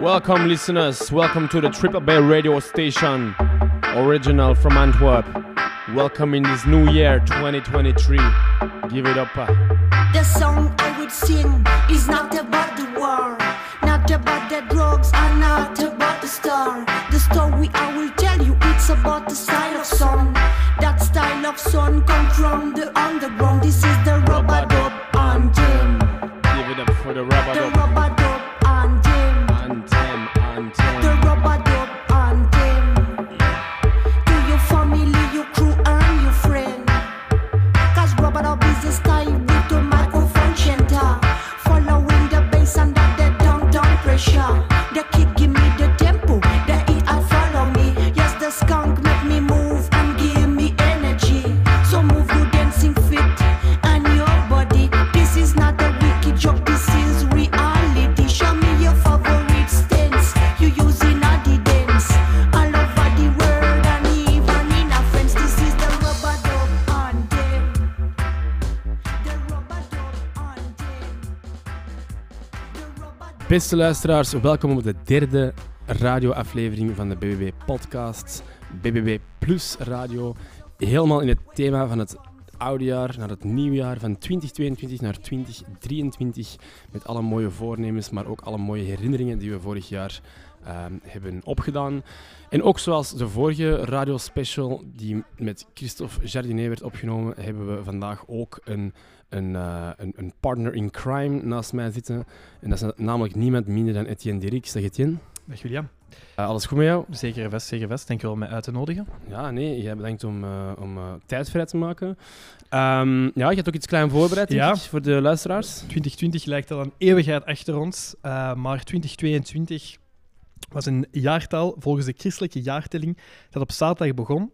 Welcome, listeners. Welcome to the Triple Bay radio station, original from Antwerp. Welcome in this new year, 2023. Give it up. uh. The song I would sing is not about the war, not about the drugs, and not about the star. The story I will tell you, it's about the style of song. That style of song comes from the underground. This is the Beste luisteraars, welkom op de derde radioaflevering van de BBB Podcast. BBB Plus Radio. Helemaal in het thema van het oude jaar naar het nieuwjaar, van 2022 naar 2023. Met alle mooie voornemens, maar ook alle mooie herinneringen die we vorig jaar ehm, hebben opgedaan. En ook zoals de vorige radiospecial die met Christophe Jardinet werd opgenomen, hebben we vandaag ook een, een, eh, een, een partner in crime naast mij zitten. En dat is namelijk niemand minder dan Etienne Dirk. Zeg Etienne, Dag William. Eh, alles goed met jou? Zeker vast, zeker vast. Dank je wel om mij uit te nodigen. Ja, nee, jij bedankt om, eh, om tijd vrij te maken. Ehm, ja, je hebt ook iets klein voorbereid, denk Ja. voor de luisteraars. 2020 lijkt al een eeuwigheid achter ons, maar 2022 was een jaartal volgens de christelijke jaartelling dat op zaterdag begon,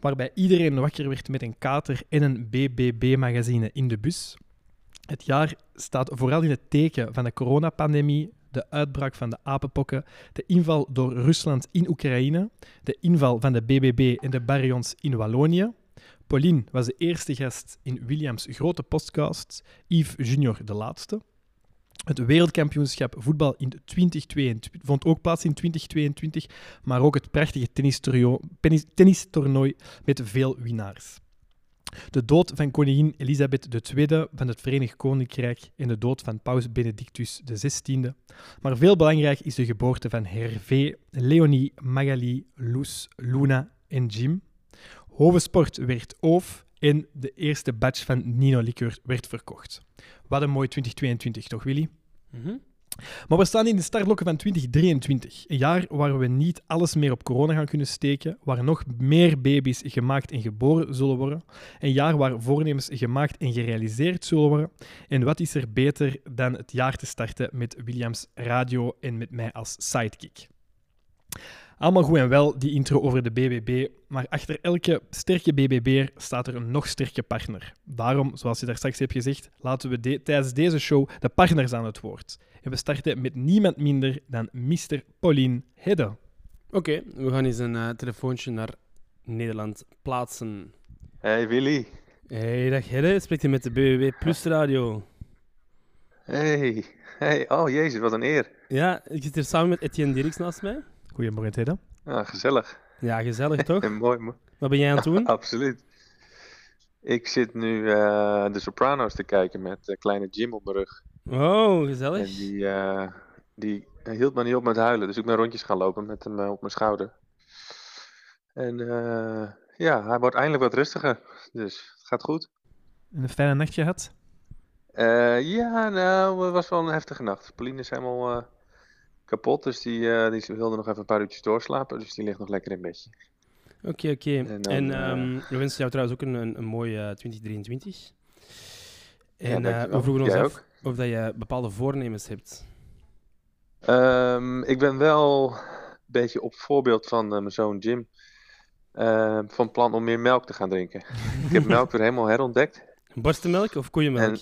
waarbij iedereen wakker werd met een kater en een BBB-magazine in de bus. Het jaar staat vooral in het teken van de coronapandemie, de uitbraak van de apenpokken, de inval door Rusland in Oekraïne, de inval van de BBB en de baryons in Wallonië. Pauline was de eerste gast in Williams' grote podcast, Yves Junior de laatste. Het wereldkampioenschap voetbal in 2022 vond ook plaats in 2022, maar ook het prachtige tennistoernooi met veel winnaars. De dood van koningin Elisabeth II van het Verenigd Koninkrijk en de dood van paus Benedictus XVI. Maar veel belangrijk is de geboorte van Hervé, Leonie, Magali, Loes, Luna en Jim. Hovensport werd oof en de eerste batch van Nino Liqueur werd verkocht. Wat een mooi 2022, toch Willy? Mhm. Maar we staan in de startblokken van 2023. Een jaar waar we niet alles meer op corona gaan kunnen steken, waar nog meer baby's gemaakt en geboren zullen worden. Een jaar waar voornemens gemaakt en gerealiseerd zullen worden. En wat is er beter dan het jaar te starten met Williams Radio en met mij als sidekick? Allemaal goed en wel, die intro over de BBB, maar achter elke sterke BBB'er staat er een nog sterke partner. Daarom, zoals je daar straks hebt gezegd, laten we de- tijdens deze show de partners aan het woord. En we starten met niemand minder dan Mr. Pauline Hedde. Oké, we gaan eens een eh, telefoontje naar Nederland plaatsen. Hey Willy. Hey, dag Hedde, spreekt je met de BBB Plus Radio. Hey. Hey. Oh jezus, wat een eer. Ja, ik zit hier samen met Etienne Dirks naast mij. Goedemorgen, Hedde. Ah, gezellig. Ja, gezellig toch? En mooi. mo- Wat ben jij aan het doen? Absoluut. Ik zit nu eh, de Sopranos te kijken met eh, kleine Jim op mijn rug. Oh, En gezellig. die, eh, die hield me niet op met huilen. Dus ik ben rondjes gaan lopen met hem op mijn schouder. En ja, hij wordt eindelijk wat rustiger. Dus het gaat goed. Een fijne nacht gehad? Eh, ja, nou, het was wel een heftige nacht. Pauline is helemaal kapot. Dus die, eh, die wilde nog even een paar uurtjes doorslapen. Dus die ligt nog lekker in bedje. Oké, oké. En En eh, ehm, we wensen jou trouwens ook een, een, een mooi eh, 2023. Ja, En eh, dankjewel. we vroegen ons af ook? of dat je bepaalde voornemens hebt. Ehm, ik ben wel een beetje op voorbeeld van mijn zoon Jim. ehm, van plan om meer melk te gaan drinken. ik heb melk weer helemaal herontdekt. Borstenmelk of koeienmelk? En-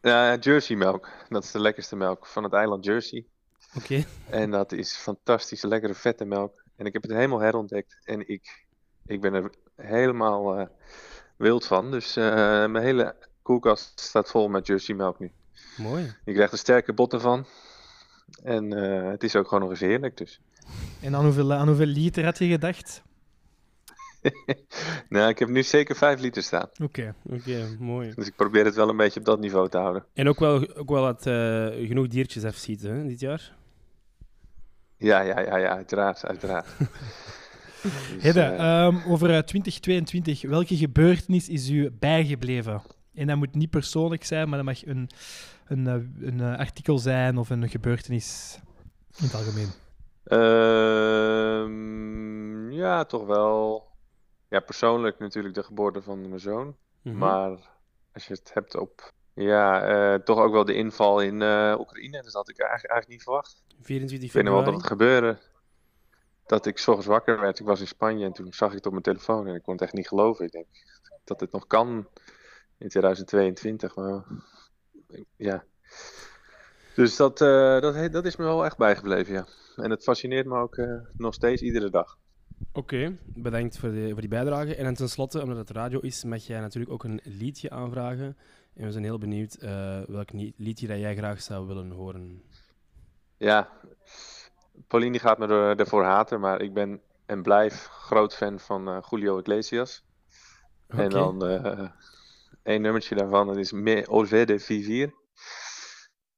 Ja, Jersey melk. Dat is de lekkerste melk van het eiland Jersey. Oké. En dat is fantastische, lekkere vette melk. En ik heb het helemaal herontdekt. En ik, ik ben er helemaal eh, wild van. Dus eh, mijn hele koelkast staat vol met Jersey melk nu. Mooi. Je krijgt er sterke botten van. En eh, het is ook gewoon nog eens heerlijk. Dus. En aan hoeveel, aan hoeveel liter had je gedacht? nou, ik heb nu zeker 5 liter staan. Oké. Oké, mooi. Dus ik probeer het wel een beetje op dat niveau te houden. En ook wel, ook wel wat, eh, genoeg diertjes afschieten hè, dit jaar. Ja, ja, ja, ja uiteraard. uiteraard. Dus, Hedde, eh, ehm, over eh, 2022, welke gebeurtenis is u bijgebleven? En dat moet niet persoonlijk zijn, maar dat mag een, een, eh, een eh, artikel zijn of een gebeurtenis in het algemeen. ehm, ja, toch wel. Ja, persoonlijk natuurlijk de geboorte van mijn zoon. Mhm. Maar als je het hebt op. Ja, eh, toch ook wel de inval in eh, Oekraïne. Dus dat had ik eigenlijk, eigenlijk niet verwacht. 24 Ik weet nog wel dat februari. het gebeurde. Dat ik 's ochtends wakker werd. Ik was in Spanje en toen zag ik het op mijn telefoon en ik kon het echt niet geloven. Ik denk dat dit nog kan in 2022. Maar ja. Dus dat, eh, dat, dat is me wel echt bijgebleven, ja. En het fascineert me ook nog steeds iedere dag. Oké, bedankt voor, de, voor die bijdrage. En tenslotte, omdat het radio is, mag jij natuurlijk ook een liedje aanvragen. En we zijn heel benieuwd eh, welk liedje dat jij graag zou willen horen. Ja, Pauline die gaat me er- ervoor haten, maar ik ben en blijf groot fan van eh, Julio Iglesias. En dan eh één nummertje daarvan, dat is Me Olvé de Vivir.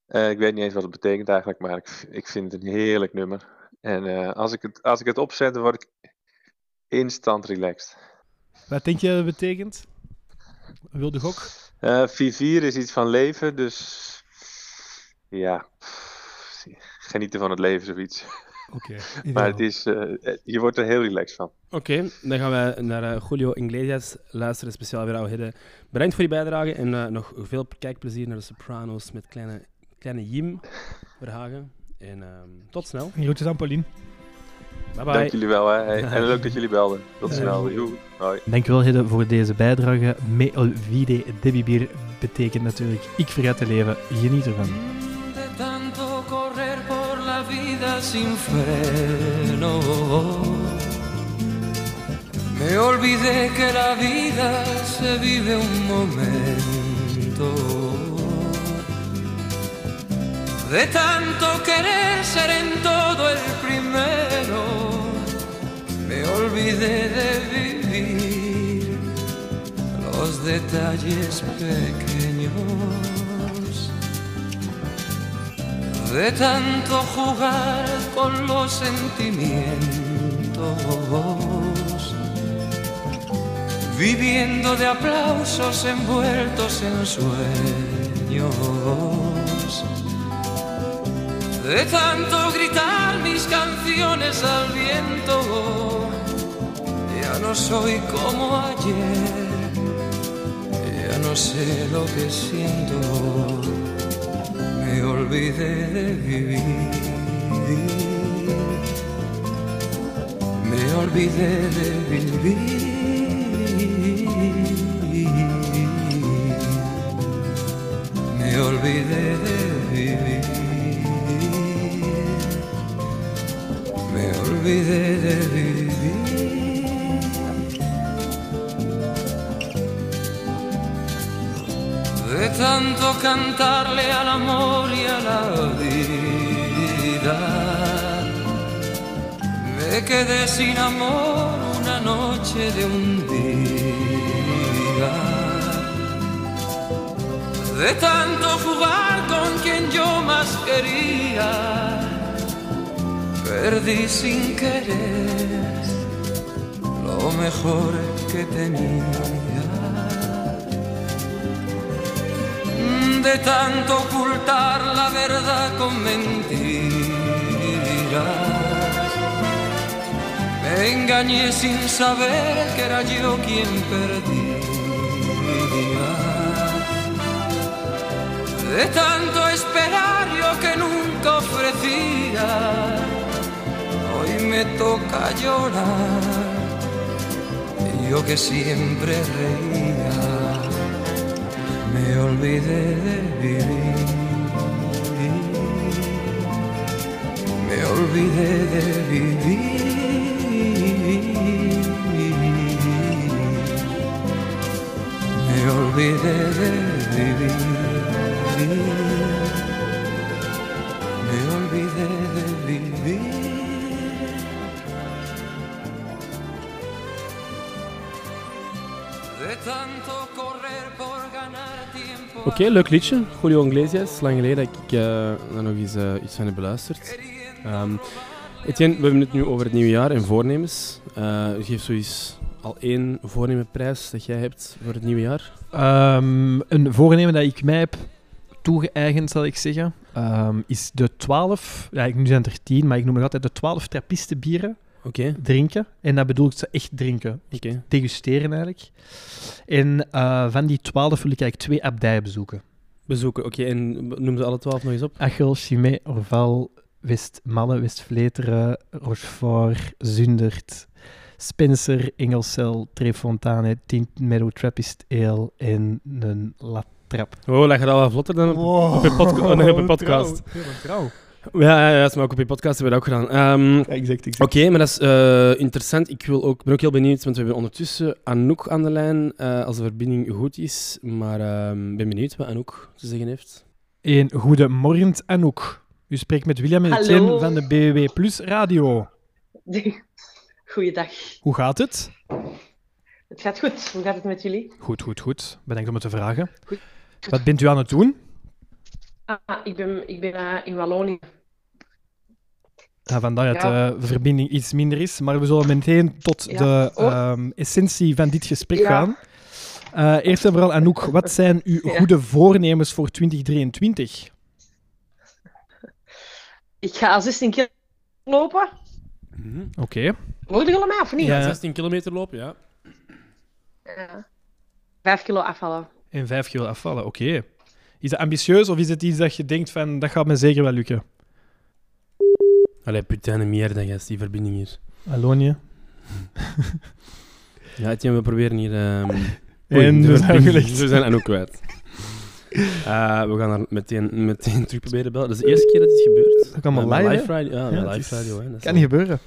Eh, ik weet niet eens wat het betekent eigenlijk, maar ik, ik vind het een heerlijk nummer. En eh, als, ik het, als ik het opzet, dan word ik instant relaxed. Wat denk je dat het betekent? Wilde gok? Eh Vivir is iets van leven, dus ja, genieten van het leven, zoiets. Oké. Maar het is, eh, je wordt er heel relaxed van. Oké, dan gaan we naar eh, Julio Iglesias luisteren, speciaal voor jou, Hidde. Bedankt voor die bijdrage en eh, nog veel kijkplezier naar de Sopranos met kleine, kleine Jim Verhagen. En ehm, tot snel. Groetjes aan Pauline. Bye bye. Dank jullie wel, hè. Hey, en leuk dat jullie belden. Tot snel. Joe. Hoi. Dankjewel Hidde voor deze bijdrage. Me olvide de vivir betekent natuurlijk ik vergat te leven. Geniet ervan. De tanto correr por la vida sin freno. Me olvidé que la vida se vive un momento. De tanto querer ser en todo el primero, me olvidé de vivir los detalles pequeños. De tanto jugar con los sentimientos, viviendo de aplausos envueltos en sueños. De tanto gritar mis canciones al viento, ya no soy como ayer, ya no sé lo que siento, me olvidé de vivir, me olvidé de vivir. Me olvidé de olvidé de vivir. De tanto cantarle al amor y a la vida. Me quedé sin amor una noche de un día. De tanto jugar con quien yo más quería, perdí sin querer lo mejor que tenía. De tanto ocultar la verdad con mentiras, me engañé sin saber que era yo quien perdía. De tanto esperar yo que nunca ofrecía, me toca llorar. Yo que siempre reía, me olvidé de vivir. Me olvidé de vivir. Me olvidé de vivir. Me olvidé de vivir. Oké, leuk liedje. Julio Iglesias. Lang geleden dat ik eh, daar nog eens eh, iets van heb beluisterd. Ehm Etienne, we hebben het nu over het nieuwe jaar en voornemens. Eh geef zoiets al één voornemenprijs dat jij hebt voor het nieuwe jaar. Ehm, een voornemen dat ik mij heb toegeëigend, zal ik zeggen, ehm, is de 12, ja, ik- nu zijn het er 10, maar ik noem nog altijd de 12 trappistenbieren Drinken. En dat bedoel ik ze echt drinken. Degusteren eigenlijk. En eh, van die 12 wil ik eigenlijk twee abdijen bezoeken. Bezoeken, oké. En noem ze alle twaalf nog eens op. Achel, Chimay, Orval, West-Malle, West-Vleteren, Rochefort, Zundert, Spencer, Engelsel, Trefontane, Tint Meadow Trappist Ale en een Latrap. Oh, dat gaat al wel vlotter dan op, op je podca- oh, op je podcast. Trouw. Ja, ja, ja, maar ook op je podcast hebben we dat ook gedaan. Ehm, Exact, exact. Oké, maar dat is eh, interessant. Ik wil ook, ben ook heel benieuwd, want we hebben ondertussen Anouk aan de lijn, eh, als de verbinding goed is. Maar ik ben benieuwd wat Anouk te zeggen heeft. Een goedemorgen, Anouk. U spreekt met William en. Etienne van de BWW Plus Radio. Goeiedag. Hoe gaat het? Het gaat goed. Hoe gaat het met jullie? Goed, goed, goed. Bedankt om het te vragen. Goed. Wat bent u aan het doen? Ah, ik ben, ik ben eh, in Wallonië. Ja, vandaar dat Ja. de verbinding iets minder is. Maar we zullen meteen tot Ja. de Oh. ehm, essentie van dit gesprek Ja. gaan. Eh, eerst en vooral, Anouk, wat zijn uw Ja. goede voornemens voor 2023? Ik ga 16 keer lopen. Oké. Hoorde je mij of niet? Ja. 16 kilometer lopen, ja. Ja. Vijf kilo afvallen. En 5 kilo afvallen, oké. Is dat ambitieus of is het iets dat je denkt van, dat gaat me zeker wel lukken? Allee, putain, meer dan gast, die verbinding hier. Alonie. Ja, Etienne, we proberen hier... ehm, En oei, we zijn. We zijn Anouk kwijt. Eh, we gaan haar meteen, meteen terug proberen bellen. Dat is de eerste keer dat dit gebeurt. Dat kan maar Eh, live, live radio. Ja, live is- radio. Hè. Dat Kan wel- niet gebeuren.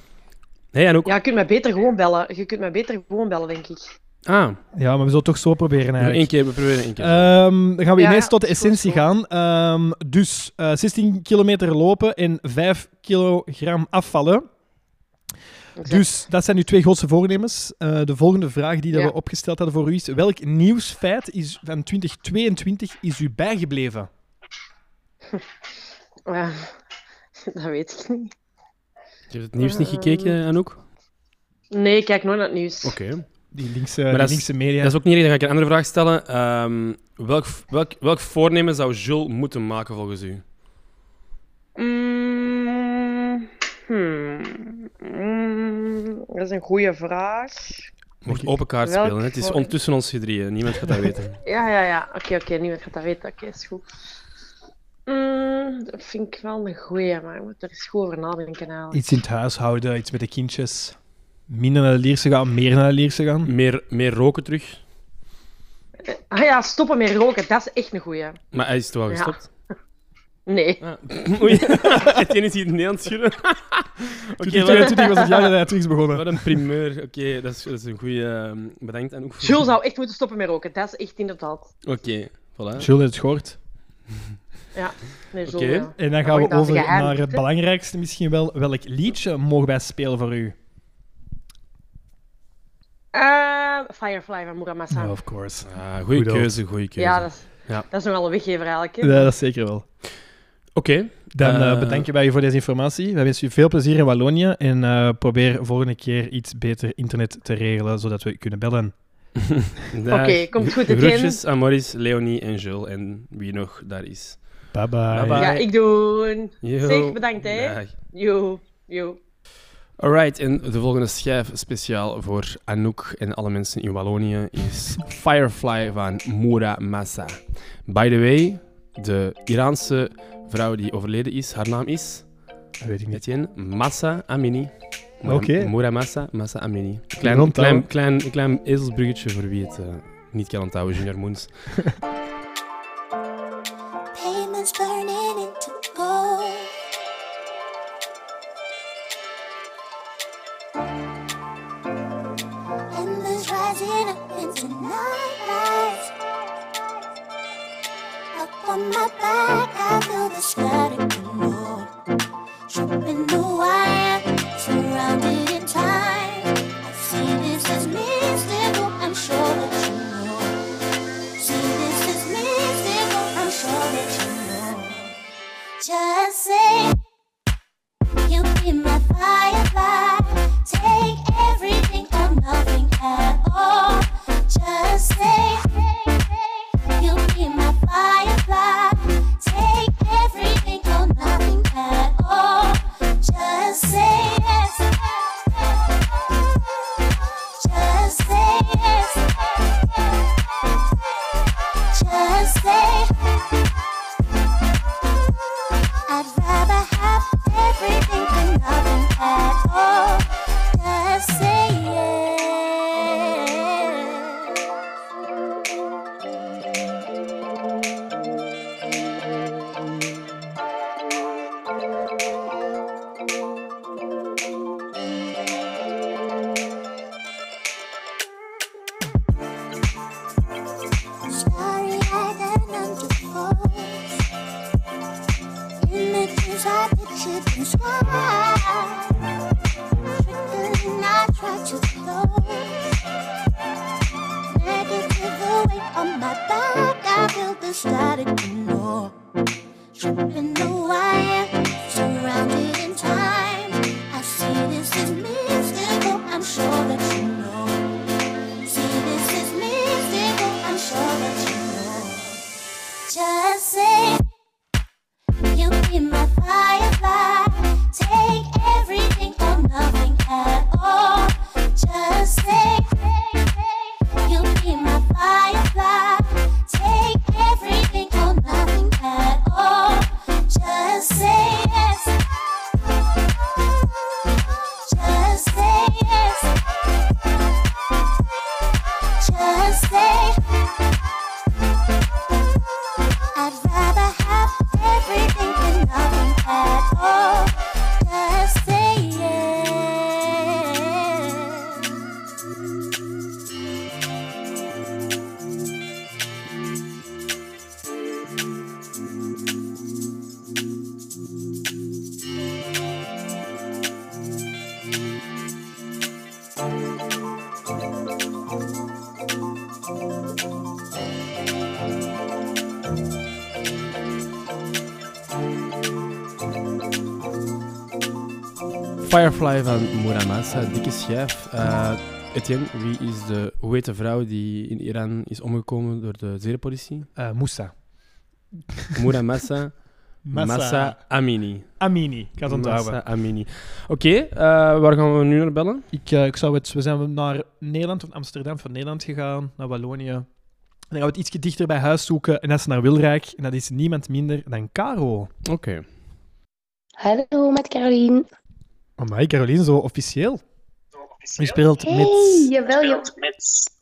Hey Anouk. Ja, je kunt mij beter gewoon bellen. Je kunt mij beter gewoon bellen, denk ik. Ah, Ja, maar we zullen het toch zo proberen eigenlijk. één keer, we proberen één keer. Ehm, dan gaan we Ja, ineens tot de essentie gaan. Ehm, dus eh, 16 kilometer lopen en 5 kilogram afvallen. Dus dat zijn uw twee grootste voornemens. Eh, de volgende vraag die dat Ja. we opgesteld hadden voor u is: welk nieuwsfeit is van 2022 is u bijgebleven? Ja, dat weet ik niet. Je hebt het nieuws niet gekeken, Anouk? Nee, ik kijk nooit naar het nieuws. Oké. Die linkse, Maar die dat is- linkse media. Dat is ook niet erg, dan ga ik een andere vraag stellen. Ehm, welk, welk, welk voornemen zou Jules moeten maken volgens u? Mm, hmm. Mm, dat is een goede vraag. Mocht ik. open kaart Welk spelen. Hè? Het is ondertussen ons gedrieën. Niemand gaat dat weten. Ja, ja, ja. Oké, oké. Niemand gaat dat weten. Oké, is goed. Mm, dat vind ik wel een goeie, maar ik moet er eens goed over nadenken eigenlijk. Iets in het huishouden, iets met de kindjes. Minder naar de Lierse gaan, meer naar de Lierse gaan. Meer, meer roken terug. Ah ja, stoppen met roken, dat is echt een goeie. Maar hij is toch al Ja. gestopt? Nee. Ah. Oei, Etienne is hier niet aan het schudden. Oké, wat, 2022 was het jaar dat hij terug is begonnen. wat een primeur. Oké, dat, is, dat is een goede. bedankt. En ook voor- Jules zou echt moeten stoppen met roken, dat is echt inderdaad. Oké, voilà. Jules heeft het gehoord. Ja, nee, Jules. En dan gaan we over naar het belangrijkste misschien wel. Welk liedje mogen wij spelen voor u? Eh, Firefly van Muramasa. of course. Ah, goeie Goed keuze, goeie keuze. ja, dat is, Ja. dat is nogal een weggever eigenlijk. Hè? Ja, dat is zeker wel. Oké. Dan eh Eh, bedanken wij u voor deze informatie. Wij wensen u veel plezier in Wallonië en eh, probeer volgende keer iets beter internet te regelen, zodat we u kunnen bellen. Oké, komt goed. Groetjes aan Maurice, Leonie en Jules en wie nog daar is. Bye bye. Bye bye. Ja, ik doe. Zeg, bedankt, hè. Yo, yo. Alright, en de volgende schijf speciaal voor Anouk en alle mensen in Wallonië is Firefly van Muramasa. By the way, de Iraanse vrouw die overleden is, haar naam is, Dat weet ik niet. Etienne, Massa Amini. Oké. Muramasa, Massa Amini. Klein Klein, onthouden. klein, klein, klein ezelsbruggetje voor wie het eh, niet kan onthouden, Junior Moons. feel the static more. Tripping the Schijf. Eh Etienne, wie is de, hoe heet de vrouw die in Iran is omgekomen door de zeepolitie? Eh, Moussa. Muramasa Massa. Massa Amini. Amini. Ik ga het onthouden. Massa Amini. Oké, eh, waar gaan we nu naar bellen? Ik, ik zou het, we zijn naar Nederland, van Amsterdam, van Nederland gegaan, naar Wallonië. En dan gaan we het iets dichter bij huis zoeken. En dat is naar Wilrijk. En dat is niemand minder dan Caro. Oké. Hallo, met Caroline. Amai, Caroline, zo officieel. Je speelt Hey, met... jawel, je...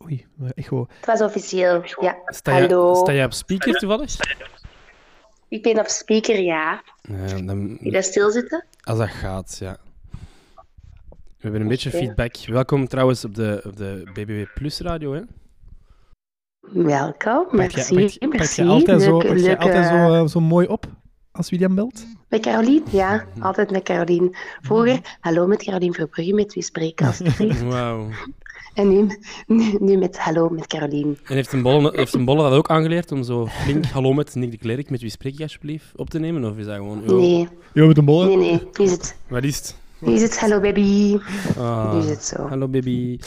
Oei, echo. het was officieel. Ja. Sta, je, Hallo. sta je op speaker toevallig? Ik ben op speaker, ja. Ja, dan, Wil je daar stilzitten? als dat gaat, ja. We hebben een beetje feedback. Welkom trouwens op de, op de BBW Plus radio, hè? Welkom, Pak je, merci. pak je- pak je merci. altijd, zo, pak je altijd zo, eh, zo mooi op als William belt? Met Caroline? Ja, altijd met Caroline. Vroeger, hallo met Caroline Verbrugge, met wie spreek ik alstublieft? Wauw. En nu, nu, nu met hallo met Caroline. En heeft een, bolle, heeft een bolle dat ook aangeleerd om zo flink hallo met Nick de Klerk, met wie spreek ik alsjeblieft, op te nemen? Of is dat gewoon... yo, Nee, Jo, met de bollen. nee, nee. Is het, Wat is het? is het hallo baby. Ah, Nu is het zo. Hallo baby.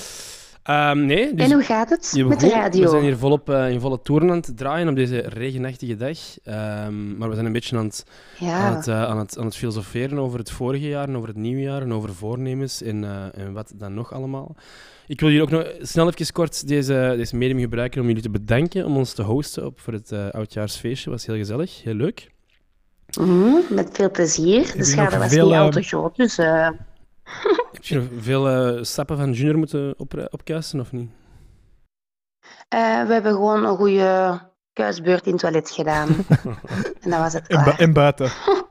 Ehm, nee, dus En hoe gaat het met de radio? We zijn hier volop eh, in volle toeren aan het draaien op deze regenachtige dag. Ehm, maar we zijn een beetje aan het, aan, Ja, het, eh, aan, het, aan het filosoferen over het vorige jaar en over het nieuwe jaar en over voornemens en, eh, en wat dan nog allemaal. Ik wil hier ook nog snel even kort deze, deze medium gebruiken om jullie te bedanken om ons te hosten op voor het oudjaarsfeestje. was heel gezellig, heel leuk. Mhm, met veel plezier. De schade was veel, niet al te groot, dus... eh, Heb je veel eh, stappen van Junior moeten op, opkuisen of niet? eh, we hebben gewoon een goede kuisbeurt in het toilet gedaan. en dan was het bu- klaar. en buiten.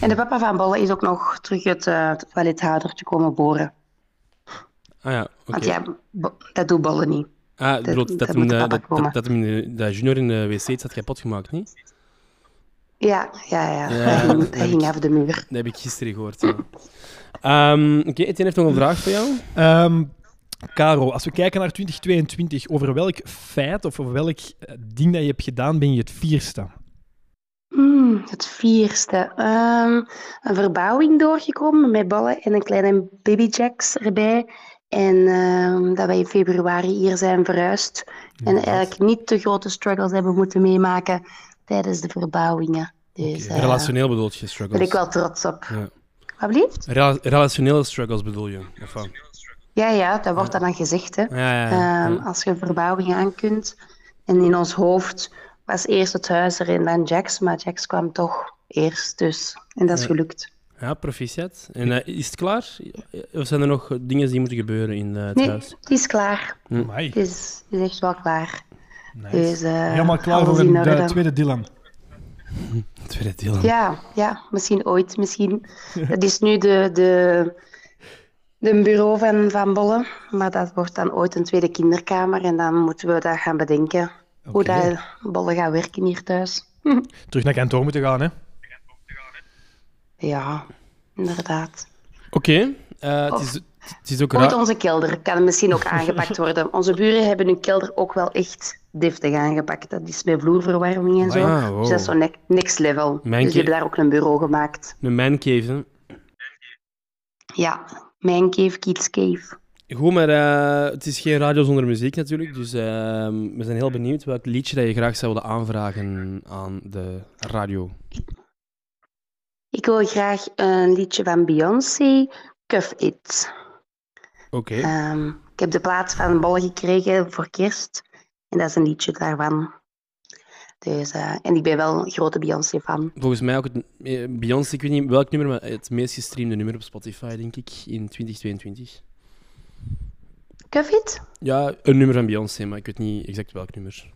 En de papa van Bolle is ook nog terug het eh, toilethoudertje komen boren. Ah ja, oké. Want ja, dat doet Bolle niet. Ah, dat dat, hem, eh, dat, dat, dat hem in de- dat junior in de wc had kapot gemaakt, niet? Ja, ja, ja. Ja, hij ging, dat hij heb ging ik- af de muur. Dat heb ik gisteren gehoord. Ja. Ehm, Oké, Etienne heeft nog een vraag voor jou. Ehm Caro, als we kijken naar 2022, over welk feit of over welk eh, ding dat je hebt gedaan, ben je het vierste? Mm, het vierste. Ehm, een verbouwing doorgekomen met ballen en een kleine babyjacks erbij. En ehm, dat wij in februari hier zijn verhuisd. En eigenlijk niet te grote struggles hebben moeten meemaken tijdens de verbouwingen. Dus eh, Relationeel bedoel je daar struggles? ben ik wel trots op. Ja. Wat blieft? Relationele struggles bedoel je? Of wat? Ja, ja, dat wordt dan gezegd. Hè. Ja, ja, ja. Ehm, als je een verbouwing aan kunt. En in ons hoofd was eerst het huis er en dan Jax, maar Jax kwam toch eerst. Dus. En dat is Ja. gelukt. Ja, proficiat. En eh, is het klaar? Of zijn er nog dingen die moeten gebeuren in eh, het Nee, huis? het is klaar. Hm. Het is, het is echt wel klaar. nice. Dus, eh, Helemaal klaar voor een de tweede Dylan. Het tweede deel. Ja, ja, misschien ooit. Misschien. Het is nu de, de, de bureau van Van Bolle, maar dat wordt dan ooit een tweede kinderkamer. En dan moeten we dat gaan bedenken. Hoe dat Bolle gaat werken hier thuis. Terug naar kantoor moeten gaan, hè? Ja, inderdaad. Oké. eh, het, is, het is ook Ooit raar. onze kelder kan misschien ook aangepakt worden. Onze buren hebben hun kelder ook wel echt deftig aangepakt. Dat is met vloerverwarming en zo. Ah, wow. Dus dat is zo ne- next level. Mijn dus die hebben daar ook een bureau gemaakt. Een mancave, hè. Ja, mijn cave, Kids Cave. Goed, maar eh, het is geen radio zonder muziek natuurlijk. Dus eh, we zijn heel benieuwd welk liedje dat je graag zou willen aanvragen aan de radio. Ik wil graag een liedje van Beyoncé, Cuff It. Oké. Ehm, ik heb de plaats van Bolle gekregen voor kerst. En dat is een liedje daarvan. Dus, eh, en ik ben wel een grote Beyoncé-fan. Volgens mij ook het eh, Beyoncé, ik weet niet welk nummer, maar het meest gestreamde nummer op Spotify, denk ik, in 2022. Cuff It? Ja, een nummer van Beyoncé, maar ik weet niet exact welk nummer.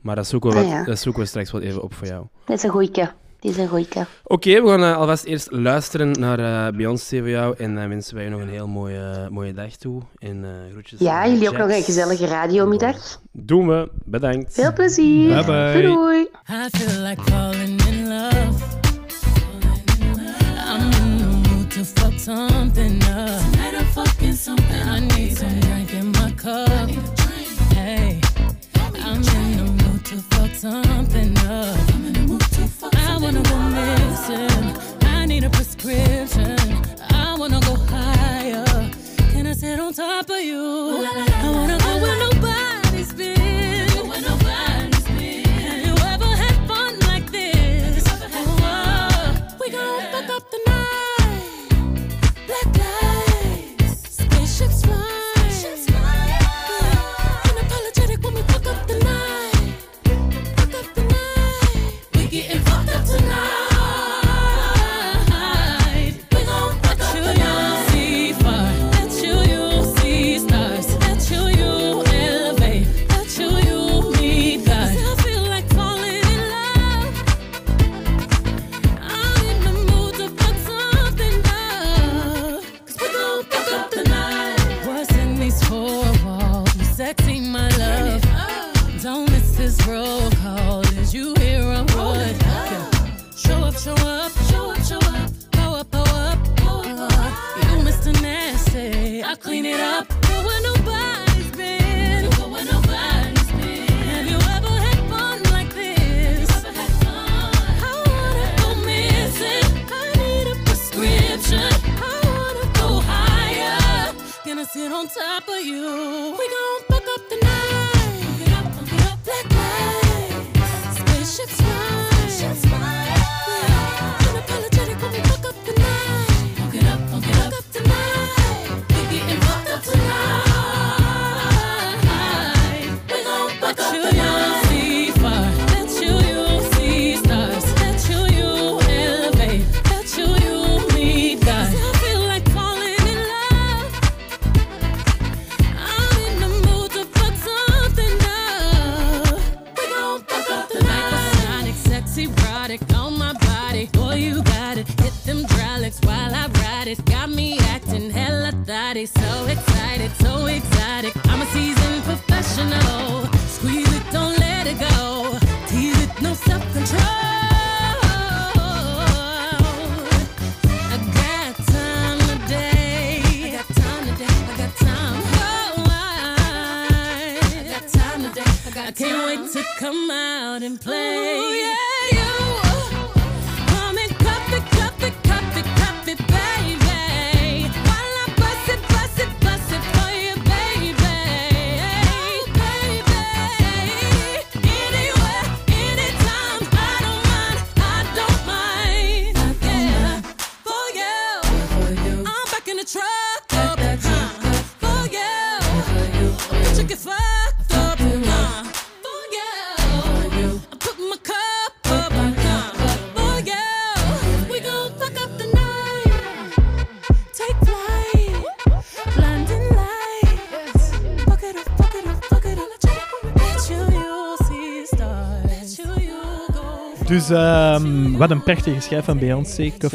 Maar dat zoeken we, Ah, ja. dat zoeken we straks wel even op voor jou. Dat is een goeie. Die is een goeie. Oké, we gaan eh, alvast eerst luisteren naar eh, Beyoncé voor jou. En dan wensen wij je nog een heel mooie, mooie dag toe. En eh groetjes. Ja, jullie ook nog een gezellige radiomiddag. Doen we. Bedankt. Veel plezier. Bye bye. Doei doei. I feel like falling in love. I'm in the mood to fuck something up. Tonight I'm fucking something. I need some drink in my cup. Hey, I'm in the mood to fuck something up. I wanna go missing. I need a prescription. I wanna go higher. Can I sit on top of you? I wanna go nobody's roll call. Is you what? Yeah. Show up, show up, show up, show up. Up, up, go up. You Mr. Nasty. I clean it up. Go where nobody's been. Go where nobody's been. Have you ever had fun like this? I wanna go missing. I need a prescription. I wanna go higher. Gonna sit on top of you. We gon' Dus ehm, wat een prachtige schijf van Beyoncé, hè?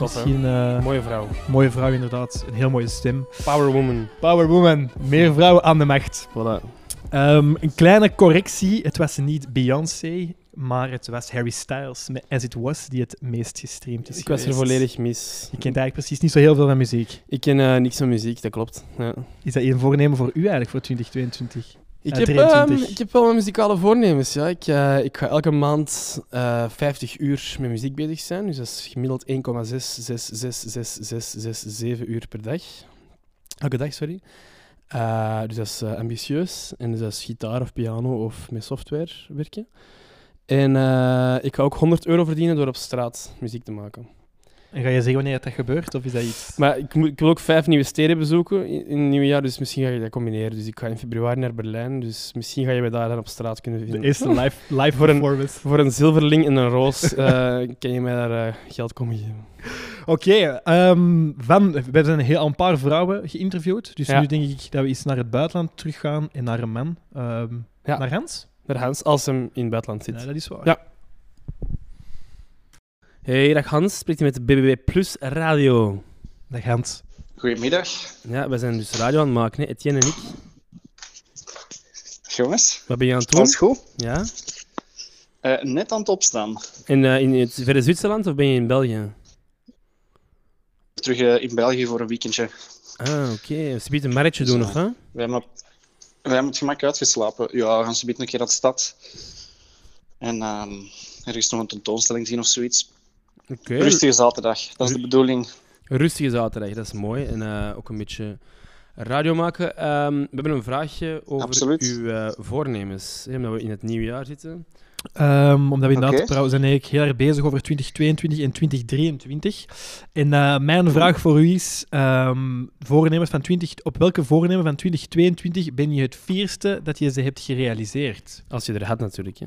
Misschien eh, Mooie vrouw. mooie vrouw inderdaad. Een heel mooie stem. Power woman. Power woman. Meer vrouwen aan de macht. Voilà. Ehm, een kleine correctie. Het was niet Beyoncé, maar het was Harry Styles met As It Was die het meest gestreamd is Ik was er volledig mis. Je kent eigenlijk precies niet zo heel veel van muziek. Ik ken eh, niks van muziek, dat klopt. Ja. Is dat een voornemen voor u eigenlijk voor 2022? Ik, Eh, heb, 23. ehm, ik heb wel mijn muzikale voornemens. Ja. Ik, eh, ik ga elke maand eh 50 uur met muziek bezig zijn. Dus dat is gemiddeld 1,6666667 uur per dag. Elke dag, sorry. Eh, dus dat is eh, ambitieus. En dus dat is gitaar of piano of met software werken. En eh, ik ga ook 100 euro verdienen door op straat muziek te maken. En ga je zeggen wanneer dat gebeurt, of is dat iets... Maar ik, moet, ik wil ook vijf nieuwe steden bezoeken in, in het nieuwe jaar, dus misschien ga je dat combineren. Dus ik ga in februari naar Berlijn, dus misschien ga je me daar dan op straat kunnen vinden. De eerste live, live Voor een- performance. Voor een zilverling en een roos eh, kan je mij daar eh, geld komen geven. Oké, ehm, van, we hebben een, heel, een paar vrouwen geïnterviewd. Dus Ja. nu denk ik dat we eens naar het buitenland teruggaan en naar een man. Ehm, Ja. Naar Hans? Naar Hans, als hem in het buitenland zit. Ja, dat is waar. Ja. Hey, dag Hans, spreekt hij met BBB Plus Radio. Dag Hans. Goedemiddag, Ja, wij zijn dus radio aan het maken, hè? Etienne en ik. jongens. Wat ben je aan het doen? Alles goed? Ja? Eh, net aan het opstaan. En eh, in het verre Zwitserland of ben je in België? Terug eh, in België voor een weekendje. Ah, oké. Ze biedt een marktje doen, Zo. of wat? We hebben, op, we hebben het gemak uitgeslapen. Ja, we gaan ze een keer naar de stad. En ehm, er is nog een tentoonstelling zien of zoiets. Oké. Rustige zaterdag, dat is de bedoeling. Rustige zaterdag, dat is mooi. En eh, ook een beetje radio maken. Ehm, we hebben een vraagje over Absoluut. uw eh, voornemens. Hè, omdat we in het nieuwe jaar zitten. Ehm, omdat we inderdaad Oké. trouwens zijn eigenlijk heel erg bezig over 2022 en 2023. En eh, mijn vraag voor u is: ehm, voornemens van 20, op welke voornemen van 2022 ben je het vierste dat je ze hebt gerealiseerd? Als je er had, natuurlijk. Hè.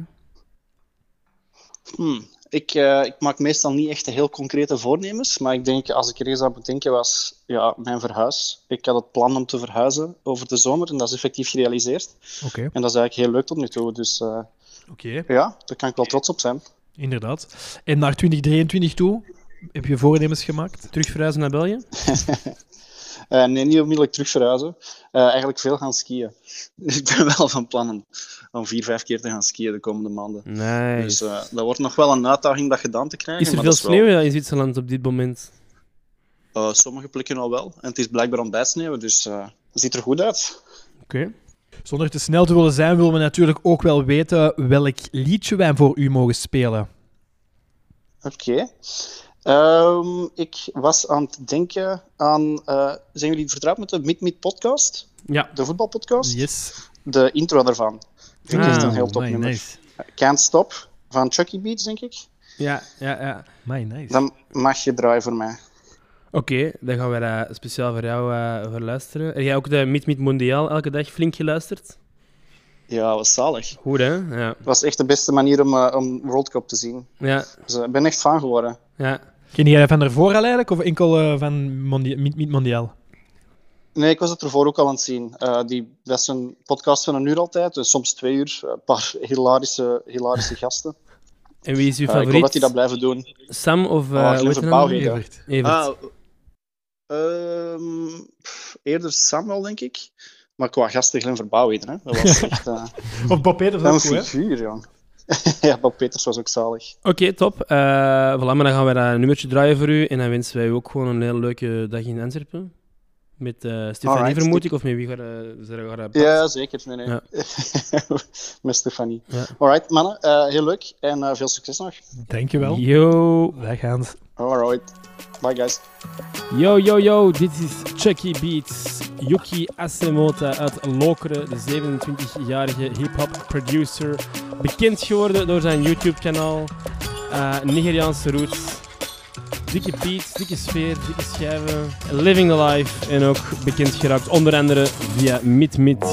Hmm. Ik, eh, ik maak meestal niet echt heel concrete voornemens, maar ik denk, als ik er eens aan moet denken, was ja, mijn verhuis. Ik had het plan om te verhuizen over de zomer en dat is effectief gerealiseerd. Oké, En dat is eigenlijk heel leuk tot nu toe. Dus eh, oké, ja, daar kan ik wel trots op zijn. inderdaad. En naar 2023 toe heb je voornemens gemaakt? Terug verhuizen naar België? Eh, nee, niet onmiddellijk terug verhuizen. Eh, eigenlijk veel gaan skiën. ik ben wel van plan om, om vier, vijf keer te gaan skiën de komende maanden. Nee. Dus eh, dat wordt nog wel een uitdaging dat gedaan te krijgen. is er maar veel dat wel- sneeuw in Zwitserland op dit moment? Eh, sommige plekken al wel. En het is blijkbaar aan het bijsneeuwen, dus eh, het ziet er goed uit. Oké. Zonder te snel te willen zijn, willen we natuurlijk ook wel weten welk liedje wij voor u mogen spelen. Oké. Ehm, ik was aan het denken aan... eh, zijn jullie vertrouwd met de Meet Meet podcast? Ja. De voetbalpodcast? Yes. De intro daarvan. Vind ik echt een Ah, heel top nummer. nice. Can't Stop van Chucky Beats, denk ik. Ja, ja, ja. Amai, nice. Dan mag je draaien voor mij. Oké, dan gaan we dat speciaal voor jou eh voor luisteren. Heb jij ook de Meet Meet Mondiaal elke dag flink geluisterd? Ja, wat zalig. Goed, hè? Ja. Het was echt de beste manier om, eh, om World Cup te zien. Ja, Dus, eh, ik ben echt fan geworden. ja. Ken jij van ervoor al eigenlijk, of enkel eh, van Mondi Meet Meet Mondiaal? Nee, ik was het ervoor ook al aan het zien. Eh, die, dat is een podcast van een uur altijd, dus soms twee uur. Een paar hilarische, hilarische gasten. En wie is uw Eh, ik hoop favoriet? dat die dat blijven doen. Sam of... Oh, eh andere? heet Evert. Evert. Ah, ehm, pff, eerder Samuel, denk ik. Maar qua gasten Glenn Verbouwheden, hè. Dat was echt eh, Of Bob Peters een ook goed, hè? figuur, jong. ja, Bob Peters was ook zalig. Oké, top. Eh voilà, maar dan gaan we dat nummertje draaien voor u. En dan wensen wij u ook gewoon een hele leuke dag in Antwerpen. Met eh Stefanie Alright, vermoed ik, of met wie ga je... Ja, zeker. Nee, nee. Ja. Met Stefanie. Ja. Alright, mannen. eh, heel leuk. En eh, veel succes nog. Dankjewel. Yo, Wij gaan. Alright. Bye, guys. yo, yo, yo, dit is Chucky Beats. Yuki Asemota uit Lokeren, de 27-jarige hip-hop producer. Bekend geworden door zijn YouTube-kanaal. eh, Nigeriaanse roots. Dikke beats, dikke sfeer, dikke schijven. Living the life. En ook bekend geraakt onder andere via Mid Mid.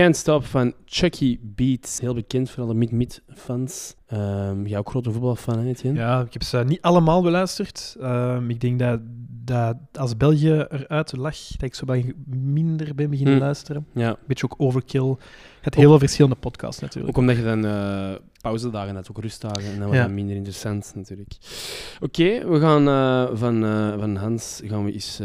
Can't Stop van Chucky Beats. Heel bekend voor alle Mid-Mid-fans. Ehm jij ook grote voetbalfan, hè, Etienne? Ja, ik heb ze niet allemaal beluisterd. Ehm, ik denk dat, dat als België eruit lag, dat ik zo bij minder ben beginnen Hm. luisteren. Ja. Beetje ook overkill. Je hebt heel veel verschillende podcasts natuurlijk. Ook omdat je dan eh pauzedagen had, ook rustdagen. En dan was Ja. dat minder interessant natuurlijk. Oké, we gaan eh, van, eh, van Hans gaan we eens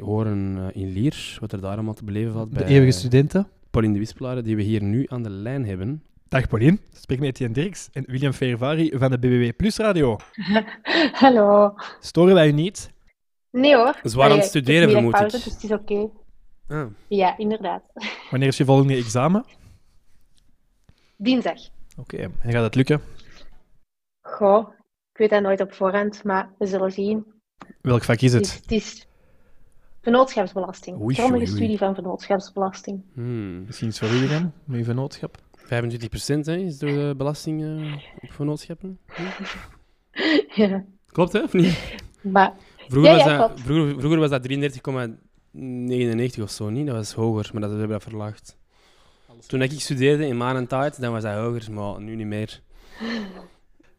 horen in Lier, wat er daar allemaal te beleven valt De bij eeuwige studenten. Pauline de Wispelaar, die we hier nu aan de lijn hebben. Dag Pauline, spreek met Etienne Dirks en William Fervari van de BBB Plus Radio. Hallo. Storen wij u niet? Nee hoor. Zwaar aan het studeren, ik vermoed ik. pauze, Dus het is oké. Ah. Ja, inderdaad. Wanneer is je volgende examen? Dinsdag. Oké, en gaat het lukken? Goh, ik weet dat nooit op voorhand, maar we zullen zien. Welk vak is Het is, het? het is vennootschapsbelasting. Oei, Grondige oei, oei. studie van vennootschapsbelasting. Hmm. Misschien iets voor u, met vennootschap? 25% hè, is door de belasting eh, op vennootschappen. Ja. Klopt, hè? Of niet? Maar Vroeger, Ja, ja, was, dat, vroeger, vroeger was dat 33,99 of zo, niet? Dat was hoger, maar dat hebben we dat verlaagd. Toen ik studeerde in Maan en Tijd, dan was dat hoger, maar nu niet meer.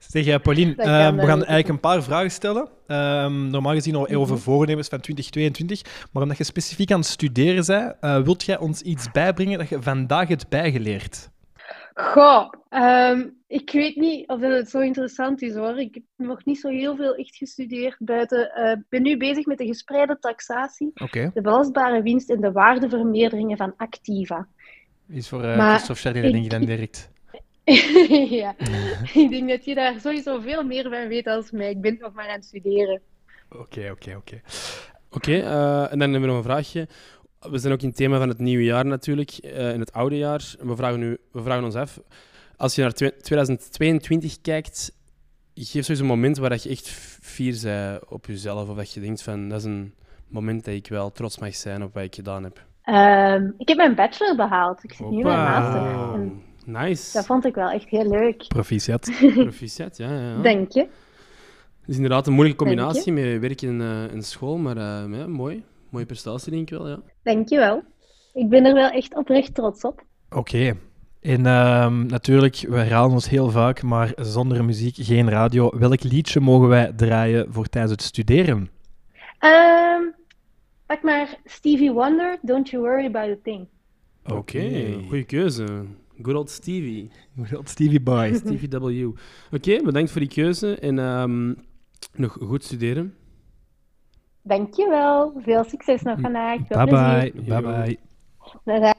Zeg, jij, Pauline, eh, kan, we gaan eigenlijk een paar vragen stellen. Ehm, normaal gezien al over Mhm. voornemens van 2022. Maar omdat je specifiek aan het studeren bent, eh, wilt jij ons iets bijbrengen dat je vandaag hebt bijgeleerd? Goh, ehm, ik weet niet of dat het zo interessant is hoor. Ik heb nog niet zo heel veel echt gestudeerd buiten. eh, Ik ben nu bezig met de gespreide taxatie, de belastbare winst en de waardevermeerderingen van activa. Is voor eh Maar Christophe Charlier, ik- denk je dan direct. ja, ik denk dat je daar sowieso veel meer van weet als mij. Ik ben nog maar aan het studeren. Oké, oké, oké. Oké, eh, en dan hebben we nog een vraagje. We zijn ook in het thema van het nieuwe jaar natuurlijk, eh, in het oude jaar. We vragen, nu, we vragen ons af, als je naar twe- 2022 kijkt, geef sowieso een moment waar dat je echt fier bent op jezelf, of dat je denkt van, dat is een moment dat ik wel trots mag zijn op wat ik gedaan heb. Ehm, ik heb mijn bachelor behaald. Ik zit nu in mijn master. En Nice. dat vond ik wel echt heel leuk. Proficiat. Proficiat, ja. ja, ja. Denk je? Het is inderdaad een moeilijke Dank je. combinatie met werken in, eh, in school, maar eh, ja, mooi. Mooie prestatie, denk ik wel, ja. Dankjewel. Ik ben er wel echt oprecht trots op. Oké. En ehm, natuurlijk, we herhalen ons heel vaak, maar zonder muziek geen radio. Welk liedje mogen wij draaien voor tijdens het studeren? Ehm, pak maar Stevie Wonder, Don't You Worry About a Thing. Oké, goede keuze. Good old Stevie. Good old Stevie Boy. Stevie W. Oké, bedankt voor die keuze en ehm, nog goed studeren. Dankjewel. Veel succes nog vandaag. Veel Bye bye. plezier. Bye bye. Dag.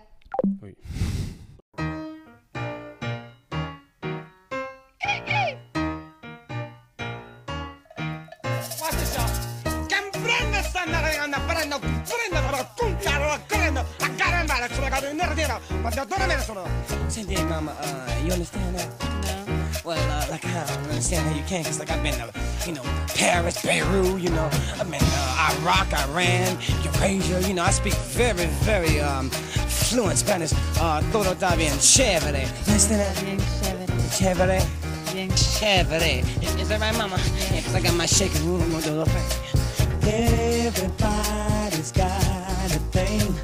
Caduto in nero, ma da dove me ne sono? Mama, uh, you understand that? Well, uh, like, I don't understand how you can, because, like, I've been to, you know, Paris, Beirut, you know, I've been uh, Iraq, Iran, Eurasia, you know, I speak very, very um, fluent Spanish. Uh, todo está bien chévere. You understand that? Chévere. Chévere. Is, that right, mama? Yeah, because I got my shaking room, gonna the. Everybody's got a thing,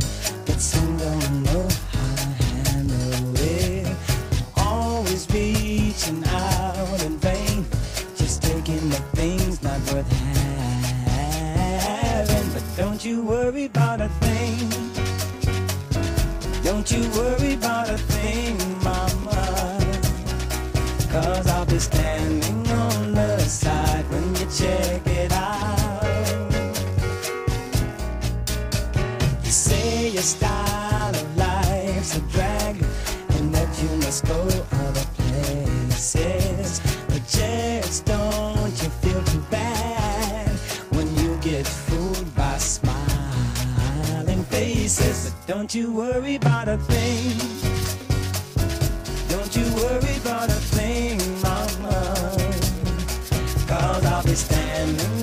don't you worry about a thing. Don't you worry about a thing, mama. Cause I'll be standing on the side when you check it out. You say your style of life's a drag and that you must go don't you worry about a thing. Don't you worry about a thing, mama. Cause I'll be standing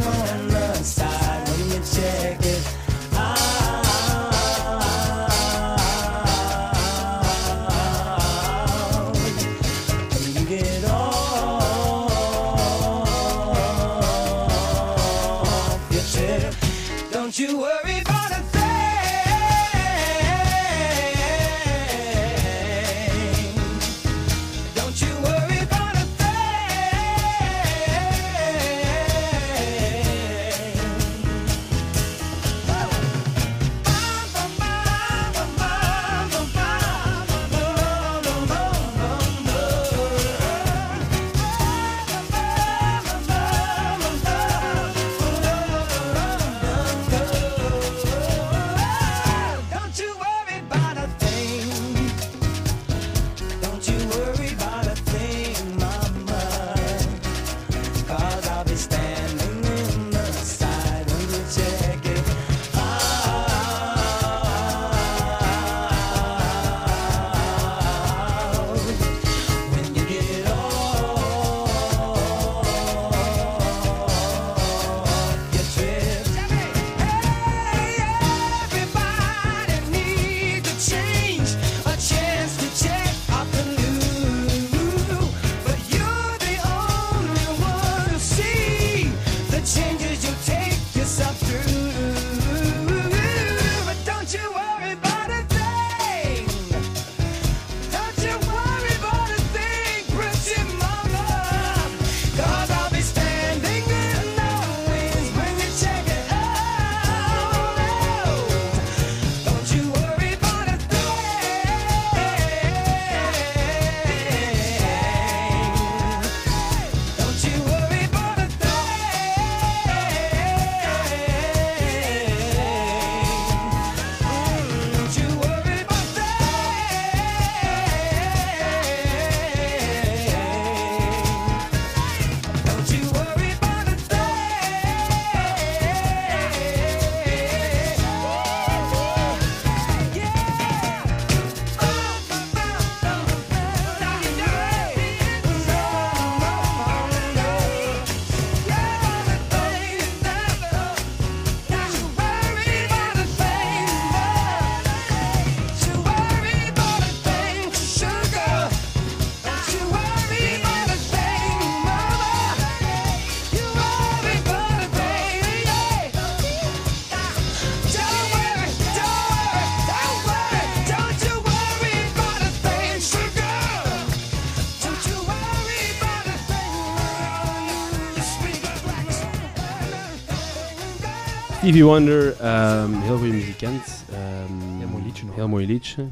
Stevie Wonder, ehm, heel goede muzikant. ehm, Heel mooi liedje nog. Heel mooi liedje.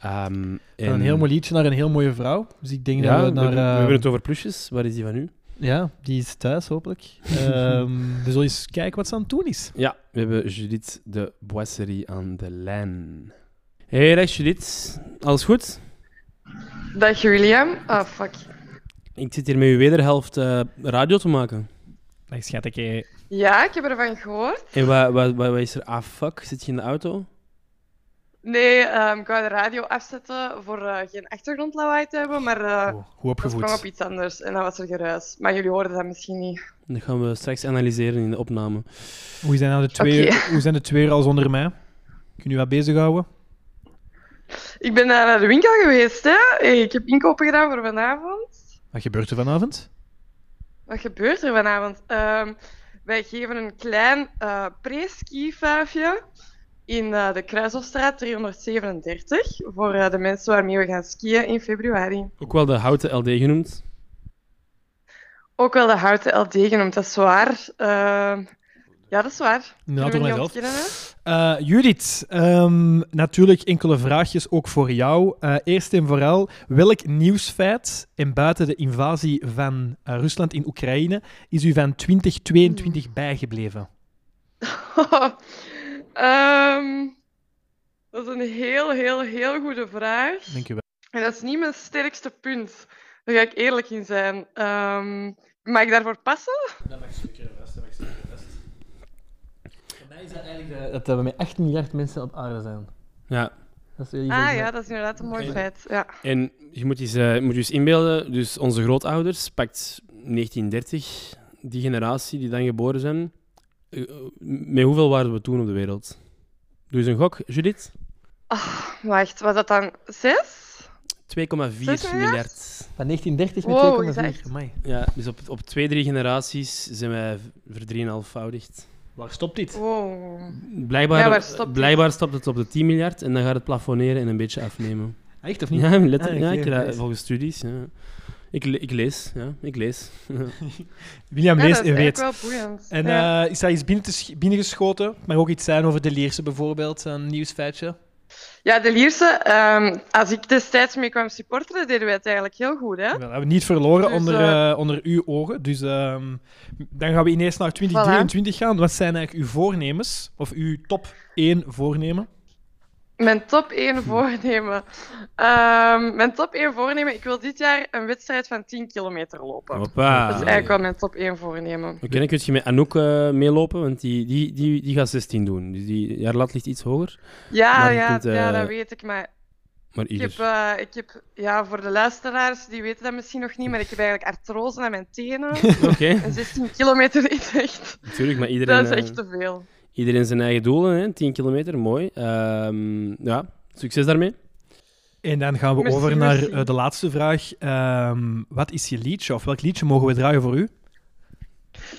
Ehm, en- een heel mooi liedje naar een heel mooie vrouw. Dus ik denk Ja, dat we we, naar... hebben- we eh, hebben het over plusjes. Waar is die van u? Ja, die is thuis, hopelijk. Ehm, we zullen eens kijken wat ze aan het doen is. Ja, we hebben Judith de Boisserie aan de lijn. Hey, dag Judith. Alles goed? Dag William. Ah, fuck. Ik zit hier met uw wederhelft eh, radio te maken. Dag schatje. Ja, ik heb ervan gehoord. En wat, wat, wat, wat is er? Ah, fuck. Zit je in de auto? Nee, ehm, ik wou de radio afzetten voor eh, geen achtergrondlawaai te hebben, maar eh Hoe dat opgevoed. sprong op iets anders en dat was er geruis. Maar jullie hoorden dat misschien niet. Dat gaan we straks analyseren in de opname. Hoe zijn, nou de twee, hoe zijn de twee uur al zonder mij? Kun je wat bezighouden? Ik ben eh, naar de winkel geweest, hè. Ik heb inkopen gedaan voor vanavond. Wat gebeurt er vanavond? Wat gebeurt er vanavond? Ehm, wij geven een klein eh pre-ski-vuifje in eh, de Kruishofstraat 337 voor eh, de mensen waarmee we gaan skiën in februari. Ook wel de houten LD genoemd. Ook wel de houten LD genoemd, dat is waar. Ja, dat is waar. We door mijzelf. Eh, Judith, ehm, natuurlijk enkele vraagjes ook voor jou. Eh, eerst en vooral, welk nieuwsfeit en buiten de invasie van eh, Rusland in Oekraïne is u van 2022 bijgebleven? Ehm, dat is een heel, heel, heel goede vraag. Dank u wel. En dat is niet mijn sterkste punt. Daar ga ik eerlijk in zijn. Ehm, mag ik daarvoor passen? Dat mag zeker best, dat mag zeker best. Voor mij is dat eigenlijk dat we met 8 miljard mensen op aarde zijn. Ja. Dat is Ah ja, dat is inderdaad een mooi feit. Ja. En je moet je eens, eh, moet je eens inbeelden, dus onze grootouders, pakt 1930, die generatie die dan geboren zijn. Eh, Met hoeveel waren we toen op de wereld? Doe eens een gok, Judith. Wacht, was dat dan zes? 2,4 Zes miljard? Van 1930 met Wow, 2,4. is dat echt- Amai. Ja, dus op, op twee, drie generaties zijn wij verdrieënhalfvoudigd. Waar stopt dit? Wow. Blijkbaar, Ja, waar stopt dit? blijkbaar stopt het op de 10 miljard en dan gaat het plafonneren en een beetje afnemen. Echt of niet? Ja, letterlijk. Ah, ja, ik, volgens studies. Ja. Ik, le- ik lees, ja, ik lees. William Ja, leest en weet. eigenlijk wel boeiend. En Ja. eh, is daar iets binnen te sch- binnengeschoten? Mag ook iets zijn over de Lierse bijvoorbeeld, een nieuwsfeitje. Ja, de Lierse, ehm, als ik destijds mee kwam supporteren, deden wij het eigenlijk heel goed, hè? Wel, hebben we niet verloren Dus, onder, eh, eh, onder uw ogen. Dus ehm, dan gaan we ineens naar 2023 gaan. Wat zijn eigenlijk uw voornemens? Of uw top 1 voornemen? Mijn top 1 voornemen. Ehm, mijn top 1 voornemen, ik wil dit jaar een wedstrijd van 10 kilometer lopen. Hoppa. Dat is eigenlijk wel mijn top 1 voornemen. Oké, dan kun je met Anouk eh, meelopen, want die, die, die, die gaat 16 doen. Dus die, haar lat ligt iets hoger. Ja, ja, kunt, ja, eh, dat weet ik, maar Maar ik heb, eh, ik heb, ja, voor de luisteraars, die weten dat misschien nog niet, maar ik heb eigenlijk artrose aan mijn tenen. Oké. En 16 kilometer is echt, Natuurlijk, maar iedereen, dat is echt te veel. Iedereen zijn eigen doelen, hè? 10 kilometer, mooi. Ehm, ja, succes daarmee. En dan gaan we Merci, over naar merci. eh, de laatste vraag. Ehm, wat is je liedje? Of welk liedje mogen we draaien voor u?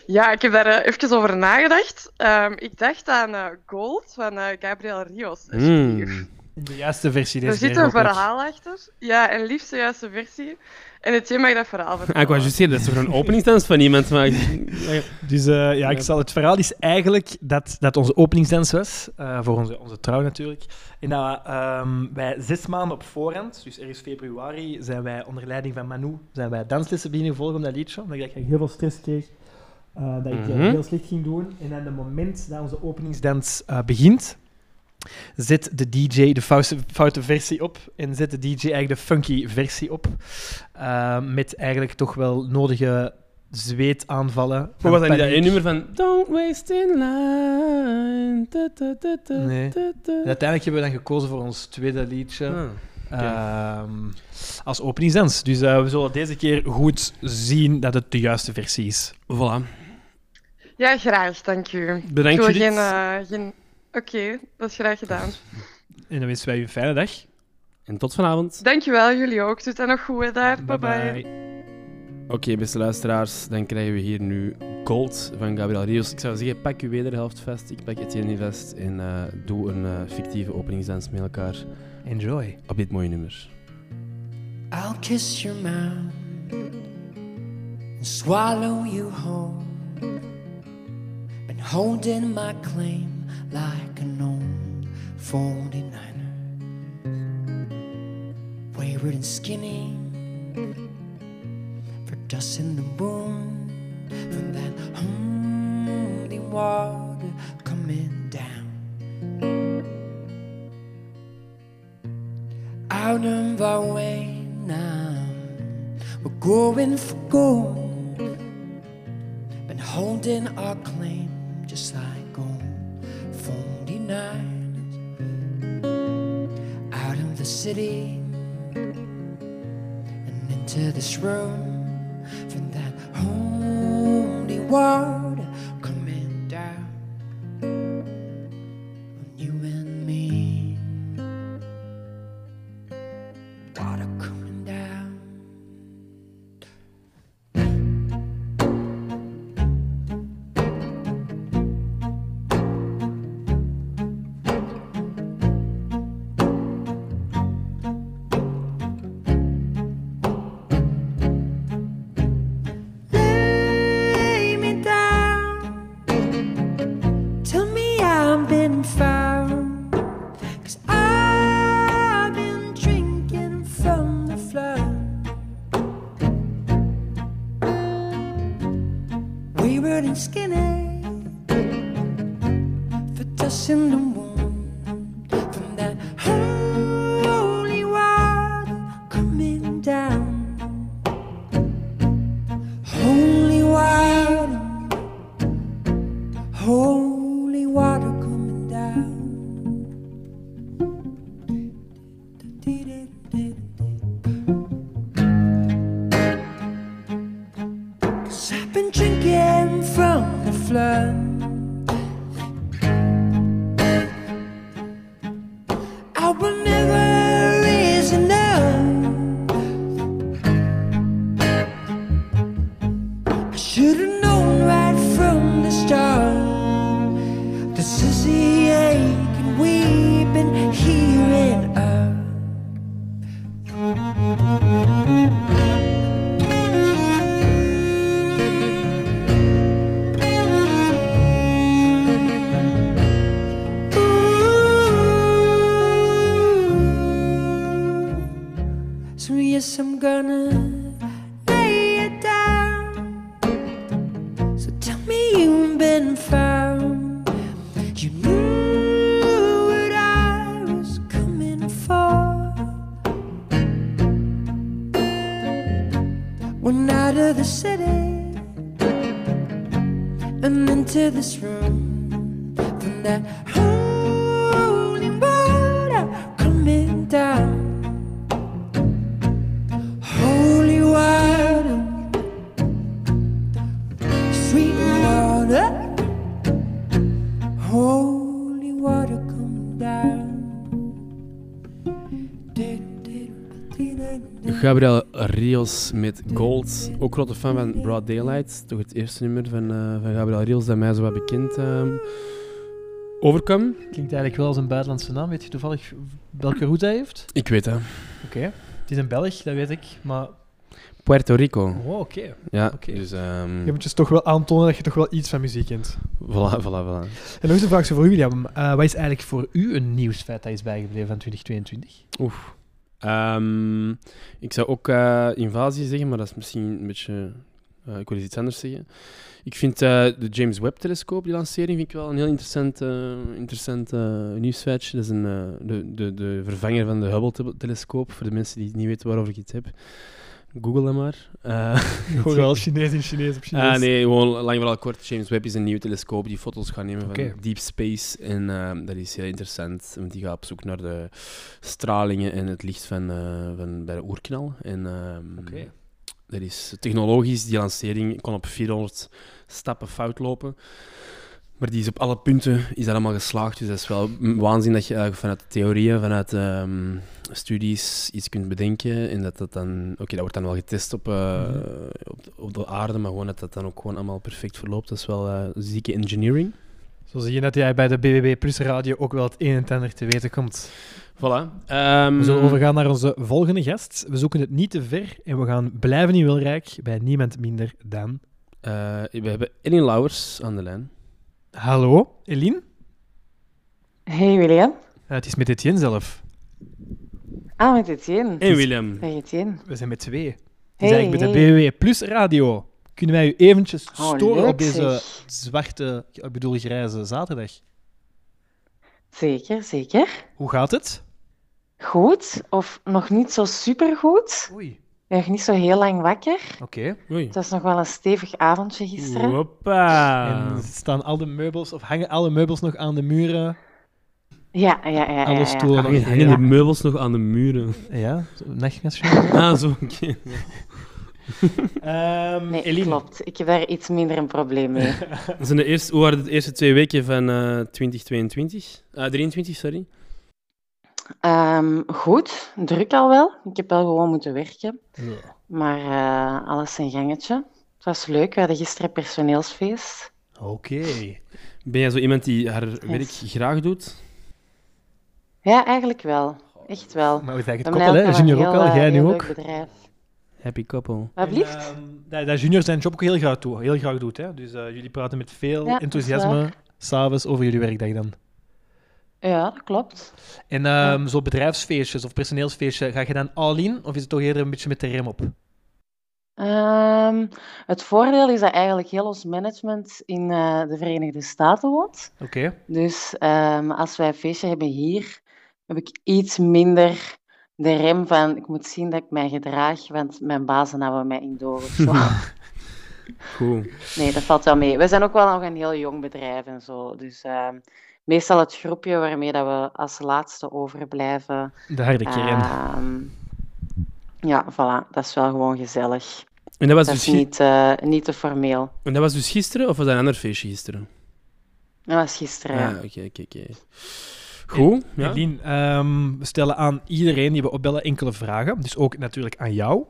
Ja, ik heb daar eh, even over nagedacht. Ehm, ik dacht aan eh, Gold van Gabriel Rios. Mm. De juiste versie Er zit een verhaal achter. Ja, een liefst de juiste versie. En het mag dat verhaal vertellen. Ah, ik was juist zeggen, dat is toch een openingsdans van iemand maakt. Dus eh, ja, ik zal, het verhaal is eigenlijk dat, dat onze openingsdans was, eh, voor onze, onze trouw natuurlijk. En dat ehm, wij zes maanden op voorhand, dus ergens februari, zijn wij onder leiding van Manu, zijn wij danslessen beginnen volgen om dat liedje, omdat ik heel veel stress kreeg, eh, dat ik Mhm. heel slecht ging doen. En dan het moment dat onze openingsdans eh, begint, zet de DJ de foute, foute versie op en zet de DJ eigenlijk de funky versie op. Eh, met eigenlijk toch wel nodige zweetaanvallen. Hoe was dat niet dat paniek. één nummer van Don't waste in line. Da, da, da, da, Nee. da, da. En uiteindelijk hebben we dan gekozen voor ons tweede liedje Ah, oké. ehm, als openingsdans. Dus eh, we zullen deze keer goed zien dat het de juiste versie is. Voilà. Ja, graag, dank u. Bedankt, Ik wil Judith. geen... eh, geen... Oké, dat is graag gedaan. En dan wensen wij u een fijne dag. En tot vanavond. Dankjewel, jullie ook. Doet dat nog goed hè, daar. Bye bye. Oké, beste luisteraars, dan krijgen we hier nu Gold van Gabriel Rios. Ik zou zeggen, pak uw wederhelft vast, ik pak Etienne vast en eh, doe een eh, fictieve openingsdans met elkaar Enjoy. op dit mooie nummer. I'll kiss your mouth and swallow you whole. Been holding my claim like an old 49er. weird and skinny for dust in the moon from that holy water coming down out of our way now. We're going for gold, been holding our claim just like. 49ers out of the city and into this room from that holy water So yes, I'm gonna Gabriel Rios met Gold. Ook grote fan van Broad Daylight. Toch het eerste nummer van, eh, van Gabriel Rios dat mij zo wat bekend ehm overkwam. Klinkt eigenlijk wel als een buitenlandse naam. Weet je toevallig welke route hij heeft? Ik weet dat. Oké. Het is een Belg, dat weet ik. Maar Puerto Rico. Oh, oké. Ja, dus... ehm je moet dus toch wel aantonen dat je toch wel iets van muziek kent. Voilà, voilà, voilà. En nog eens een vraag voor u, William. Eh, wat is eigenlijk voor u een nieuwsfeit dat is bijgebleven van 2022? Oef. Ehm, ik zou ook eh, invasie zeggen, maar dat is misschien een beetje... eh, ik wil iets anders zeggen. Ik vind eh, de James Webb-telescoop, die lancering, vind ik wel een heel interessant, interessant nieuwsfeitje. Dat is een, de, de, de vervanger van de Hubble-telescoop, voor de mensen die niet weten waarover ik het heb. Google dat maar. Eh, Gewoon wel Chinees in Chinees op Chinees. Ah, nee, gewoon lang vooral kort. James Webb is een nieuwe telescoop die foto's gaat nemen van deep space. En ehm, dat is heel interessant, want die gaat op zoek naar de stralingen en het licht van, eh, van bij de oerknal. En ehm, dat is technologisch, die lancering kon op 400 stappen fout lopen. Maar die is op alle punten is dat allemaal geslaagd. Dus dat is wel waanzin dat je eigenlijk vanuit de theorieën, vanuit ehm, studies iets kunt bedenken. En dat dat dan... Oké, dat wordt dan wel getest op, eh, Mhm. op, de- op de aarde, maar gewoon dat dat dan ook gewoon allemaal perfect verloopt. Dat is wel eh, zieke engineering. Zo zie je dat jij bij de BBB Plus Radio ook wel het een en ander te weten komt. Voilà. Ehm, We zullen overgaan naar onze volgende gast. We zoeken het niet te ver en we gaan blijven in Wilrijk bij niemand minder dan... eh, we hebben Eline Lauwers aan de lijn. Hallo, Eline? Hey William. Eh, het is met Etienne zelf. Ah, met Etienne. En Willem. Bij Etienne. We zijn met twee. Het Hey, is eigenlijk met de hey. BWW Plus Radio. Kunnen wij u eventjes Oh, storen leuk, op deze zeg. zwarte, ik bedoel grijze zaterdag? Zeker, zeker. Hoe gaat het? Goed, of nog niet zo supergoed. Oei. Ik ben niet zo heel lang wakker. Oké. Oei. Het was nog wel een stevig avondje gisteren. Hoppa. En staan al de meubels, of hangen alle meubels nog aan de muren? Ja, ja, ja. ja, Alle ja. stoelen nog Hangen, de meubels nog aan de muren? Ja, nachtmesje. Ah, zo. oké. Ehm Nee, Eline. klopt. Ik heb daar iets minder een probleem mee. Dat zijn de eerste, hoe waren de eerste twee weken van eh 2022? Ah, 23, sorry. Ehm, goed, druk al wel. Ik heb wel gewoon moeten werken. Ja. Maar eh, alles in gangetje. Het was leuk. We hadden gisteren personeelsfeest. Oké. Ben jij zo iemand die haar werk graag doet? Ja, eigenlijk wel. Echt wel. Maar we zijn het koppel, hè? Junior ook wel al, een jij heel, nu eh, ook. bedrijf. Happy couple. Wat blieft? Ehm, dat, Junior zijn job ook heel graag, doet, heel graag doet. Hè? Dus eh, jullie praten met veel Ja, enthousiasme s'avonds over jullie werkdag dan. Ja, dat klopt. En ehm, zo bedrijfsfeestjes of personeelsfeestjes, ga je dan all in? Of is het toch eerder een beetje met de rem op? Ehm, het voordeel is dat eigenlijk heel ons management in eh, de Verenigde Staten woont. Oké. Dus ehm, als wij een feestje hebben hier, heb ik iets minder de rem van ik moet zien dat ik mij gedraag, want mijn bazen houden mij in door of zo. Goed. Nee, dat valt wel mee. We zijn ook wel nog een heel jong bedrijf en zo. Dus ehm, meestal het groepje waarmee dat we als laatste overblijven. De harde kern. Ehm, ja, voilà. Dat is wel gewoon gezellig. En dat was, Dat dus is niet, eh, niet te formeel. en dat was dus gisteren of was dat een ander feestje gisteren? Dat was gisteren, ja. Ah, oké, oké, oké. Goed. Ja. Eline, ehm, we stellen aan iedereen die we opbellen enkele vragen. Dus ook natuurlijk aan jou.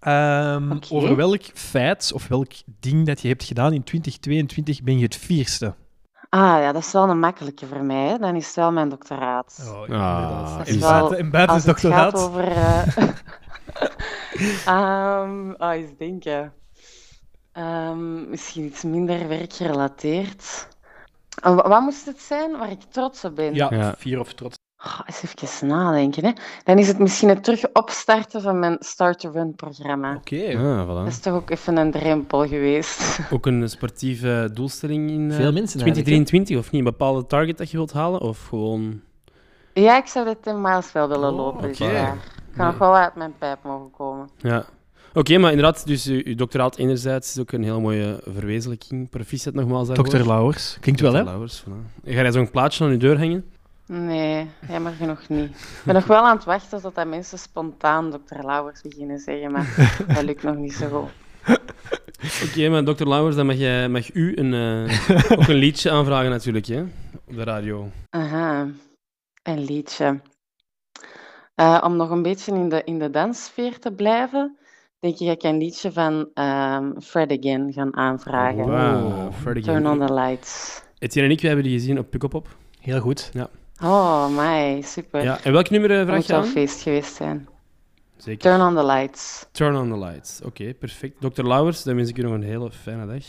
Ehm. Over welk feit of welk ding dat je hebt gedaan in 2022 ben je het vierste? Ah ja, dat is wel een makkelijke voor mij. Hè. Dan is het wel mijn doctoraat. Oh, Ah, Dat is buiten, wel- en buiten als het het doctoraat? gaat over... eh, Ehm, ah, eens denken. Ehm, misschien iets minder werkgerelateerd. Wa- wat moest het zijn waar ik trots op ben? Ja, Ja. vier of trots. Oh, eens even nadenken. Hè. Dan is het misschien het terug opstarten van mijn Start-to-Run-programma. Oké. Ah, Dat voilà. is toch ook even een drempel geweest. Ook een sportieve doelstelling in eh, Veel mensen eigenlijk, hè? 2023 of niet? Een bepaalde target dat je wilt halen? Of gewoon... Ja, ik zou de 10 miles wel willen Oh, lopen dit oké. jaar. Ik ga nog wel uit mijn pijp mogen komen. Ja. Oké, maar inderdaad, dus uw uw doctoraat enerzijds is ook een hele mooie verwezenlijking. Proficiat nogmaals daarvoor. Dokter Lauwers. Klinkt wel, hè? Lauwers, voilà. Ga jij zo'n plaatje aan je deur hangen? Nee, jammer genoeg niet. Ik ben nog wel aan het wachten tot dat mensen spontaan Dr. Lauwers beginnen zeggen, maar dat lukt nog niet zo goed. Oké, maar dokter Lauwers, dan mag, jij, mag u een, eh, ook een liedje aanvragen natuurlijk, hè? Op de radio. Aha, een liedje. Eh, om nog een beetje in de, in de danssfeer te blijven, denk ik dat ik een liedje van ehm, Fred Again gaan aanvragen. Wow, Fred Turn on again. the lights. Etienne en ik, we hebben die gezien op Pukkelpop. Heel goed. Oh, my, super. Ja, en welk nummer eh, vraag moet je wel aan? feest geweest zijn. Zeker. Turn on the lights. Turn on the lights. Oké, perfect. Dokter Lauwers, dan wens ik u nog een hele fijne dag.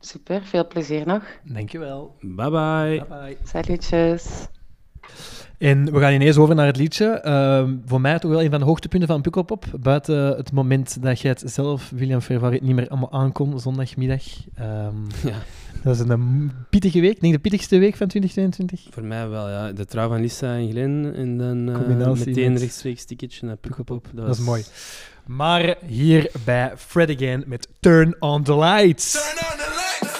Super, veel plezier nog. Dankjewel. Bye bye. bye. Salutjes. En we gaan ineens over naar het liedje. Ehm, voor mij toch wel een van de hoogtepunten van Pukkelpop. Buiten het moment dat jij het zelf, William Fervarit, niet meer allemaal aankon zondagmiddag. Ehm, Ja. Dat is een pittige week. Ik denk de pittigste week van 2022. Voor mij wel, ja. De trouw van Lisa en Glen en dan eh, meteen met rechtstreeks ticketje naar Pukkelpop. Dat is mooi. Maar hier bij Fred Again met Turn on the Lights. The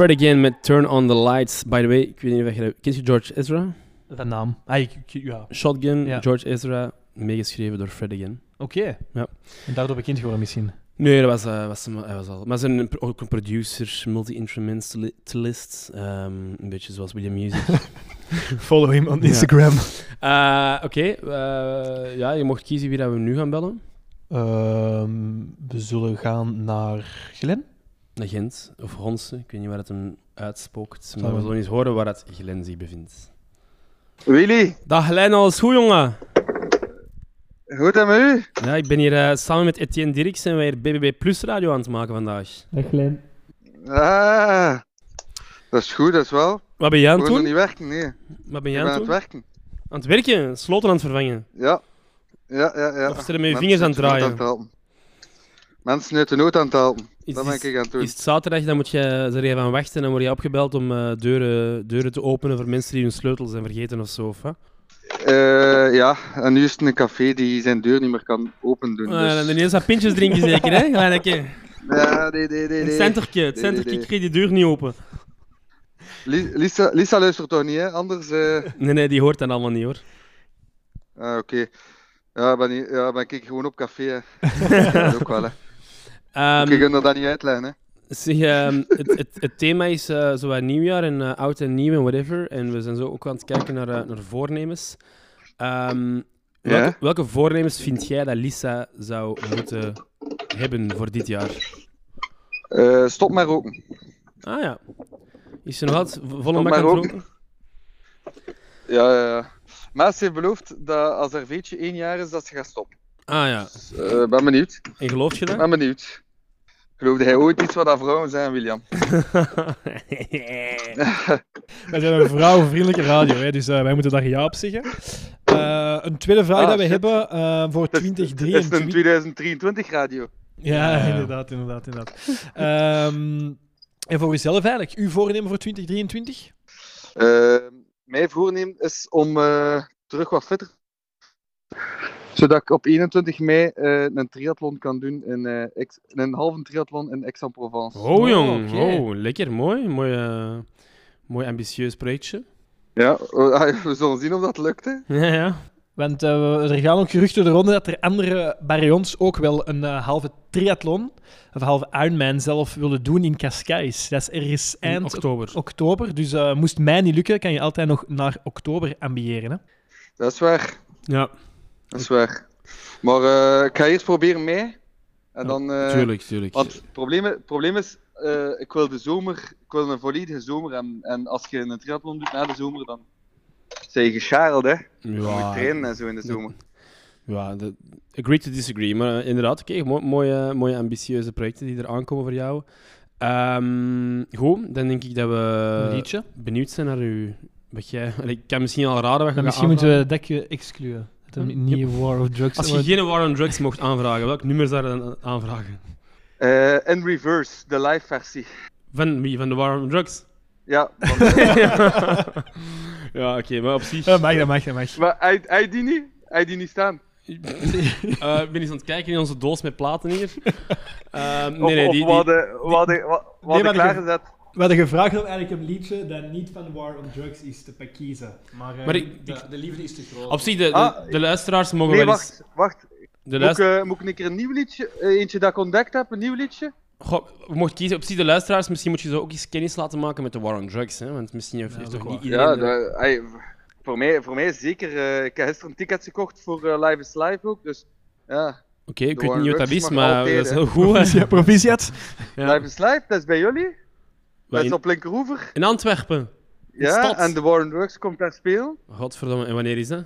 Fred Again met Turn on the Lights. By the way, ik weet niet of je... Kent je George Ezra? De naam. Ah, ik, ja. Shotgun, Ja. George Ezra, meegeschreven door Fred Again. Oké. Ja. En daardoor bekend geworden misschien. Nee, dat was, eh, was hem, hij was al. Maar ze zijn ook een producer, multi-instrumentalist. ehm, een beetje zoals William Music. Follow him on Ja. Instagram. Eh, Oké, eh, ja, je mocht kiezen wie dat we nu gaan bellen. Ehm, we zullen gaan naar Glen. Naar Gent of Ronse, ik weet niet waar het hem uitspookt. Maar we zullen eens horen waar het Glen zich bevindt. Willy, Dag Glen, alles goed jongen? goed en met u? Ja, ik ben hier eh, samen met Etienne Dirks en wij hier BBB Plus radio aan het maken vandaag. Dag Glen. Ah, dat is goed, dat is wel. Wat ben jij aan We het doen? niet werken, nee. Wat ben jij Ik aan aan het werken. Aan het werken? Sloten aan het vervangen? Ja. Ja, ja, ja. Of er met je vingers aan uit het de nood draaien? Mensen uit de nood aan het helpen. Is- dat ben is- ik aan het doen. Is het zaterdag, dan moet je er even aan wachten en dan word je opgebeld om eh, deuren, deuren te openen voor mensen die hun sleutels zijn vergeten of zo. Of? Eh, ja, en nu is het een café die zijn deur niet meer kan open doen. Ah, dus- dan ineens wat pintjes drinken zeker, hè? Ja, nee, nee, nee. Het centertje, het centertje kreeg die deur niet open. Li- Lisa, Lisa luistert toch niet, hè? Anders... eh, Nee, nee, die hoort dat allemaal niet hoor. Ah, oké. Ja, ben, ik- ja, ben ik gewoon op café, hè. dat ook wel, hè. Ehm, ik kan er dat niet uitleggen. Zeg, ehm, het, het, het thema is eh zo wat nieuwjaar en eh, oud en nieuw en whatever. En we zijn zo ook aan het kijken naar, eh, naar voornemens. Ehm, welke, Ja? welke voornemens vind jij dat Lisa zou moeten hebben voor dit jaar? Stop maar roken. Ah ja. Is ze nog altijd vo- volle aan het roken. roken? Ja, ja, ja. Maar ze heeft beloofd dat als haar veetje één jaar is, dat ze gaat stoppen. Ah ja. Eh, ben benieuwd. En geloof je dat? Ben benieuwd. Geloofde hij ooit iets wat dat vrouwen zijn, William? Wij zijn een vrouwenvriendelijke radio, hè, dus eh, wij moeten daar ja op zeggen. Eh, een tweede vraag Ah, dat we shit. hebben eh, voor Het is een 2023. 2023 radio. Ja, inderdaad, inderdaad, inderdaad. Ehm, en voor uzelf eigenlijk, uw voornemen voor 2023? Eh, mijn voornemen is om eh, terug wat fitter zodat ik op 21 mei eh, een triathlon kan doen, in, eh, Aix- een halve triathlon in Aix-en-Provence. Oh jong, oké. oh, lekker, mooi. Mooi, eh, mooi ambitieus projectje. Ja, oh, we zullen zien of dat lukt. Hè. Ja, ja. Want er gaan ook geruchten de ronde dat er anderen bij ons ook wel een halve triathlon, of halve Ironman zelf, willen doen in Cascais. Dat is ergens In eind oktober. oktober. Dus eh, moest mij niet lukken, kan je altijd nog naar oktober ambiëren. Hè? Dat is waar, Ja, dat is waar. Maar eh, ik ga eerst proberen mei. En dan, eh, tuurlijk, tuurlijk. Want het probleem, het probleem is, eh, ik wil de zomer, ik wil een volledige zomer. En, en als je een triathlon doet na de zomer, dan Zijn je gescharreld, hè? Je Ja. moet trainen en zo in de zomer. Ja, de, agree to disagree. Maar inderdaad, mo- mooie, mooie ambitieuze projecten die er aankomen voor jou. Ehm, goed, dan denk ik dat we liedje? benieuwd zijn naar u. Wat jij, ik kan misschien al raden wat je Dan gaat misschien moeten we aanvragen. dat je War of Drugs Als je wordt. geen War on Drugs mocht aanvragen, welk nummer zou je dan aanvragen? Eh, in reverse, de live versie. Van wie? Van de War on Drugs? Ja, want- ja, oké, maar op zich... Dat mag, dat mag, dat mag. Maar hij, hij die niet? Hij die niet staan? Eh, ik ben eens aan het kijken in onze doos met platen hier. Ehm, nee, Of- nee, of die... we die- hadden- we hadden- we- we Nee, hadden maar de- klaargezet. We hadden gevraagd om eigenlijk een liedje dat niet van War on Drugs is te kiezen. Maar, eh, Maar ik- de, de liefde is te groot. Op zich, de, de, Ah, de luisteraars mogen Nee, wel eens... wacht, wacht. De Moet, ik, luister... eh, moet ik een keer een nieuw liedje, eh, eentje dat ik ontdekt heb, een nieuw liedje? Goh, we mochten kiezen. Op zich, de luisteraars, misschien moet je zo ook eens kennis laten maken met de War on Drugs. Hè? Want misschien heeft, heeft toch niet iedereen... Ja, de- dat- ey, voor, mij, voor mij zeker. eh, ik heb gisteren tickets gekocht voor eh, Live is Live ook, dus ja. Oké, ik weet niet wat dat Drugs is, mag maar altijd, dat is hè. heel goed. hè. Proficiat, proficiat. Ja. Live is Live, dat is bij jullie. Dat in- op Linkeroever. In Antwerpen. In Ja, stad. en de War on Drugs komt daar spelen. Godverdomme, en wanneer is dat?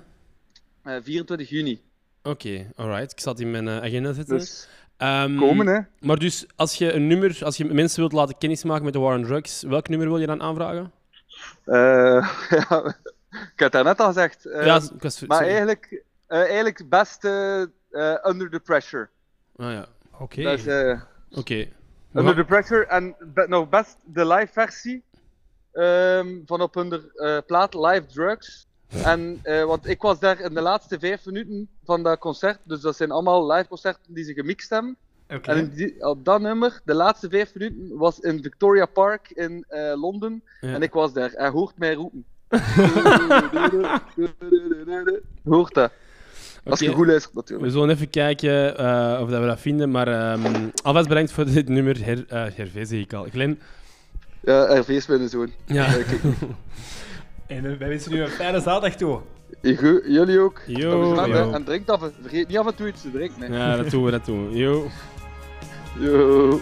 Eh, 24 juni. Oké, alright. Ik zal het in mijn eh, agenda zetten. Dus Ehm, komen, hè. Maar dus, als je een nummer, als je mensen wilt laten kennismaken met de War on Drugs, welk nummer wil je dan aanvragen? Eh, ja, ik heb het daarnet al gezegd. eh, Ja, ik was- maar sorry. eigenlijk, eh, eigenlijk best eh, eh, Under the Pressure. Ah ja. Oké. Dat eh, Oké. Under the Pressure en be- nog best de live versie ehm, van op hun eh, plaat Live Drugs. En, eh, want ik was daar in de laatste vijf minuten van dat concert, dus dat zijn allemaal live concerten die ze gemixt hebben. En die- op dat nummer, de laatste vijf minuten, was in Victoria Park in eh, Londen. Ja. En ik was daar. Hij hoort mij roepen. hoort dat. Als je goed luistert, We natuurlijk. zullen even kijken eh, of dat we dat vinden, maar ehm, alvast bedankt voor dit nummer. Her, eh Hervé zeg ik al. Glenn? Ja, RV is mijn zoon. Ja. En eh, wij wensen u een fijne zaterdag toe. Goed, jullie ook. Yo, Nog eens aan, hè. yo. En drink af. Vergeet niet af en toe iets te drinken. hè. Ja, dat doen we, dat doen we. Yo. Yo.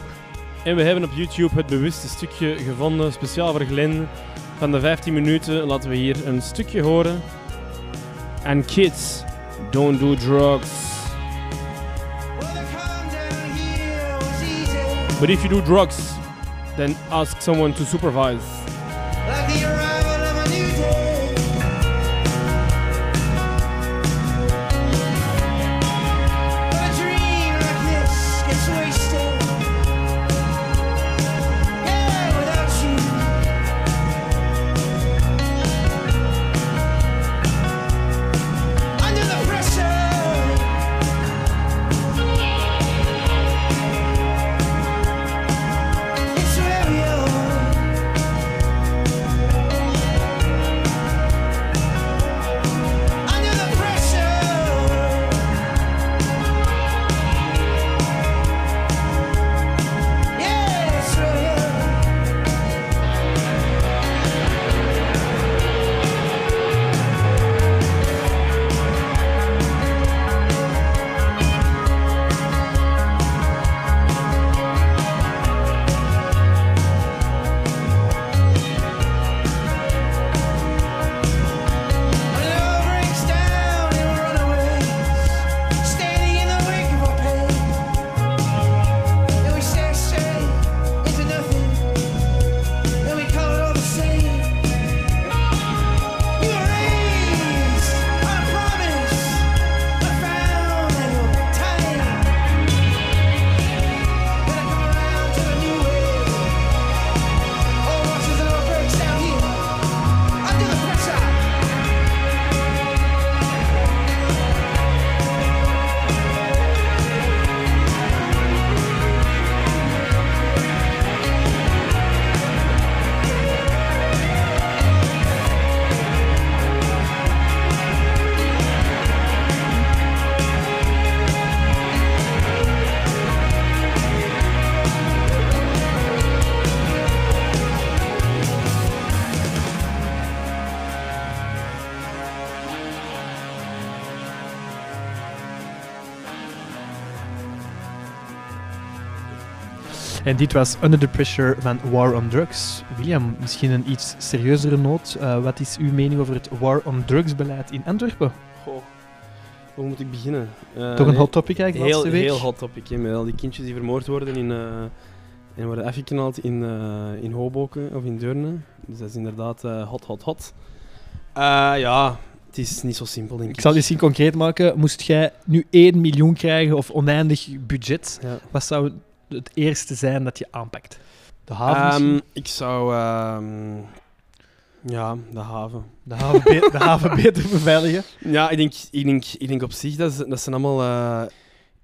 En we hebben op YouTube het bewuste stukje gevonden, speciaal voor Glenn. Van de 15 minuten laten we hier een stukje horen. And kids, don't do drugs. But if you do drugs, then ask someone to supervise. En dit was Under the Pressure van War on Drugs. William, misschien een iets serieuzere noot. Eh, wat is uw mening over het War on Drugs beleid in Antwerpen? Goh, hoe moet ik beginnen? Eh, Toch een hot topic eigenlijk Heel, week? heel hot topic, hè, met al die kindjes die vermoord worden in, eh, en worden afgeknald in, in Hoboken of in Deurne. Dus dat is inderdaad hot, hot, hot. Eh, ja, het is niet zo simpel, denk ik. Ik zal het misschien concreet maken. Moest jij nu 1 miljoen krijgen of oneindig budget, Ja. wat zou het eerste zijn dat je aanpakt? De haven misschien? Ehm, ik zou... ehm, ja, de haven. De haven, be- de haven beter beveiligen? Ja, ik denk, ik denk, ik denk op zich dat, ze- dat zijn allemaal... eh,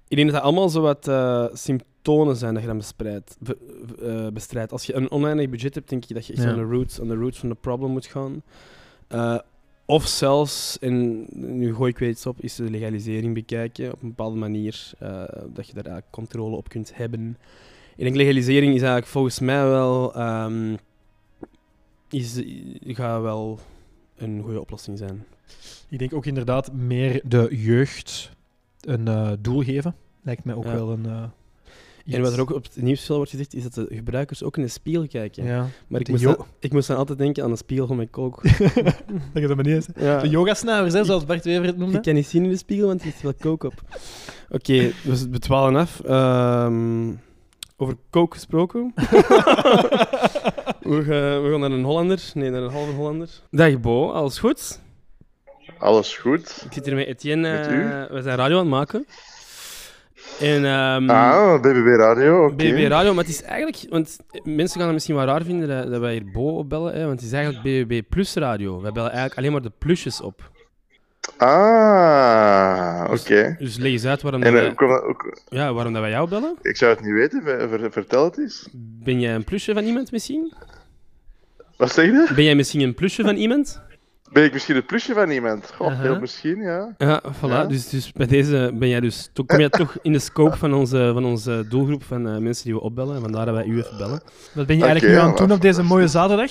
ik denk dat dat allemaal zo wat eh, symptomen zijn dat je dan bespreidt, be- eh, bestrijdt. Als je een oneindig budget hebt, denk ik dat je echt Ja. aan de roots, aan de roots van de problem moet gaan. Eh, of zelfs, en nu gooi ik weer iets op, is de legalisering bekijken op een bepaalde manier. eh, dat je daar eigenlijk controle op kunt hebben. Ik denk legalisering is eigenlijk volgens mij wel... ehm, is, gaat wel een goede oplossing zijn. Ik denk ook inderdaad meer de jeugd een eh, doel geven. Lijkt mij ook Ja. wel een. En wat er ook op het nieuws veel wordt gezegd, is dat de gebruikers ook in de spiegel kijken. Ja. Maar ik moest, dan, ik moest dan altijd denken aan een spiegel van mijn kook. Dat je dat maar niet eens. Ja. De yogasnavers, hè, zoals Bart Wever het noemde. Ik kan niet zien in de spiegel, want er is veel kook op. Oké, dus we dwalen af. Ehm, over kook gesproken. we, gaan, we gaan naar een Hollander. Nee, naar een halve Hollander. Dag Bo, alles goed? Alles goed. Ik zit hier met Etienne. Met u? eh, we zijn radio aan het maken. En, ehm, Ah, BBB Radio, oké. BBB Radio, maar het is eigenlijk... Want mensen gaan het misschien wel raar vinden dat, dat wij hier Bo opbellen, hè, want het is eigenlijk BBB Plus Radio. Wij bellen eigenlijk alleen maar de plusjes op. Ah, oké. Dus leg eens uit waarom, En, dat eh, wij, dat ook- ja, waarom dat wij jou bellen. Ik zou het niet weten, ver- ver- vertel het eens. Ben jij een plusje van iemand misschien? Wat zeg je? Ben jij misschien een plusje van iemand? Ben ik misschien het plusje van iemand? Goh, heel misschien, ja. Ja, voilà. Ja. Dus, dus bij deze ben jij dus, to- kom jij toch in de scope van onze, van onze doelgroep van eh, mensen die we opbellen. En vandaar dat wij u even bellen. Wat ben je eigenlijk nu aan het doen op deze mooie zaterdag?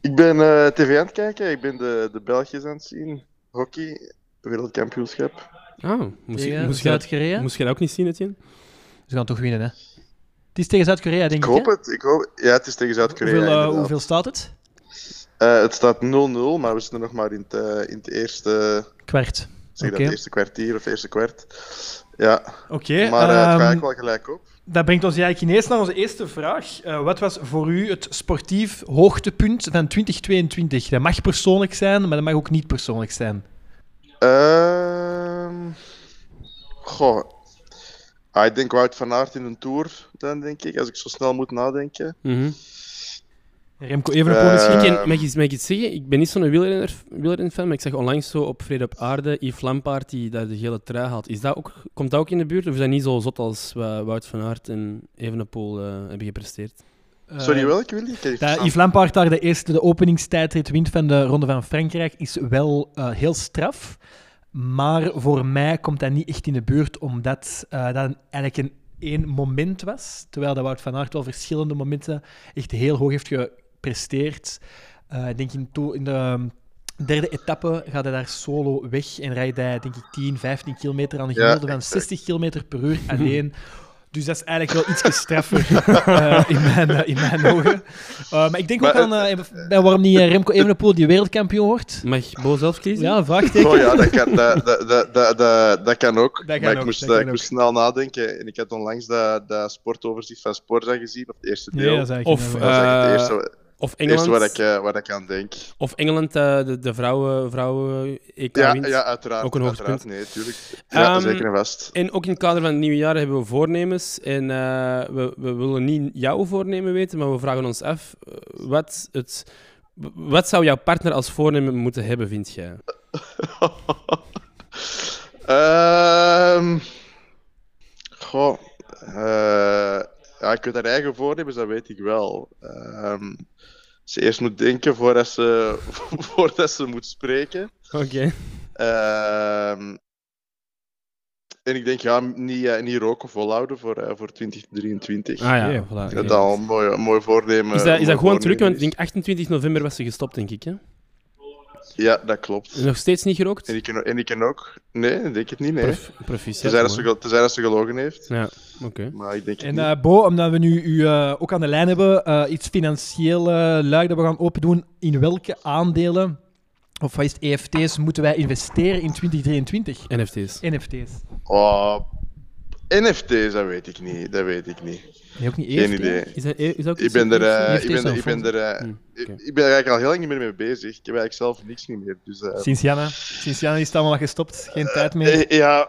Ik ben eh, tv aan het kijken, ik ben de, de Belgiërs aan het zien. Hockey, wereldkampioenschap. Ah, moest, je, Tegen moest, Zuid-Korea? moest je dat ook niet zien, Etienne? Ze gaan toch winnen, hè? Het is tegen Zuid-Korea, denk Ik ik. hoop hè? het, ik hoop Ja, het is tegen Zuid-Korea. Hoeveel, inderdaad. hoeveel staat het? Eh, het staat 0-0, maar we zitten nog maar in het, eh, in het eerste... Kwart. Zeg Oké. dat, eerste kwartier of eerste kwart. Ja. Oké, Maar eh, het gaat ehm, eigenlijk wel gelijk op. Dat brengt ons eigenlijk ineens naar onze eerste vraag. Eh, wat was voor u het sportief hoogtepunt van 2022? Dat mag persoonlijk zijn, maar dat mag ook niet persoonlijk zijn. Ehm goh. Ah, ik denk Wout van Aert in een Tour, dan denk ik, als ik zo snel moet nadenken. Mhm. Remco Evenepoel misschien? Eh, Ik ken- mag, ik, iets- mag ik iets zeggen? Ik ben niet zo'n wielrenner, wielrenner-fan, maar ik zag onlangs zo op Vrede op Aarde Yves Lampaard die daar de gele trui had. Is dat ook, komt dat ook in de buurt? Of is dat niet zo zot als wat Wout van Aert en Evenepoel eh, hebben gepresteerd? Sorry, Eh, welke wil je? Ik Dat verstaan. Yves Lampaard daar de eerste de openingstijdrit wint van de Ronde van Frankrijk is wel eh, heel straf. Maar voor mij komt dat niet echt in de buurt, omdat eh, dat eigenlijk een één moment was. Terwijl dat Wout van Aert wel verschillende momenten echt heel hoog heeft gepresteerd. Eh, ik denk in, to- in de ehm, derde etappe gaat hij daar solo weg en rijdt hij denk ik 10, 15 kilometer aan een Ja, gemiddelde van exact. 60 kilometer per uur alleen. Dus dat is eigenlijk wel iets straffer eh, in, mijn, eh, in mijn ogen. Uh, maar ik denk ook aan eh, bij waarom niet Remco Evenepoel die wereldkampioen wordt. Mag Bo zelf kiezen? Ja, vraagteken. Oh ja, dat kan, dat, dat, dat, dat, dat, kan ook. kan maar ik, ook, moest, dat dat- kan ik moest snel nadenken. En ik had onlangs dat, dat sportoverzicht van Sporza gezien, op het eerste Nee, deel. ik Of, Dat was eigenlijk het eerste, of Engeland. waar ik, eh, waar ik aan denk. Of Engeland, eh, de, de vrouwen, vrouwen EK Ja, wint. ja, uiteraard. Ook een hoogtepunt. Nee, tuurlijk. Ja, Ehm, zeker en vast. En ook in het kader van het nieuwe jaar hebben we voornemens. En eh, we, we willen niet jouw voornemen weten, maar we vragen ons af: eh, wat, het, wat zou jouw partner als voornemen moeten hebben, vind jij? Ehm goh. eh, ja, ik weet haar eigen voornemens, dat weet ik wel. Ehm, ze eerst moet denken voordat ze, voordat ze moet spreken. Oké. Ehm, en ik denk, ja, niet, eh, niet roken volhouden voor, eh, voor 2023. Ah ja, voilà, Dat is al een mooi, een mooi voornemen. Is dat, is dat gewoon terug? Want ik denk 28 november was ze gestopt, denk ik. Hè? Ja, dat klopt. Nog steeds niet gerookt? En ik ken, en ik ken ook... Nee, ik denk het niet, nee. Prof- proficiat, Tenzij dat, ze, tenzij dat ze gelogen heeft. Ja, oké. Maar ik denk het En niet. eh, Bo, omdat we nu u eh, ook aan de lijn hebben, eh, iets financieel eh luik dat we gaan opendoen. In welke aandelen, of wat is het, EFT's, moeten wij investeren in 2023? NFT's. NFT's. Oh, NFT's, dat weet ik niet. Dat weet ik niet. Nee, ook niet Geen EFT? idee. Is dat- is dat ook ik ben er, eh, ik ben, EFT's ik ben er, eh, Hm, ik, ik ben er eigenlijk al heel lang niet meer mee bezig. Ik heb eigenlijk zelf niks niet meer. Dus, eh, Sinds Janne. Sinds Janne is het allemaal gestopt. Geen tijd meer. ja,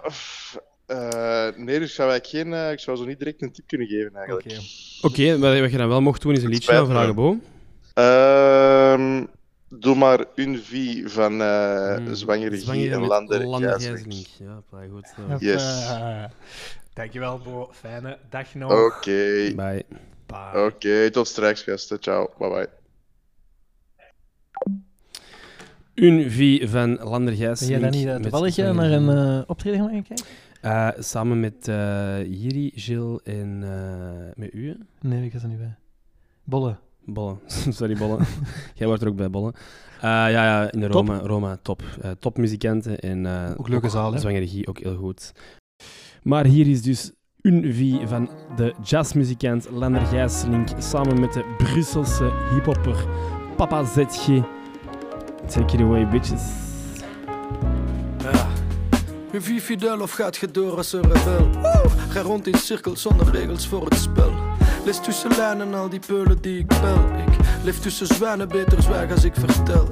eh, nee, dus zou ik geen, ik zou zo niet direct een tip kunnen geven eigenlijk. Oké, maar wat je dan wel mocht doen is een liedje spijt me. vragen, Bo. Ehm, doe maar een V van eh Zwangere Guy Zwangere en Lander. Ja, goed. zo. Yes. Dankjewel, Bo. Fijne dag nog. Oké. Bye. Oké, tot straks gasten. Ciao. Bye bye. Een V van Lander Ben jij dan niet toevallig naar een eh, optreden gaan kijken? Eh, samen met eh Jiri, Gilles en eh, met u. Nee, ik was er niet bij. Bolle. Bolle. Sorry, Bolle. Jij wordt er ook bij, Bolle. Eh, ja, ja, in de Top. Roma, Roma top. Eh, topmuzikanten en eh, Ook leuke zaal, Guy ook heel goed. Maar hier is dus een V van de jazzmuzikant Lander Gijsling samen met de Brusselse hiphopper Papa ZG. Take it away, bitches. Ja. Nu wie fidel of gaat je door als een rebel? Ga rond in cirkels zonder regels voor het spel. Lees tussen lijnen al die peulen die ik bel. Ik leef tussen zwijnen, beter zwijg als ik vertel.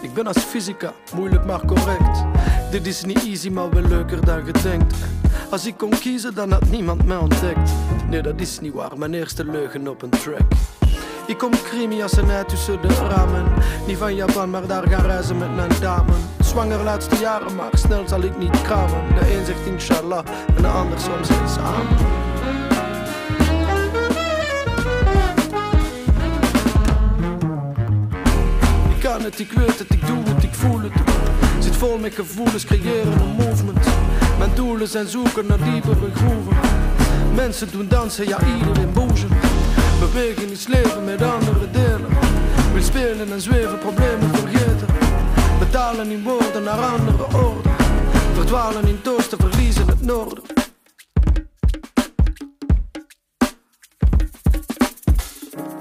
Ik ben als fysica, moeilijk maar correct. Dit is niet easy, maar wel leuker dan gedenkt. Als ik kon kiezen, dan had niemand mij ontdekt. Nee, dat is niet waar, mijn eerste leugen op een track. Ik kom een ei tussen de ramen. Niet van Japan, maar daar gaan reizen met mijn dame. Zwanger laatste jaren, maar snel zal ik niet kramen. De een zegt inshallah en de ander soms eens amen. Ik kan het, ik weet het, ik doe het, ik voel het. Zit vol met gevoelens, creëren een movement. Mijn doelen zijn zoeken naar diepere groeven. Mensen doen dansen, ja iedereen boezen. Bewegen is leven met andere delen. Wil spelen en zweven, problemen vergeten. Betalen in woorden naar andere orde. Verdwalen in toosten, verliezen het noorden.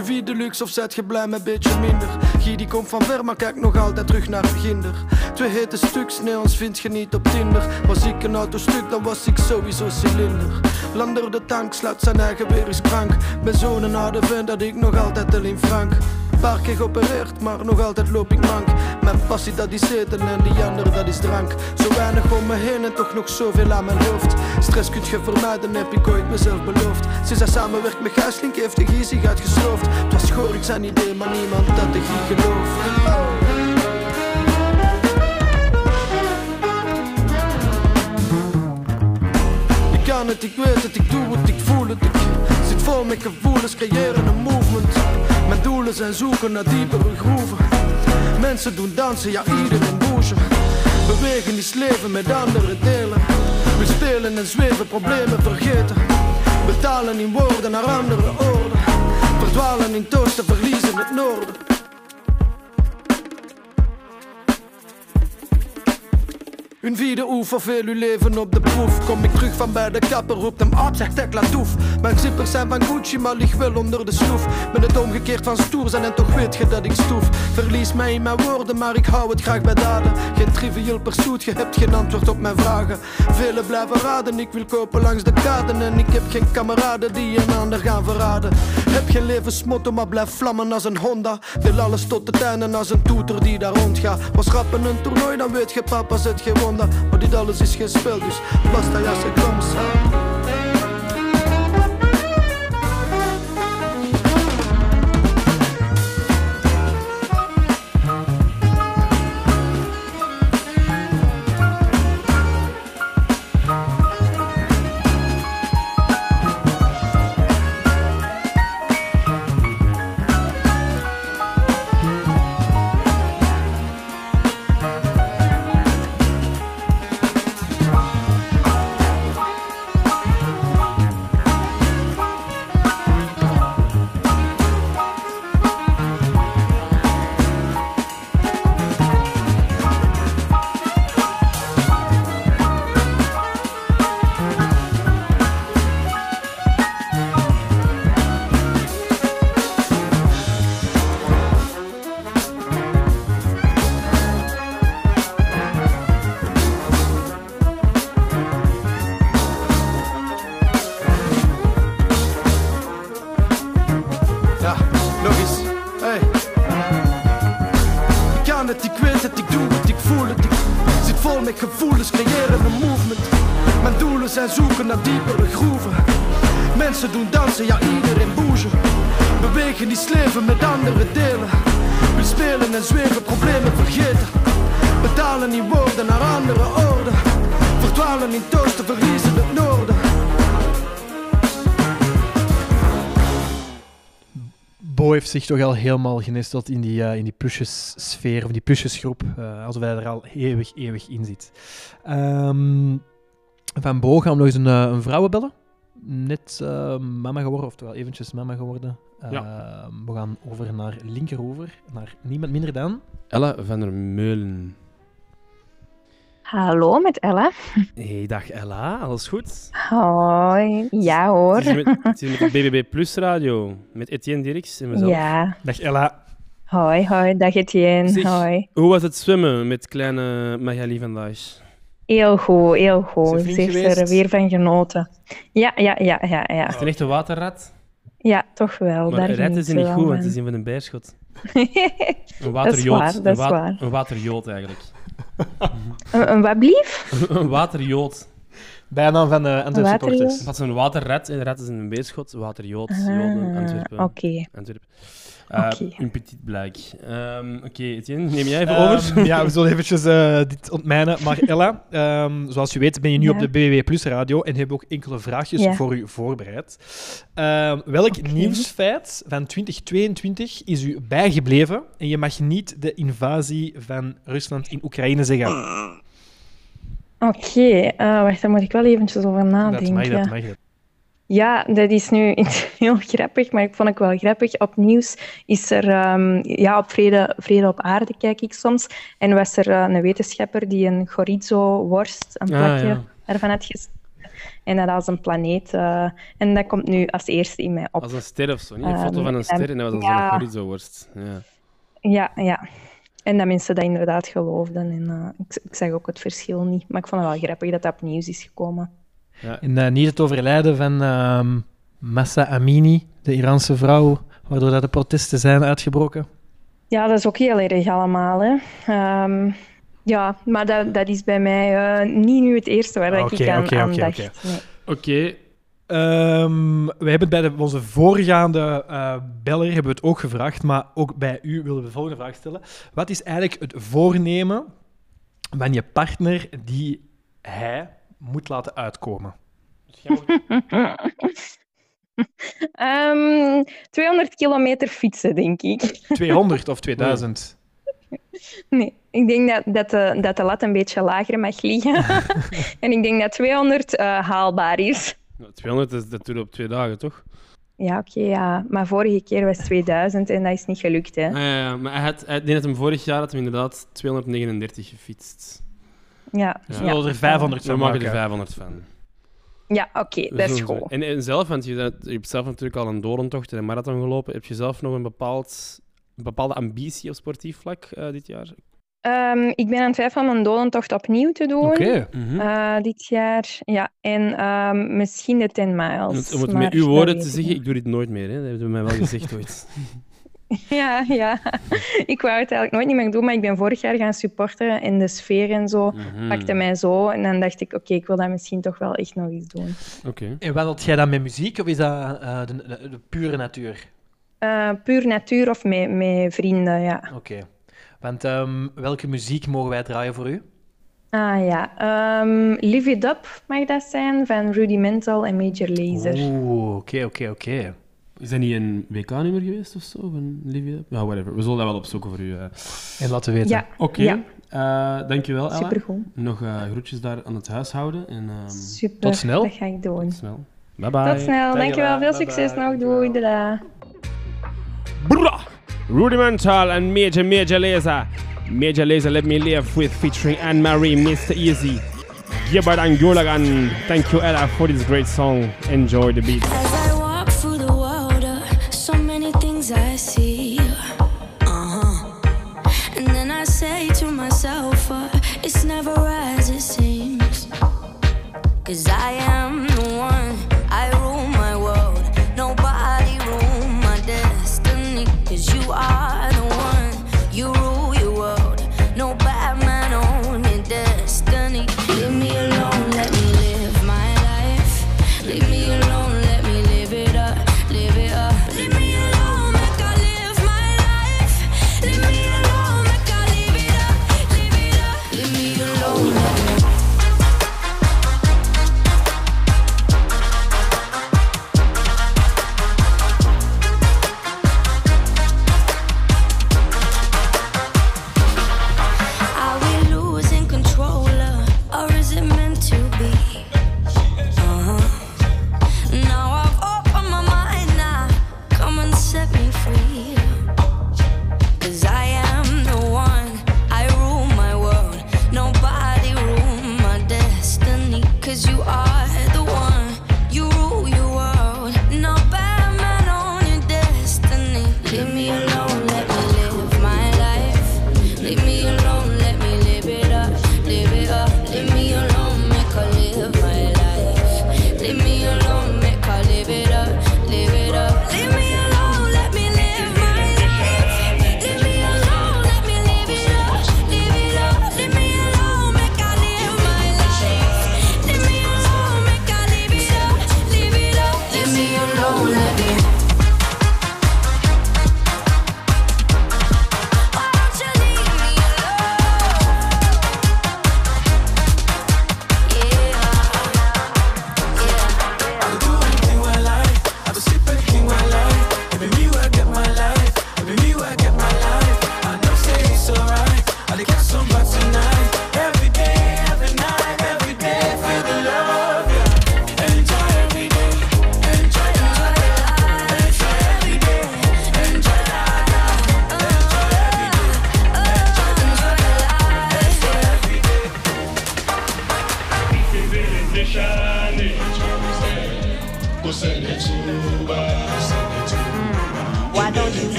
Viert de luxe of zet je blij met een beetje minder? Gie die komt van ver, maar kijk nog altijd terug naar het ginder. Twee hete stuks, nee, ons vind je niet op Tinder. Was ik een autostuk, dan was ik sowieso cilinder. Lander de tank, slaat zijn eigen weer is krank. Ben zo'n harde vent dat ik nog altijd in frank. Paar keer geopereerd, maar nog altijd loop ik mank. Mijn passie dat is eten en die andere dat is drank. Zo weinig om me heen en toch nog zoveel aan mijn hoofd. Stress kunt je vermijden, heb ik ooit mezelf beloofd. Sinds hij samenwerkt met Gijslink heeft de Gie zich uitgesloofd. Het was ik zijn idee, maar niemand dat de kan het, ik weet het, ik doe het, ik voel het. Ik zit vol met gevoelens, creëren een movement. Doelen zijn zoeken naar diepere groeven. Mensen doen dansen, ja iedereen bouge. Bewegen is leven met andere delen. We spelen en zweven, problemen vergeten. Betalen in woorden naar andere orde. Verdwalen in toosten, verliezen het noorden. Een vierde oever, veel uw leven op de proef. Kom ik terug van bij de kapper, roept hem op, zegt ik laat toef. Mijn zippers zijn van Gucci, maar lig wel onder de sloef. Ben het omgekeerd van stoer zijn en toch weet je dat ik stoef. Verlies mij in mijn woorden, maar ik hou het graag bij daden. Geen trivial pursuit, je hebt geen antwoord op mijn vragen. Velen blijven raden, ik wil kopen langs de kaden. En ik heb geen kameraden die een ander gaan verraden. Heb geen levensmotto, maar blijf vlammen als een Honda. Wil alles tot het einde als een toeter die daar rondgaat. Was rappen een toernooi, dan weet je papa zet geen Maar dit alles is geen spel, dus basta ja, ze komt. Zich toch al helemaal genesteld in die, eh, in die plusjessfeer, of die plusjesgroep, eh alsof hij er al eeuwig, eeuwig in zit. Ehm, van Bo gaan we nog eens een, eh, een vrouwen bellen. Net eh, mama geworden, oftewel eventjes mama geworden. Ehm, we gaan over naar linkeroever, naar niemand minder dan... Ella van der Meulen. Hallo, met Ella. Hey, dag Ella, alles goed? Hoi. Ja hoor. Het is met, het is hier met de BBB Plus Radio, met Etienne Dirks en mezelf. Ja. Dag Ella. Hoi, hoi. Dag Etienne. Zeg, Hoi. Hoe was het zwemmen met kleine Magali vandaag? Heel goed, heel goed. Ze heeft er weer van genoten. Ja, ja, ja, ja. Ja, Is het een echte waterrat? ja toch wel. Maar daar is ze niet goed, want van. het is een van een beerschot. Dat Een is waterjood. waar, dat een, wa- een waterjood eigenlijk. Een, een wat blief? een waterjood. Bijnaam van de Antwerp waterjood? supporters. Dat is een waterrat. En de rat is een beerschot. Waterjood. Ah, Joden, Antwerpen. oké. Antwerpen. Uh, Oké. Een petit blijk. Ehm, Oké, Etienne, neem jij even Ehm, over? ja, we zullen eventjes eh, dit ontmijnen. Maar Ella, ehm, zoals je weet ben je nu Ja. op de BBB Plus radio en hebben ook enkele vraagjes Ja. voor u voorbereid. Ehm, welk nieuwsfeit van 2022 is u bijgebleven en je mag niet de invasie van Rusland in Oekraïne zeggen? Oké, eh, wacht, daar moet ik wel eventjes over nadenken. dat mag, dat mag. Dat. Ja, dat is nu heel grappig, maar ik vond het wel grappig. Op nieuws is er, ehm, ja, op vrede, vrede op aarde kijk ik soms. En was er eh, een wetenschapper die een chorizo-worst, een Ah, plakje ja. ervan had ges- En dat als een planeet. eh, en dat komt nu als eerste in mij op. Als een ster of zo, niet? Een foto Ehm, van een en- ster en dat was ja. zo'n chorizo-worst. Ja. Ja, ja. En dat mensen dat inderdaad geloofden. En eh, ik, ik zag ook het verschil niet. Maar ik vond het wel grappig dat dat op nieuws is gekomen. En eh, niet het overlijden van ehm Massa Amini, de Iraanse vrouw, waardoor dat de protesten zijn uitgebroken. Ja, dat is ook heel erg allemaal. Hè. Ehm, ja, maar dat, dat is bij mij eh, niet nu het eerste waar ik aan, oké, aan oké, dacht. oké. Nee. Oké. Ehm, we hebben bij de, onze voorgaande eh, beller hebben we het ook gevraagd, maar ook bij u willen we de volgende vraag stellen. Wat is eigenlijk het voornemen van je partner die hij moet laten uitkomen? Ehm, 200 kilometer fietsen, denk ik. 200 of 2000? Nee, ik denk dat, dat, de, dat de lat een beetje lager mag liggen. en ik denk dat 200 eh, haalbaar is. Nou, 200 is dat op twee dagen, toch? Ja, oké, ja. Maar vorige keer was 2000 en dat is niet gelukt, hè. Ah, ja, ja, maar hij had, hij, ik denk dat hem vorig jaar had hem inderdaad 239 gefietst. Ja. Dus ja. we willen er 500 We van maken er maken. 500 van. Ja, oké, dat is goed. En, en zelf, want je, bent- je hebt zelf natuurlijk al een doorntocht en een marathon gelopen. Heb je zelf nog een, bepaald, een bepaalde ambitie op sportief vlak eh, dit jaar? Ehm, ik ben aan het twijfelen om een dodentocht opnieuw te doen. Oké. Mhm. Eh, dit jaar. Ja, en ehm, misschien de 10 Om miles. het, om het maar met uw dat woorden weet te ik zeggen, ik doe dit nooit meer. Hè. Dat hebben ze mij wel gezegd ooit. Ja, ja. ik wou het eigenlijk nooit niet meer doen, maar ik ben vorig jaar gaan supporteren en de sfeer en zo Mhm. pakte mij zo. En dan dacht ik, oké, ik wil dat misschien toch wel echt nog eens doen. Oké. En wandelt jij dan met muziek of is dat eh, de, de- de pure natuur? Eh, puur natuur of met, met vrienden, ja. Oké. Want ehm, welke muziek mogen wij draaien voor u? Ah ja, ehm, Live It Up mag dat zijn, van Rudimental en Major Lazer. Oeh, oké, oké, oké. Is dat niet een WK-nummer geweest of zo? Van Livia? Ja, whatever. We zullen dat wel opzoeken voor u. eh. En laten weten. Ja, Oké. ja. Eh, dankjewel, Ella. Supergoed. Nog eh, groetjes daar aan het huishouden. En, ehm, Super, Tot snel. dat ga ik doen. Tot snel. Bye bye. Tot snel, dankjewel. Veel succes nog. Doei, dada. Bra! Rudimental and Major Major Laser. Major Laser, let me live with featuring Anne Marie, Mr. Easy. Gibbard and Gulagan. Thank you, Ella, for this great song. Enjoy the beat.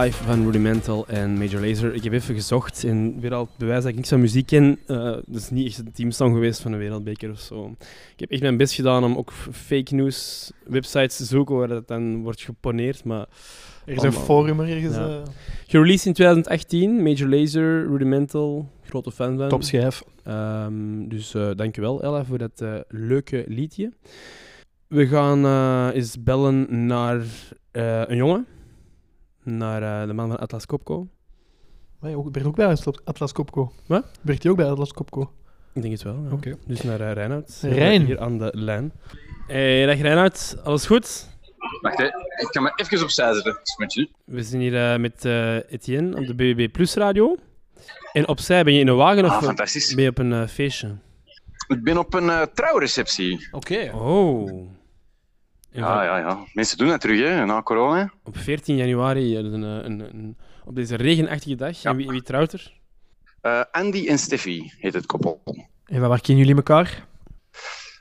Live van Rudimental en Major Lazer. Ik heb even gezocht en weer al het bewijs dat ik niks van muziek ken. Eh dat is niet echt een teamsong geweest van een wereldbeker of zo. Ik heb echt mijn best gedaan om ook fake news websites te zoeken waar dat dan wordt geponeerd, maar... Er is een forum ergens, eh. Gereleased in 2018, Major Lazer, Rudimental, grote fan van. Topschijf. Ehm, dus eh dankjewel Ella voor dat leuke liedje. We gaan eens bellen naar een jongen. Naar eh, de man van Atlas Copco. Maar je ook- werkt ook bij Atlas- Copco. Wat? Werkt hij ook bij Atlas Copco? Ik denk het wel. ja. Oké. Dus naar uh, Reinoud. Rijn. Hier aan de lijn. Hey, dag Reinoud, alles goed? Wacht, hè. ik kan me even opzij zetten. Dat is met je. We zijn hier eh, met eh, Etienne op de BBB Plus radio. En opzij, ben je in een wagen of Ah, ben je op een feestje? Ik ben op een trouwreceptie. Oké. Oh. Ja, ja, ja. Mensen doen dat terug, hè, na corona. Op 14 januari, eh, een, eh, een, een, op deze regenachtige dag. En wie, wie trouwt er? Eh, Andy en Steffi heet het koppel. En waar kennen jullie elkaar?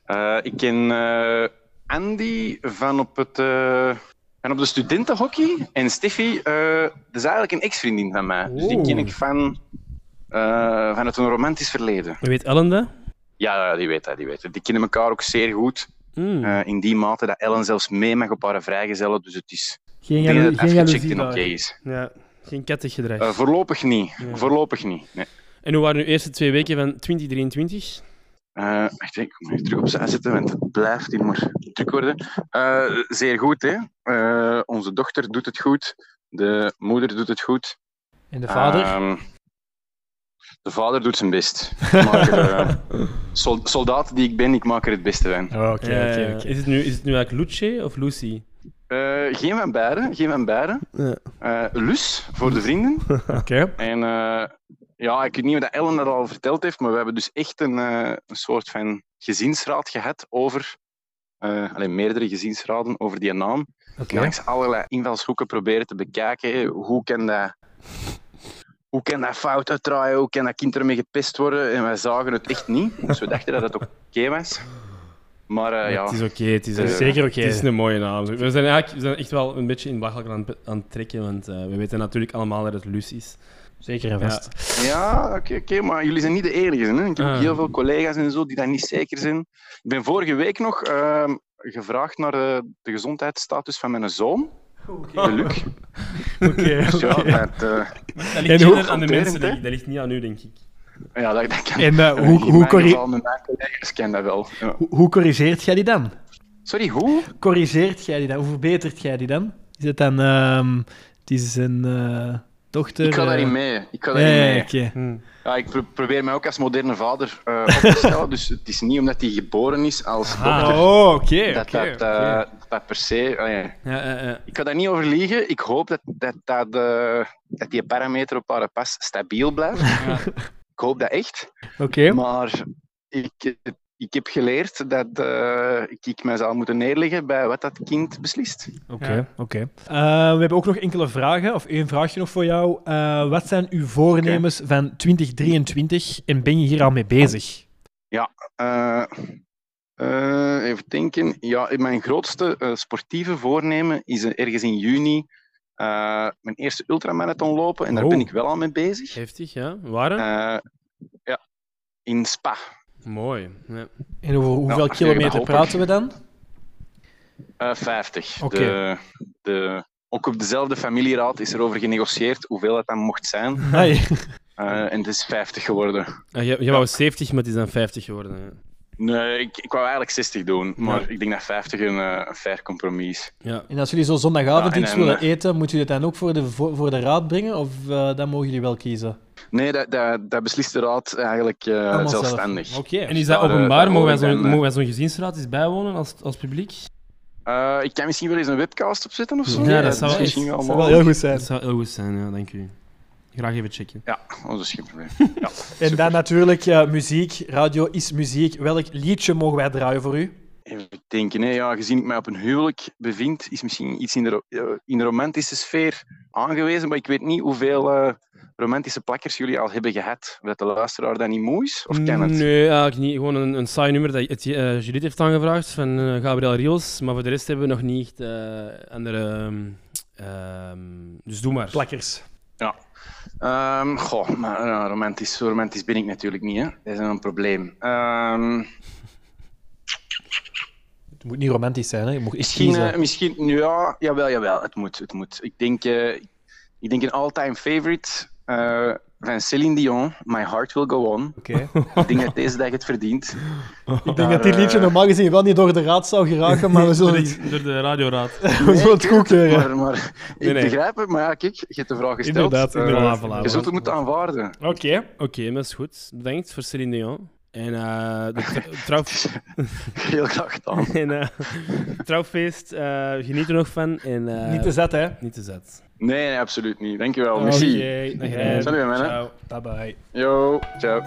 Eh, ik ken eh, Andy van op, het, eh, van op de studentenhockey. En Steffi, eh, dat is eigenlijk een ex-vriendin van mij. Dus die ken ik van, eh, van het een romantisch verleden. Weet Ellen dat? Ja, ja, die weet dat, die weet. Die kennen elkaar ook zeer goed. Hmm. Eh, in die mate dat Ellen zelfs mee mag op haar vrijgezellen. Dus het is... Geen ik denk jalo- dat het geen afgecheckt jaloezie en oké is. Ja, geen kattig gedrag. Eh, voorlopig niet. Ja. Voorlopig niet. Nee. En hoe waren uw eerste twee weken van 2023? Eh, wacht, ik moet even terug opzij zetten, want het blijft hier maar druk worden. Eh, zeer goed, hè. Eh, onze dochter doet het goed. De moeder doet het goed. En de vader? De vader doet zijn best. Er, eh, sol- soldaat die ik ben, ik maak er het beste van. Oh, oké, Ja, oké, ja. oké. Is het nu, is het nu eigenlijk Luce of Lucy? Eh, geen van beiden, geen van beiden. Ja. Eh, Lus, voor de vrienden. Oké. En eh, ja, ik weet niet of dat Ellen dat al verteld heeft, maar we hebben dus echt een, eh, een soort van gezinsraad gehad over, eh alleen meerdere gezinsraden over die naam. Langs allerlei invalshoeken proberen te bekijken. Hoe kan dat, hoe kan dat fout uitdraaien? Hoe kan dat kind ermee gepest worden? En wij zagen het echt niet. Dus we dachten dat het oké was. Maar eh, ja, Het is oké, het is eh, zeker oké. Het is een mooie naam. We zijn, eigenlijk, we zijn echt wel een beetje in belachelijk aan, het- aan het trekken, want eh, we weten natuurlijk allemaal dat het Lucy is. Zeker en Ja. vast. Ja, oké, oké, maar jullie zijn niet de enige. Hè? Ik heb ook Ah. heel veel collega's en zo die daar niet zeker zijn. Ik ben vorige week nog ehm, gevraagd naar de, de gezondheidsstatus van mijn zoon, de Luc. Oké, Dus ja, oké. dat, eh, Dat ligt hoe- aan de mensen, denk ik. Dat ligt niet aan u, denk ik. ja, dat, dat kan. En, eh, eh, hoe- hoe corri- ken dat wel. Ja. Hoe, hoe corrigeert jij die dan? Sorry, hoe? Corrigeert jij die dan? Hoe verbetert jij die dan? Is het dan... ehm het is een eh, dochter... Ik ga eh, daarin mee. Ik ga Ja, daarin ja, mee. Hmm. Ja, ik pro- probeer mij ook als moderne vader eh, op te stellen. Dus het is niet omdat hij geboren is als Ah, dochter. oh, oké, dat, eh, dat per se. ja. Ja, ja, ja. Ik ga daar niet over liegen. Ik hoop dat, dat, dat, eh, dat die parameter op haar pas stabiel blijft. Ik hoop dat echt. Oké. Maar ik, ik heb geleerd dat eh, ik, ik mij zou moeten neerleggen bij wat dat kind beslist. Oké, Ja. oké. Eh, we hebben ook nog enkele vragen, of één vraagje nog voor jou. Eh, wat zijn uw voornemens van 2023 en ben je hier al mee bezig? Ja, eh, eh, even denken. Ja, mijn grootste eh, sportieve voornemen is ergens in juni eh, mijn eerste ultramarathon lopen. En daar Oh. ben ik wel al mee bezig. Heftig, ja. Waar? Eh, ja, in Spa. Mooi. Ja. En over hoeveel Nou, kilometer hopelijk. praten we dan? Eh 50. Oké. De, de, ook op dezelfde familieraad is er over genegocieerd hoeveel dat dan mocht zijn. Eh, en het is 50 geworden. Ah, jij, jij wou 70, maar het is dan 50 geworden. Ja. Nee, ik, ik wou eigenlijk 60 doen, maar Ja. ik denk dat 50 een, eh, een fair compromis is. Ja. En als jullie zo zondagavond Ja, en iets willen eh, eten, moeten jullie het dan ook voor de, voor, voor de raad brengen? Of eh, dan mogen jullie wel kiezen? Nee, dat, dat, dat beslist de raad eigenlijk eh, zelfstandig. Oké. En is dat openbaar? Mogen wij zo'n dan, mogen wij zo'n gezinsraad eens bijwonen als, als publiek? Eh, ik kan misschien wel eens een webcast opzetten of zo. Ja, dat zou wel misschien heel goed zijn. Dat zou heel goed zijn, ja, dank u. Graag even checken. Ja, oh, dat is geen probleem. Ja. En dan natuurlijk eh, muziek. Radio is muziek. Welk liedje mogen wij draaien voor u? Even denken, hè. Ja, gezien ik mij op een huwelijk bevind, is misschien iets in de, eh, in de romantische sfeer aangewezen, maar ik weet niet hoeveel eh, romantische plakkers jullie al hebben gehad. Of dat de luisteraar dat niet moe is, of kan het? Nee, eigenlijk niet. Gewoon een, een saai nummer dat het, eh, Judith heeft aangevraagd van Gabriel Rios. Maar voor de rest hebben we nog niet echt eh, andere... ehm, ehm, dus doe maar. Plakkers. Ja. Ehm, goh, maar ja, romantisch, zo romantisch ben ik natuurlijk niet, hè. Dat is een probleem. Ehm, Het moet niet romantisch zijn, hè? Je moet misschien, eh, misschien, ja, jawel, jawel, het moet, het moet. Ik denk, eh, ik denk een all-time favorite eh, van Celine Dion, My Heart Will Go On. Oké. ik denk dat deze dag het verdient. Ik denk dat dit liedje normaal gezien wel niet door de raad zou geraken, maar we zullen door, het, de- door de radioraad. we zullen het goedkeuren. Maar, maar ik Nee, nee. begrijp het, maar ja, kijk, je hebt de vraag gesteld. Inderdaad, Eh, inderdaad. Voilà, je zult het moeten aanvaarden. Oké. Oké, dat is goed. Bedankt voor Celine Dion. En eh de tr- trouw... Heel graag gedaan. en, eh, trouwfeest, eh, geniet er nog van. En, eh, Niet te zet, hè? Niet te zet. Nee, nee, absoluut niet. Dankjewel. Oké, Merci. Salut, mannen. Ciao. Bye bye. Yo, ciao.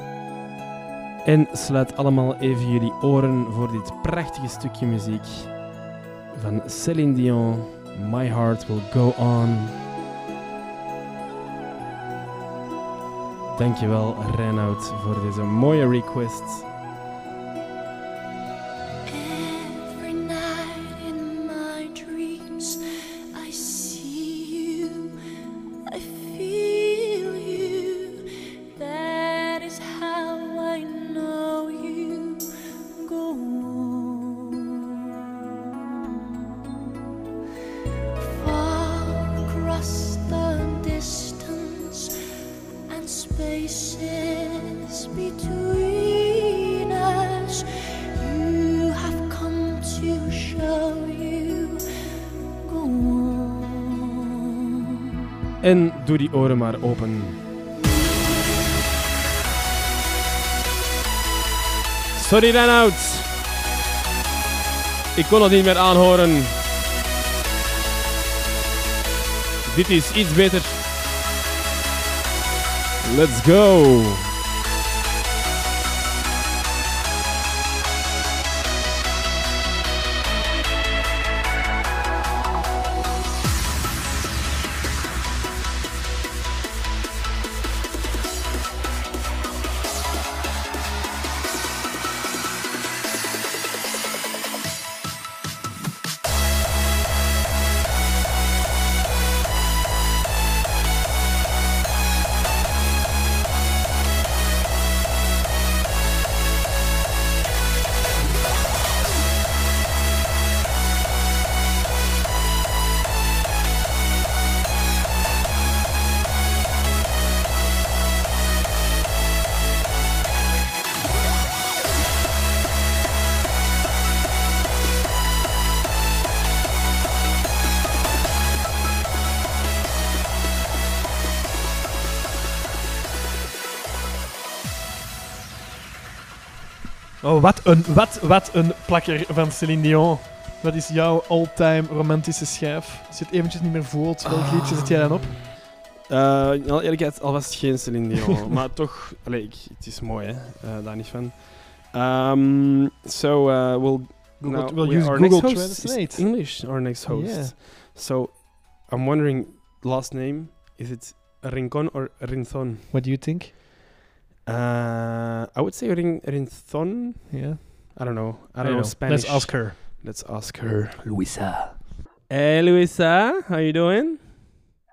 En sluit allemaal even jullie oren voor dit prachtige stukje muziek van Celine Dion. My Heart Will Go On. Dankjewel, Reinoud, voor deze mooie request. Oren maar open. Sorry, Reinoud. Ik kon het niet meer aanhoren. Dit is iets beter. Let's go. Een, wat, wat een plakker van Celine Dion. Wat is jouw all-time romantische schijf? Als je het eventjes niet meer voelt, welk Ah. liedje zet jij dan op? Eh, in alle eerlijkheid, alvast geen Celine Dion. maar toch, allee, ik, het is mooi, hè? Eh, daar niet van. Um, so, uh, we'll, Google- now, we'll we- use our Google next host is Translate. English, our next host. Yeah. So, I'm wondering, last name, is it Rincon or Rinthon? What do you think? Uh, I would say Rin Rinthon. Yeah. I don't know. I don't I know know. Spanish. Let's ask her. Let's ask her. Luisa. Hey, Luisa. How you doing?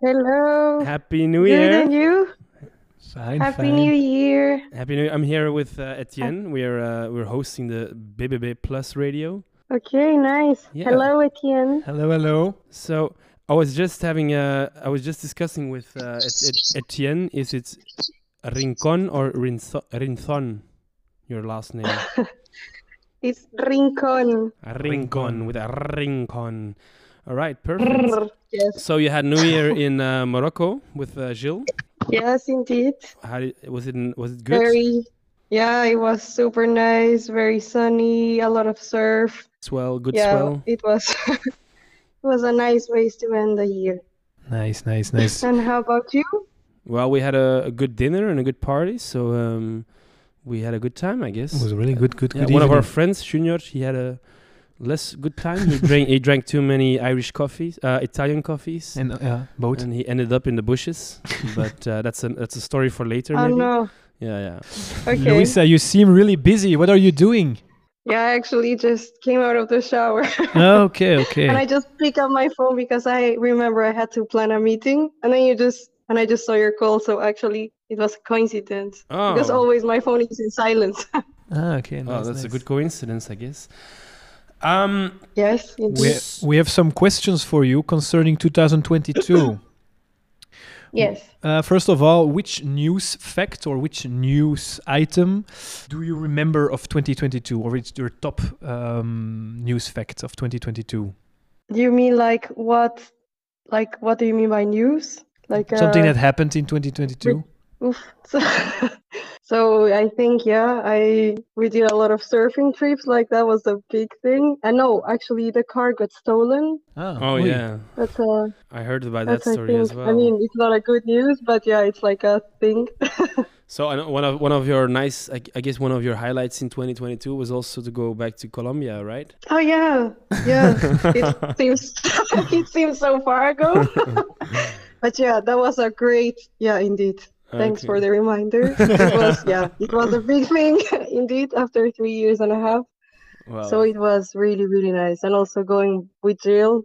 Hello. Happy New Good, Year. and you? Fine, Happy New Year. Happy New Year. I'm here with uh, Etienne. We're uh, we're hosting the BBB Plus radio. Okay, nice. Yeah. Hello, Etienne. Hello, hello. So I was just having a I was just discussing with uh, Et- Et- Etienne. Is it Rincon or Rinthon? Rinthon? Your last name? It's Rincon. Rincon with a Rincon. All right, perfect. Yes. So you had New Year in uh, Morocco with uh, Gilles. Yes, indeed. How did, was it? Was it good? Very. Yeah, it was super nice. Very sunny. A lot of surf. swell, good yeah, swell. it was. it was a nice way to end the year. Nice, nice, nice. And how about you? Well, we had a, a good dinner and a good party, so um, we had a good time, I guess. It was a really good- good- Yeah, good one of our friends, Junior, he had a less good time. He drank he drank too many Irish coffees, uh, Italian coffees, And, uh, yeah, both. and he ended up in the bushes. but uh, that's a that's a story for later. Oh, maybe. no. Yeah, yeah. Okay. Luisa, you seem really busy. What are you doing? Yeah, I actually just came out of the shower. okay, okay. and I just picked up my phone because I remember I had to plan a meeting, and then you just and I just saw your call. So actually, it was a coincidence Oh. because Oh. always my phone is in silence. Ah, okay. Oh, nice, that's a good coincidence, I guess. Um, yes. We, we have some questions for you concerning 2022. Yes. Uh, first of all, which news fact or which news item do you remember of 2022, or it's your top um, news fact of 2022? Do you mean like what? Like what do you mean by news? Like Something uh, that happened in 2022. Oof. So, so I think yeah, I we did a lot of surfing trips. Like that was a big thing. And no, actually, the car got stolen. Oh oh yeah, That's a. I heard about that story think. as well. I mean, it's not a good news, but yeah, it's like a thing. So I know one of one of your nice, I, I guess one of your highlights in 2022 was also to go back to Colombia, right? Oh yeah, yeah. it seems it seems so far ago, but yeah, that was a great. Yeah, indeed. Thanks for the reminder. it was yeah, it was a big thing indeed after three years and a half. So it was really really nice, and also going with Jill,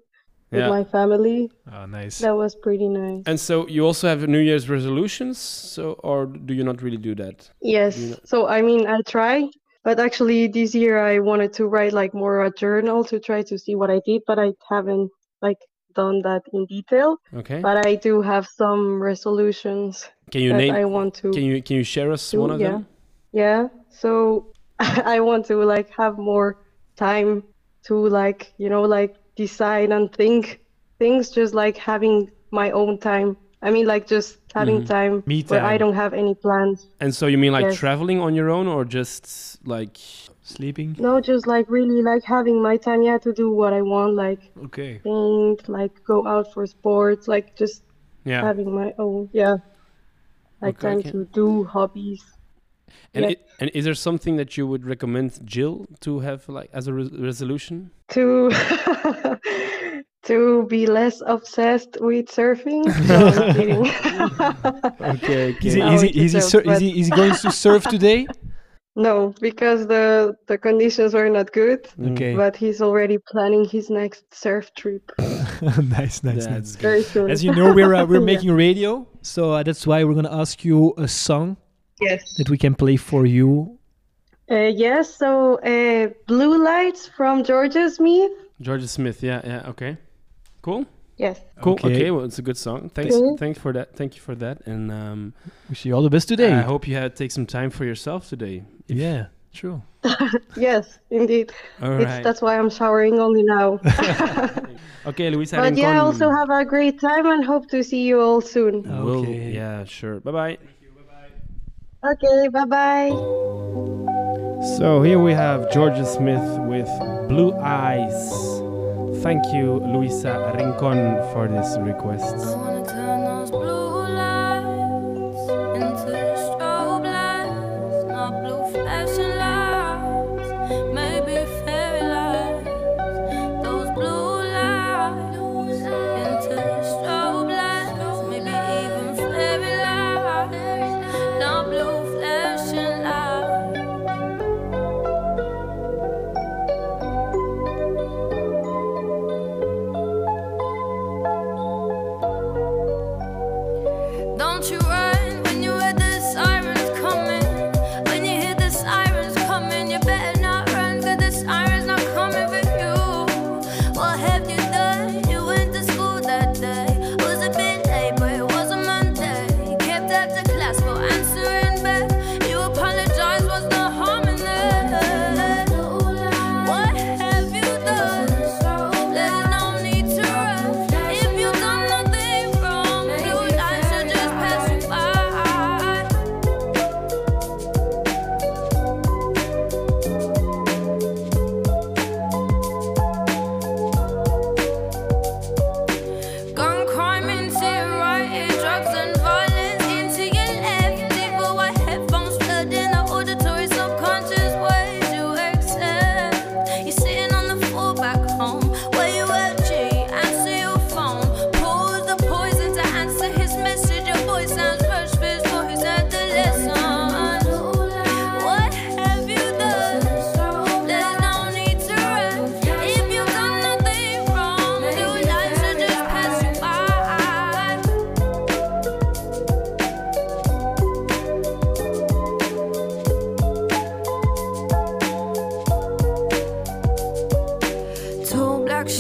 with Yeah. my family. Oh, nice. That was pretty nice. And so you also have New Year's resolutions, so or do you not really do that? Yes. Do So I mean, I try, but actually this year I wanted to write like more a journal to try to see what I did, but I haven't like done that in detail. Okay. But I do have some resolutions Can you name? I want to Can you can you share us do, one of yeah. them? Yeah. So I want to like have more time to like, you know, like decide and think things just like having my own time. I mean like just having Mhm. time Me where I don't have any plans. And so you mean like Yes. traveling on your own, or just like sleeping? No, just like really like having my time, yeah, to do what I want, like Okay. paint, like go out for sports, like just Yeah. having my own, yeah, like Okay, time okay. to do hobbies. And Yeah. i and is there something that you would recommend Jill to have like as a re- resolution? to to be less obsessed with surfing. No. Okay, okay. Is he, No, is he, it's is he, is he, is he going to surf today? No, because the the conditions were not good. Okay. But he's already planning his next surf trip nice, nice, nice. very soon. As you know, we're uh, we're Yeah. making radio, so uh, that's why we're gonna ask you a song Yes. that we can play for you. Uh, yes, so uh, Blue Lights from Georgia Smith. Georgia Smith. Yeah, yeah. Okay. Cool. Yes. Cool. Okay. Okay. Well, it's a good song. Thanks. Okay. Thanks for that. Thank you for that. And um, Wish you all the best today. I hope you had take some time for yourself today. If- Yeah, true. yes, indeed. All It's, right. that's why I'm showering only now. Okay, Luisa but yeah, Rincon. also have a great time and hope to see you all soon. Will, yeah, sure. Bye bye. Okay, bye bye. So here we have Georgia Smith with Blue Eyes. Thank you, Luisa Rincon, for this request.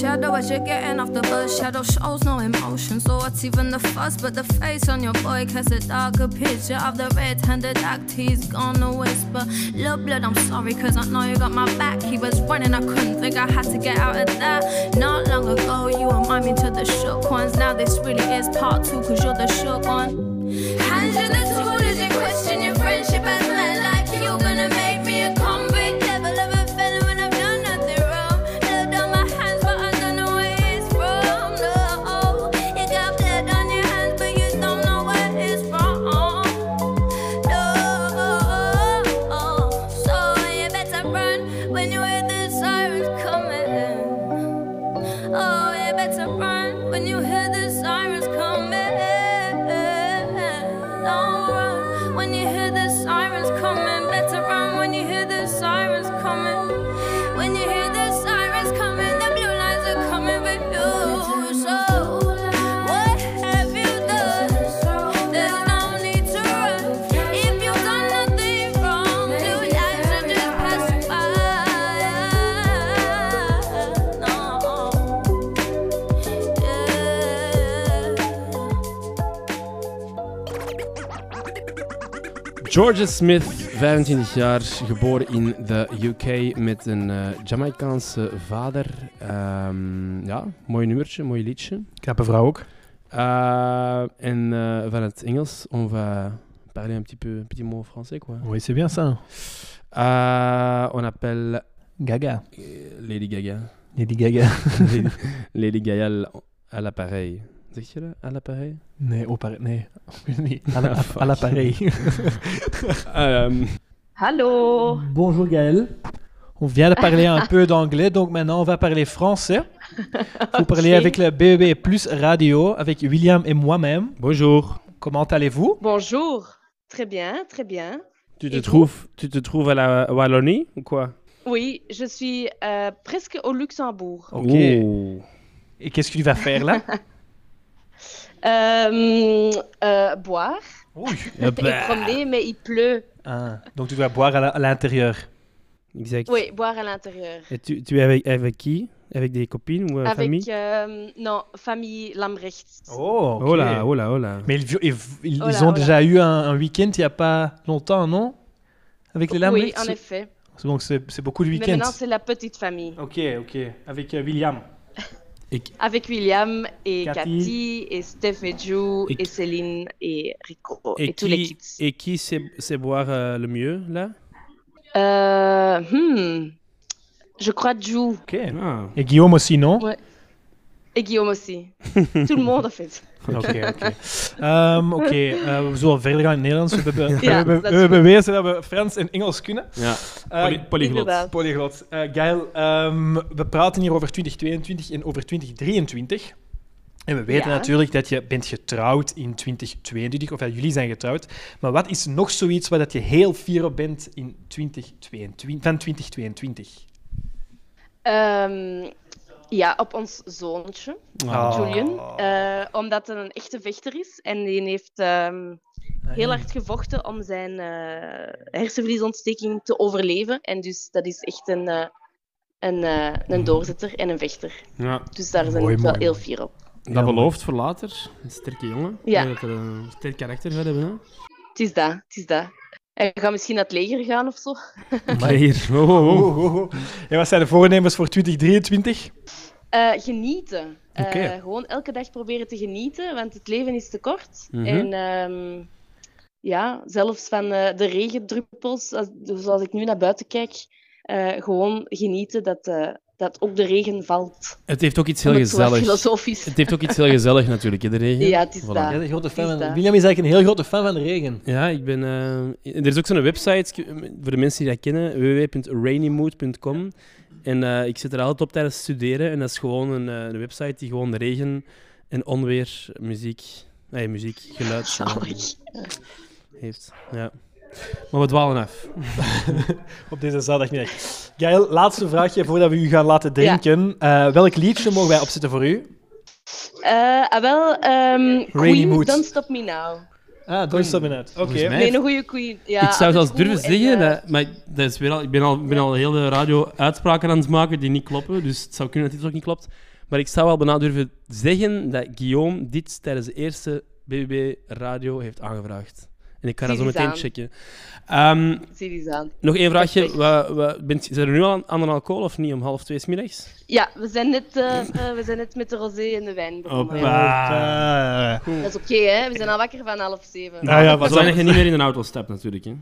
Wonder as you're getting off the bus. Shadow shows no emotion, so what's even the fuss? But the face on your boy casts a darker picture of the red-handed act he's gonna whisper. Love blood, I'm sorry, cause I know you got my back. He was running, I couldn't think I had to get out of that. Not long ago, you remind me to the shook ones. Now this really is part two, cause you're the shook one. Hands in the Georgia Smith, 25 jaar, geboren in de UK met een eh Jamaicaanse vader. Ehm, ja, mooi nummertje, mooi liedje. Knappe vrouw ook. Eh, en van het Engels, on va parler un petit peu, un petit mot français, quoi. Oui, c'est bien ça. On appelle Gaga. Lady Gaga. Lady Gaga. Lady, Lady Gaga à l'appareil. Zeg je dat? À l'appareil? Nee, opare- nee. nee. À la- l'appareil. Hallo. Bonjour Gaël. On vient de parler un peu d'anglais, donc maintenant on va parler français. Vous parlez Ok. avec le BEB Plus Radio, avec William et moi-même. Bonjour. Comment allez-vous? Bonjour. Très bien, très bien. tu, te Et trouves, tu te trouves à la Wallonie ou quoi? Oui, je suis euh, presque au Luxembourg. Ok. Et qu'est-ce que tu vas faire là? boire Eh et ben. promener, mais il pleut. Ah, Donc tu dois boire à l'intérieur. Exact. Oui, boire à l'intérieur. Et tu, tu es avec, avec qui? Avec des copines ou euh, famille? Avec, euh, non, famille Lambrecht. Oh, ok. Oh là, oh là, oh là. Mais ils, ils- ils- Oh ils là, ont oh déjà eu un, un week-end il n'y a pas longtemps, non? Avec les Oui, Lambrechts en effet. Donc c'est beaucoup de Mais week-ends. maintenant, c'est la petite famille. Ok, ok. Avec euh, William. Avec William et Cathy. Cathy, et Steph et Ju, Et- et, Céline et Rico, et, Et tous les qui, kids. et qui sait, sait boire euh, le mieux, là? Euh, hmm, je crois Ju. Ok. Ah. Et Guillaume aussi, non? Ouais. Et Guillaume aussi. Tout le monde, fait. Oké, oké. Ehm, Oké, eh, we zullen verder gaan in het Nederlands. We hebben, we Ja, hebben, dat we bewezen dat we Frans en Engels kunnen. Ja, Eh, poly- polyglot. Polyglot. Eh, Gail, ehm, we praten hier over 2022 en over 2023. En we weten Ja. natuurlijk dat je bent getrouwd in 2022, of ja, jullie zijn getrouwd. Maar wat is nog zoiets waar dat je heel fier op bent in 2022, van 2022? Ehm, ja, op ons zoontje, Ah. Julian. Eh, omdat hij een echte vechter is. En die heeft ehm, heel ja. hard gevochten om zijn eh, hersenvliesontsteking te overleven. En dus dat is echt een, eh, een, eh, een doorzetter en een vechter. Ja. Dus daar zijn we wel heel fier op. Dat belooft voor later. Een sterke jongen. Ja. Ik denk Dat een sterk karakter gaat hebben. Hè? Het is dat, het is dat. Hij gaat misschien naar het leger gaan of zo. Leger. Oh, oh, oh. En wat zijn de voornemens voor 2023? Eh, genieten. Eh, gewoon elke dag proberen te genieten, want het leven is te kort. Mhm. En ehm, ja, zelfs van eh, de regendruppels, als, zoals ik nu naar buiten kijk, eh, gewoon genieten dat, dat ook de regen valt. Het heeft ook iets heel gezelligs. filosofisch. Het heeft ook iets heel gezellig natuurlijk, hè, de regen. Ja, het is Voilà. dat. Ja, de grote fan Is van. William is eigenlijk een heel grote fan van de regen. Ja, ik ben... eh, er is ook zo'n website, voor de mensen die dat kennen, www.rainymood.com. En eh, ik zit er altijd op tijdens het studeren. En dat is gewoon een, eh, een website die gewoon regen en onweer, muziek, nee, muziek, geluid Zalig. heeft. Ja. Maar we dwalen af. op deze zaterdagmiddag. Gail, laatste vraagje voordat we u gaan laten drinken. Eh, welk liedje mogen wij opzetten voor u? Eh, ah, wel, ehm, Queen, Mood. Don't Stop Me Now. Ah, Don't Stop Me Now. Oké. Mij- Nee, een goede Queen. Ja, ik zou zelfs durven en, zeggen, eh, maar dat is weer al, ik ben al, ben al heel de radio uitspraken aan het maken die niet kloppen. Dus het zou kunnen dat dit ook niet klopt. Maar ik zou wel bijna durven zeggen dat Guillaume dit tijdens de eerste BBB Radio heeft aangevraagd. En ik ga dat zo meteen aan. checken. Ehm, Zie die aan. nog één vraagje. Wa, wa, bent, zijn er nu al aan, aan een alcohol of niet? Om half twee 's middags? Ja, we zijn net, eh, eh, we zijn net met de rosé en de wijn begonnen. Dat is oké, hè? We zijn al wakker van half zeven. Nou ja, Zolang je niet meer in een auto stapt, natuurlijk. Hè.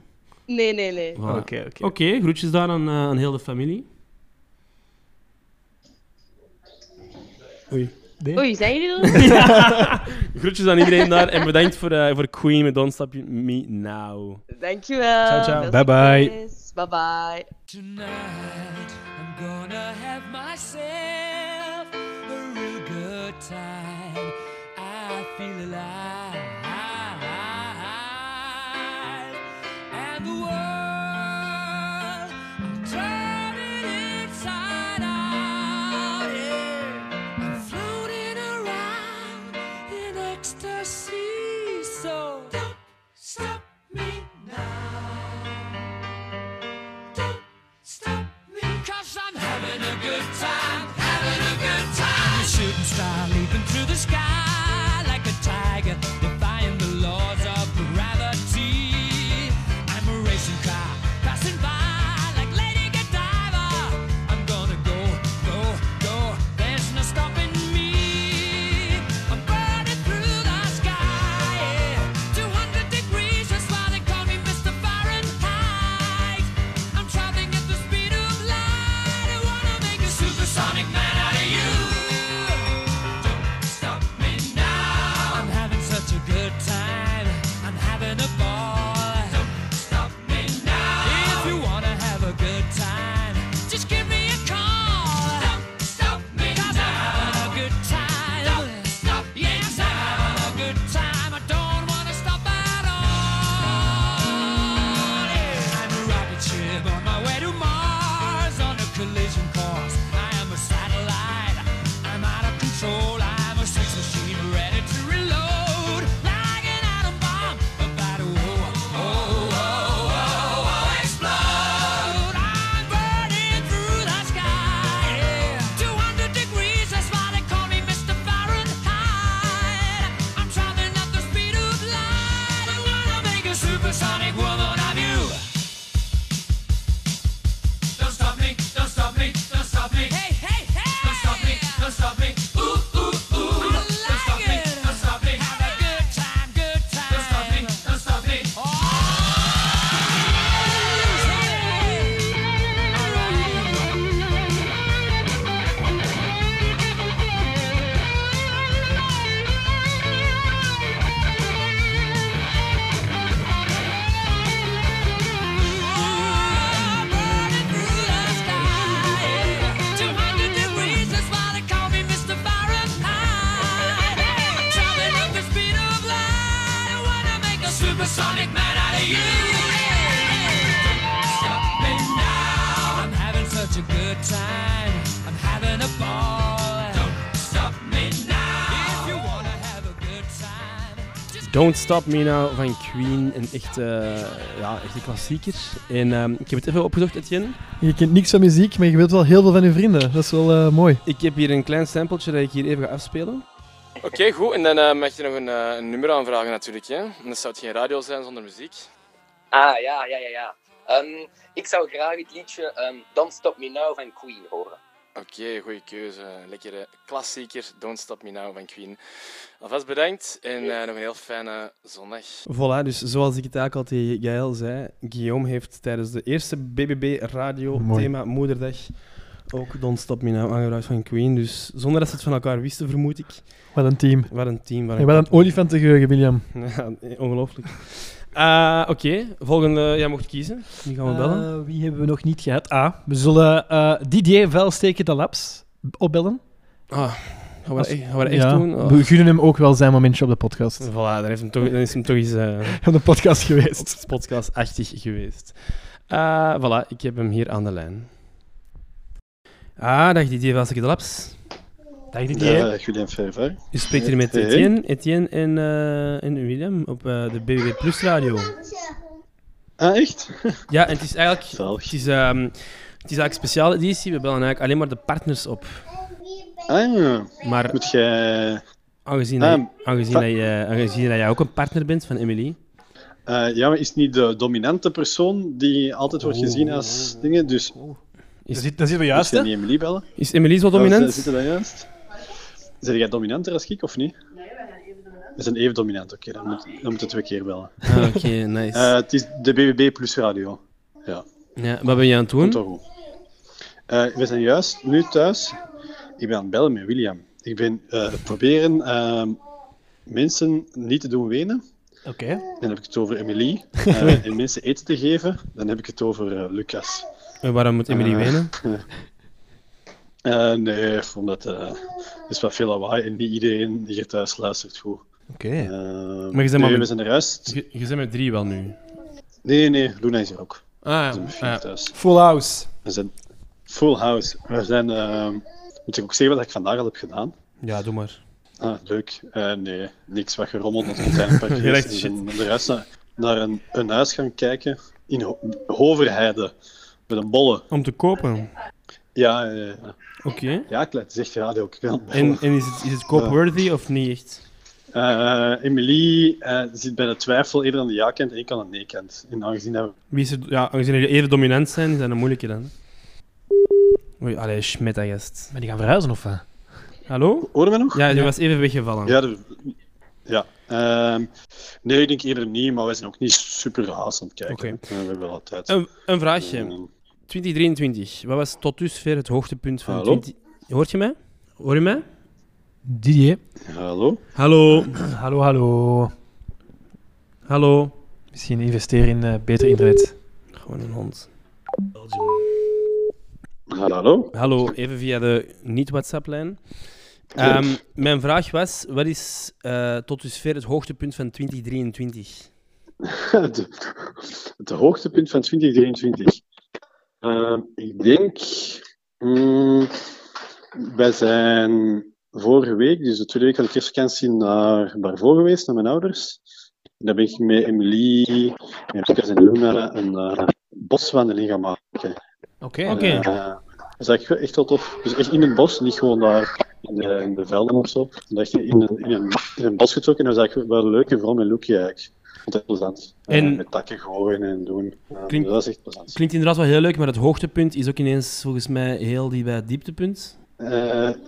Nee, nee, nee. Voilà. Oké, groetjes daar aan, eh, aan heel de familie. Oei. Oei, zijn jullie er? Groetjes aan iedereen daar en bedankt voor, eh, voor Queen met Don't Stop Me Now. Dankjewel. Ciao, ciao. Bye, bye. Bye bye. Tonight, I'm gonna have myself a real good time. I feel alive. And the world, Don't Stop Me Now van Queen. Een echte, ja, echte klassieker. En ehm, ik heb het even opgezocht, Etienne. Je kent niks van muziek, maar je weet wel heel veel van je vrienden. Dat is wel eh, mooi. Ik heb hier een klein sampletje dat ik hier even ga afspelen. Oké, goed. En dan eh, mag je nog een, eh, een nummer aanvragen natuurlijk. Hè? Dan zou het geen radio zijn zonder muziek. Ah, ja, ja, ja, ja. Ehm, ik zou graag het liedje ehm, Don't Stop Me Now van Queen horen. Oké, goede keuze. Lekkere klassieker. Don't Stop Me Now van Queen. Alvast bedankt en eh, nog een heel fijne zondag. Voilà, dus zoals ik het eigenlijk al tegen Gaël zei, Guillaume heeft tijdens de eerste BBB Radio Mooi. thema Moederdag ook Don't Stop Me Now van Queen. Dus zonder dat ze het van elkaar wisten, vermoed ik. Wat een team. Wat een team. Wat En wat een olifantengeheugen, William. Ja, ongelooflijk. Eh, Oké, volgende. Jij mocht kiezen. Wie gaan we bellen? Eh, wie hebben we nog niet gehad? Ah, we zullen eh, Didier Velsteken de Labs opbellen. Ah, gaan we dat Als- gaan we dat echt ja, doen? Oh. We gunnen hem ook wel zijn momentje op de podcast. Voilà, dan, heeft hem toch, dan is hem toch eens... eh, Op de podcast geweest. Podcast-achtig geweest. Eh, voilà, ik heb hem hier aan de lijn. Ah, dag Didier Velsteke de Labs. Dag Didier. Ja, Julien Ferver. U spreekt hier met Hey. Etienne, Etienne en, eh, en William op eh, de BBB Plus radio. Ah, echt? Ja, en het is eigenlijk... Het is, ehm, het is eigenlijk een speciale editie. We bellen eigenlijk alleen maar de partners op. Ah, Maar moet jij... aangezien, Ah, dat, aangezien, dat je, aangezien dat jij ook een partner bent van Emily, Eh, ja, maar is het niet de dominante persoon die altijd wordt gezien als dingen? Dus... Is- Dan zit- dan zitten we juist, Moet hè? niet Emily bellen? is Emily zo Oh, dominant? zit- Zit dat juist? Zijn jij dominanter als ik, of niet? Nee, wij zijn even dominant. We zijn even dominant, oké. dan, moet, dan moeten we twee keer bellen. Ah, oké, nice. Eh, het is de BBB plus radio. Ja. Ja, wat ben je aan het doen? Komt toch goed. Eh, we zijn juist nu thuis. Ik ben aan het bellen met William. Ik ben eh, het proberen ehm, mensen niet te doen wenen. Oké. Dan heb ik het over Emily. Eh, en mensen eten te geven. Dan heb ik het over eh, Lucas. En waarom moet Emily wenen? eh, nee, omdat eh, er is wat veel lawaai en niet iedereen hier thuis luistert goed. Oké. Maar je bent maar nee, met- we zijn er juist. Je, je bent met drie wel nu. Nee, nee, Luna is er ook. Ah, We zijn met vier ja. thuis. Full house. We zijn full house. We zijn, ehm, moet ik ook zeggen wat ik vandaag al heb gedaan? Ja, doe maar. Ah, leuk. Eh, nee, niks wat gerommeld met een kleine park Gerecht We shit. zijn eruit naar, naar een, een huis gaan kijken in Ho Hoverheide. Met een bolle. Om te kopen? Ja, ja, ja. Oké. Ja, ik laat zegt radio ook wel. En, en is het, is het koopworthy of niet echt? Eh, Emily eh, zit bij de twijfel eerder aan de ja-kant en ik aan de nee-kant. En aangezien dat we... Wie is er, ja, aangezien jullie even dominant zijn, is dat een moeilijke dan. Oei, allee, schmet dat gast. Maar die gaan verhuizen of wat? Hallo? Hoor je me nog? Ja, die Ja. was even weggevallen. Ja, de- ja. Ehm, nee, ik denk eerder niet, maar wij zijn ook niet super haast aan het kijken. Oké. Eh, we hebben wel tijd. Een, een vraagje. Ehm, 2023. Wat was tot dusver het hoogtepunt van Hallo? 20... Hoort je mij? Hoor je mij? Didier. Hallo? Hallo? Hallo, hallo. Hallo? Misschien investeren in eh, beter internet. Gewoon een hond. Hallo? Hallo, even via de niet-WhatsApp-lijn. Ehm, mijn vraag was, wat is eh, tot dusver het hoogtepunt van 2023? het, het hoogtepunt van 2023. Ehm, ik denk. mm, wij zijn vorige week, dus de tweede week van de kerstvakantie, naar Barvo geweest, naar mijn ouders. En daar ben ik met Emily, met Lucas en Luna een eh, boswandeling gaan maken. Oké. Oké. Eh, dat is eigenlijk echt wel tof. Dus echt in het bos, niet gewoon daar in de, in de velden of zo. Dat je in een, in, een, in een bos getrokken. En dat is eigenlijk wel leuk en vooral met Loekie eigenlijk. Ik vond het plezant. Eh, En- met takken gooien en doen. Eh, Klinkt- dat is echt plezant. Klinkt inderdaad wel heel leuk, maar het hoogtepunt is ook ineens volgens mij heel die bij het dieptepunt. Eh,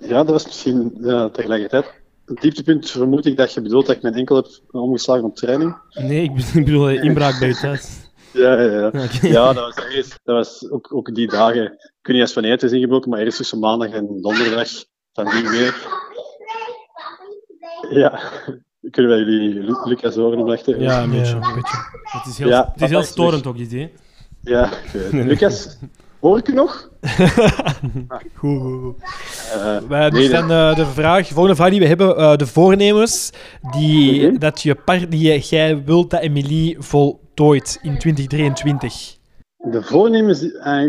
ja, dat was misschien ja, tegelijkertijd. Het dieptepunt vermoed ik dat je bedoelt dat ik mijn enkel heb omgeslagen op training. Nee, ik bedoel, ik bedoel inbraak bij je thuis. Ja, ja, ja. Dat was, ergens, dat was ook, ook die dagen. Ik weet niet eens wanneer het is ingebroken, maar ergens tussen maandag en donderdag van die week. Ja, kunnen wij jullie Lu- Lucas horen achtergrond? Ja, een beetje. een beetje. Het is heel, Ja, het is heel storend ook, dit idee. Ja, ik weet het. Lucas, hoor ik u nog? Goed, goed, goed. Nee, dus dan eh, de vraag, volgende vraag die we hebben, eh, de voornemens die, dat je part, die jij wilt dat Emily voltooit in 2023. De voornemens,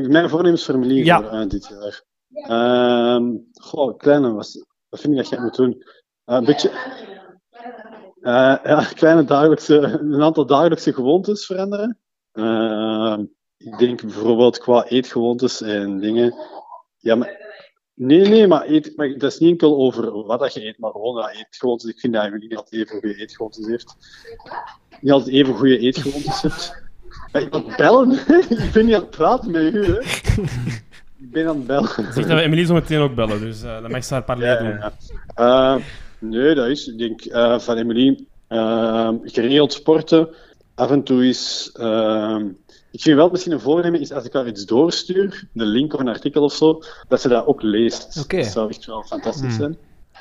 mijn voornemens voor Emily Ja. voor dit jaar. Ehm goh, kleine, wat, wat vind ik dat jij moet doen? Een beetje. ja, kleine dagelijkse, een aantal dagelijkse gewoontes veranderen. Ik denk bijvoorbeeld qua eetgewoontes en dingen. Ja, maar. Nee, nee, maar, eet, maar dat is niet enkel over wat dat je eet, maar gewoon ja, eetgewoontes. Ik vind dat Emily niet altijd even goede eetgewoontes heeft. Niet altijd even goede eetgewoontes hebt. Ja, ik moet bellen. ik ben niet aan het praten met u, hè. Ik ben aan het bellen. Zeg dat we Emily zo meteen ook bellen, dus eh dan mag ze haar parley doen. Ja, ja. Eh, nee, dat is, ik denk, eh, van Emily, geregeld sporten. Af en toe is, ik vind wel misschien een voornemen is als ik haar iets doorstuur, de link of een artikel of zo, dat ze dat ook leest. Dat zou echt wel fantastisch Hmm. zijn.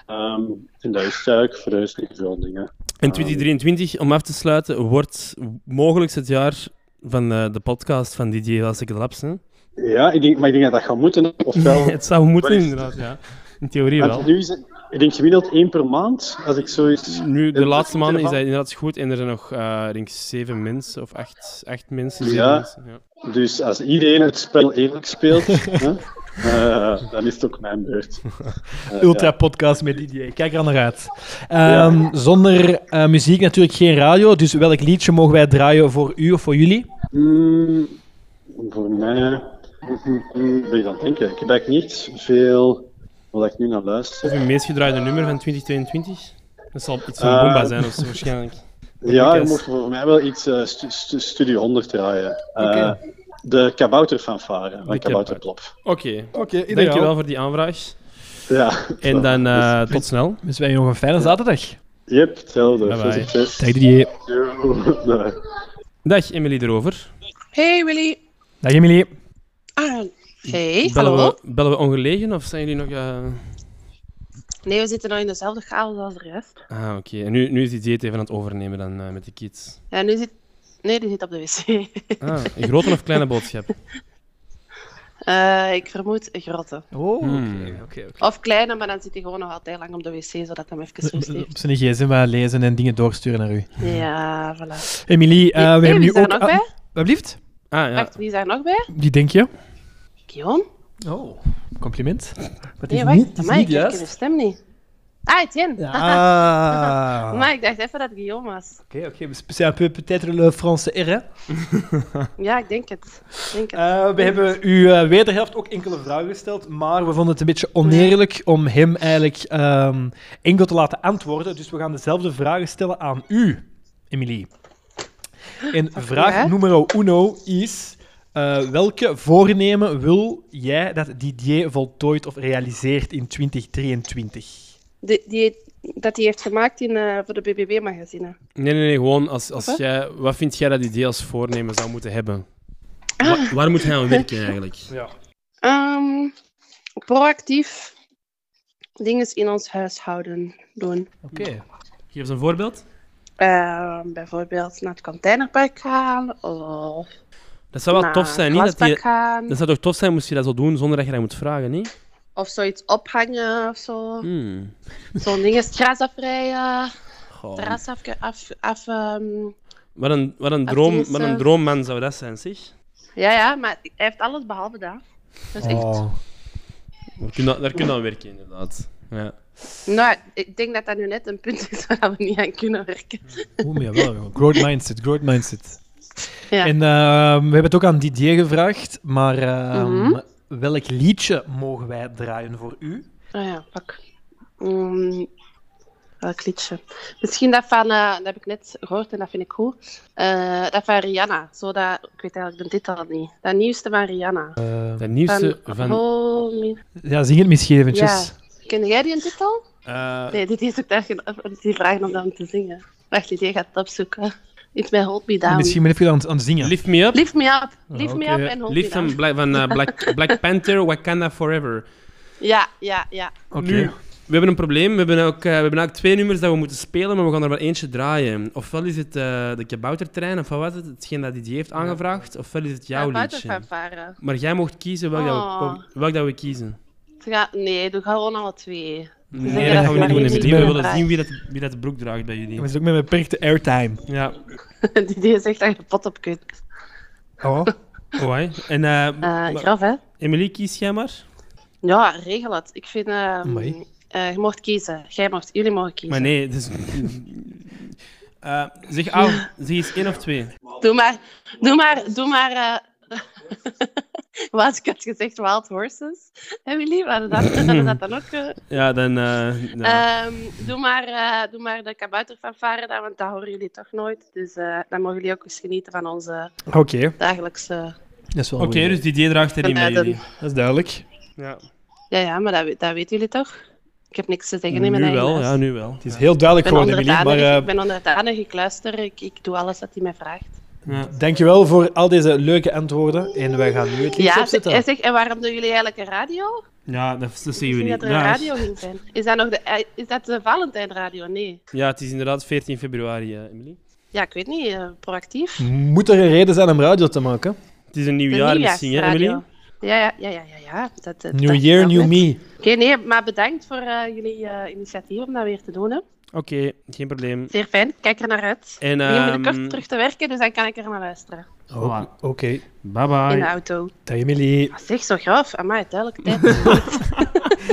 Ehm, en dat is eigenlijk voor de rest niet veel dingen. En 2023, om af te sluiten, wordt mogelijk het jaar van eh, de podcast van DJ Welsikke Labs. Hè? Ja, ik denk, maar ik denk dat dat gaat moeten. Ofwel, het zou moeten, inderdaad. Ja. In theorie Want wel. nu is het, ik denk gemiddeld één per maand, als ik zoiets... Nu, de laatste maanden is dat inderdaad goed. En er zijn nog, eh, ik denk, zeven mensen of acht, acht mensen. Ja. mensen, ja. Dus als iedereen het spel eerlijk speelt, hè, eh, dan is het ook mijn beurt. Eh, Ultra ja. podcast met Didier. Kijk er aan naar uit. Ehm, Zonder eh, muziek natuurlijk geen radio. Dus welk liedje mogen wij draaien voor u of voor jullie? Mm, voor mij ben ik aan het denken. Ik heb eigenlijk niet veel waar ik nu naar luister. Of uw meest gedraaide nummer van 2022? Dat zal iets van Eh, Bomba zijn of zo waarschijnlijk. Ja, je mocht voor mij wel iets eh, stu- stu- Studio 100 draaien. Eh. De kabouterfanfare van De Kabouterplop. Oké, Oké, ideaal. dankjewel voor die aanvraag. Ja. En dan eh, tot snel. Dus wij nog een fijne zaterdag. Yep, hetzelfde. Bye bye. succes. Dag Didier. Dag Emily erover. Hey Willy. Dag Emily. Ah, hey, bellen hallo. We, bellen we ongelegen of zijn jullie nog... eh, Nee, we zitten nog in dezelfde chaos als de rest. Ah, oké. En nu, nu is die dieet even aan het overnemen dan eh, met de kids. Ja, nu zit... Nee, die zit op de wc. Ah, een grote of kleine boodschap? Eh, ik vermoed een grote. Oh, Hmm. oké. Of kleine, maar dan zit hij gewoon nog altijd lang op de wc, zodat hij hem even rust heeft. Op zijn gsm wel lezen en dingen doorsturen naar u. Ja, voilà. Emily, eh, we Hey, hebben wie nu ook... nog ah, bij? Ah, ja. Wacht, wie is daar nog bij? Die denk je? Guillaume? Oh, compliment. Wat Nee, is wacht, niet, is amai, niet ik juist. de stem niet. Ah, Etienne. Ah. maar ik dacht even dat het Guillaume was. Oké, oké. C'est un peu peut-être le français R, hè? Ja, ik denk het. Ik Denk het. Eh, we hebben uw eh, wederhelft ook enkele vragen gesteld, maar we vonden het een beetje oneerlijk om hem eigenlijk ehm, enkel te laten antwoorden. Dus we gaan dezelfde vragen stellen aan u, Emily. En vraag nummer uno is... eh, welke voornemen wil jij dat Didier voltooit of realiseert in 2023? Die, die, dat hij heeft gemaakt in, eh, voor de BBB-magazine. Nee, nee, nee. Gewoon als, als Wat? jij... Wat vind jij dat die als voornemen zou moeten hebben? Wa- waar moet hij aan werken eigenlijk? Ja. Ehm, proactief dingen in ons huishouden doen. Oké. Geef eens een voorbeeld. Ehm, bijvoorbeeld naar het containerpark gaan of Dat zou wel tof zijn, niet? Dat, die, zou toch tof zijn moest je dat zo doen zonder dat je dat moet vragen, niet? of zoiets ophangen of zo. Hmm. Zo'n ding is het gras afrijden, Goh. terras af, af, af ehm, Wat een, wat, een droom, wat een droomman zou dat zijn, zeg. Ja, ja, maar hij heeft alles behalve dat. Dat is echt... Daar kun je, daar kun je aan werken, inderdaad. Ja. Nou, ik denk dat dat nu net een punt is waar we niet aan kunnen werken. Oeh, maar jawel. Growth mindset, growth mindset. Ja. En ehm, we hebben het ook aan Didier gevraagd, maar ehm, Mhm. welk liedje mogen wij draaien voor u? Ah ja, pak. Mm, welk liedje? Misschien dat van, eh, dat heb ik net gehoord en dat vind ik goed. Eh, dat van Rihanna. Zo dat, ik weet eigenlijk de titel niet. Dat nieuwste van Rihanna. De nieuwste van... Hold me- Ja, zing het misschien eventjes. Ja. Ken jij die een titel? Eh, Nee, dit is ook daar geen- die vragen om dat te zingen. Wacht, die gaat het opzoeken. Iets met Hold Me Down. Misschien ben ik aan, het- aan het zingen. Lift me up. Lift me up. Lift Ah, me oké. up en Hold Lift me van, down. Black, van eh, Black, Black Panther, Wakanda Forever. Ja, ja, ja. Nu, we hebben een probleem. We hebben, ook, eh, we hebben eigenlijk twee nummers dat we moeten spelen, maar we gaan er maar eentje draaien. Ofwel is het eh, de kaboutertrein, of wat was het? Hetgeen dat die heeft aangevraagd, ofwel is het jouw buiten liedje. Maar jij mocht kiezen welk, dat, Oh. we, welk dat we kiezen. Ze gaan- Nee, doe gewoon alle twee. Nee, dat gaan we niet doen. Emily. We willen zien wie dat, wie dat de broek draagt bij jullie. We zitten ook met beperkte airtime. Ja. die, die zegt dat je pot op kunt. Oh. Oh, hè. En, eh, maar- graf, hè? Emily, kies jij maar. Ja, regel het. Ik vind... eh, je mocht kiezen. Jij mocht, jullie mogen kiezen. Maar nee, dus... Eh, zeg, Al, zeg eens één of twee. Doe maar, doe maar, doe maar... Wat ik had gezegd, Wild Horses. Emily, hadden dat, hadden dat dan ook... eh, Ja, dan... eh, ja. Ehm, doe, maar, eh, doe maar de kabouterfanfare dan, want dat horen jullie toch nooit. Dus eh, dan mogen jullie ook eens genieten van onze Oké. dagelijkse... Dat is wel Oké, dus Didier draagt erin bij Vanuit jullie. Dat is duidelijk. Ja. Ja, ja, maar dat, dat weten jullie toch? Ik heb niks te zeggen in mijn Nu wel, huis. ja, nu wel. Het is heel duidelijk geworden, Emily. Maar eh, ik ben onderdanig, ik luister, ik, ik doe alles wat hij mij vraagt. Ja. dankjewel voor al deze leuke antwoorden. En wij gaan nu het liedje Ja, opzetten. en, zeg, en waarom doen jullie eigenlijk een radio? Ja, dat, zeggen we niet. dat er een Ja, radio ging zijn. Is dat, nog de, eh, is dat de Valentijnradio? Nee. Ja, het is inderdaad 14 februari, eh, Emily. Ja, ik weet niet, eh, proactief. Moet er een reden zijn om radio te maken? Het is een nieuw De jaar misschien, hè, nieuwjaarsradio. Emily? Ja, ja, ja, ja, ja. ja. Dat, New year, new net. me. Oké, nee, maar bedankt voor eh, jullie eh, initiatief om dat weer te doen. Hè. Oké, geen probleem. Zeer fijn, ik kijk er naar uit. En, ik begin ehm, binnenkort terug te werken, dus dan kan ik er naar luisteren. Oh, Oké. Bye bye. In de auto. Dag Emily. Ah, Zeg, zo graaf. Amai, duidelijke tijd.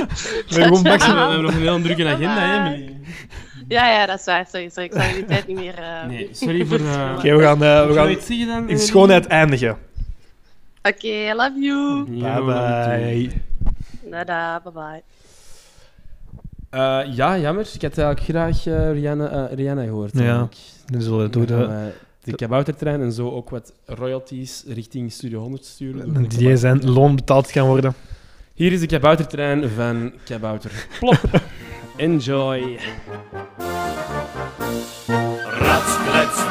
We hebben gewoon max- We hebben nog een heel drukke agenda, hè, Emily. Ja, ja, dat is waar. Sorry, sorry. Ik zal jullie tijd niet meer... eh, Nee, sorry voor... eh, Oké, we gaan, eh, we gaan zeggen dan, in schoonheid eindigen. Oké, I love you. Bye bye. Nada, bye Eh, ja, jammer. Ik had eigenlijk graag eh, Rihanna, eh, Rihanna gehoord. Ja, eigenlijk. dan zullen we door de- gaan de kaboutertrein en zo ook wat royalties richting Studio 100 sturen. Die zijn loon betaald kan worden. Hier is de kaboutertrein van Kabouter Plop. Enjoy. Ratsklets,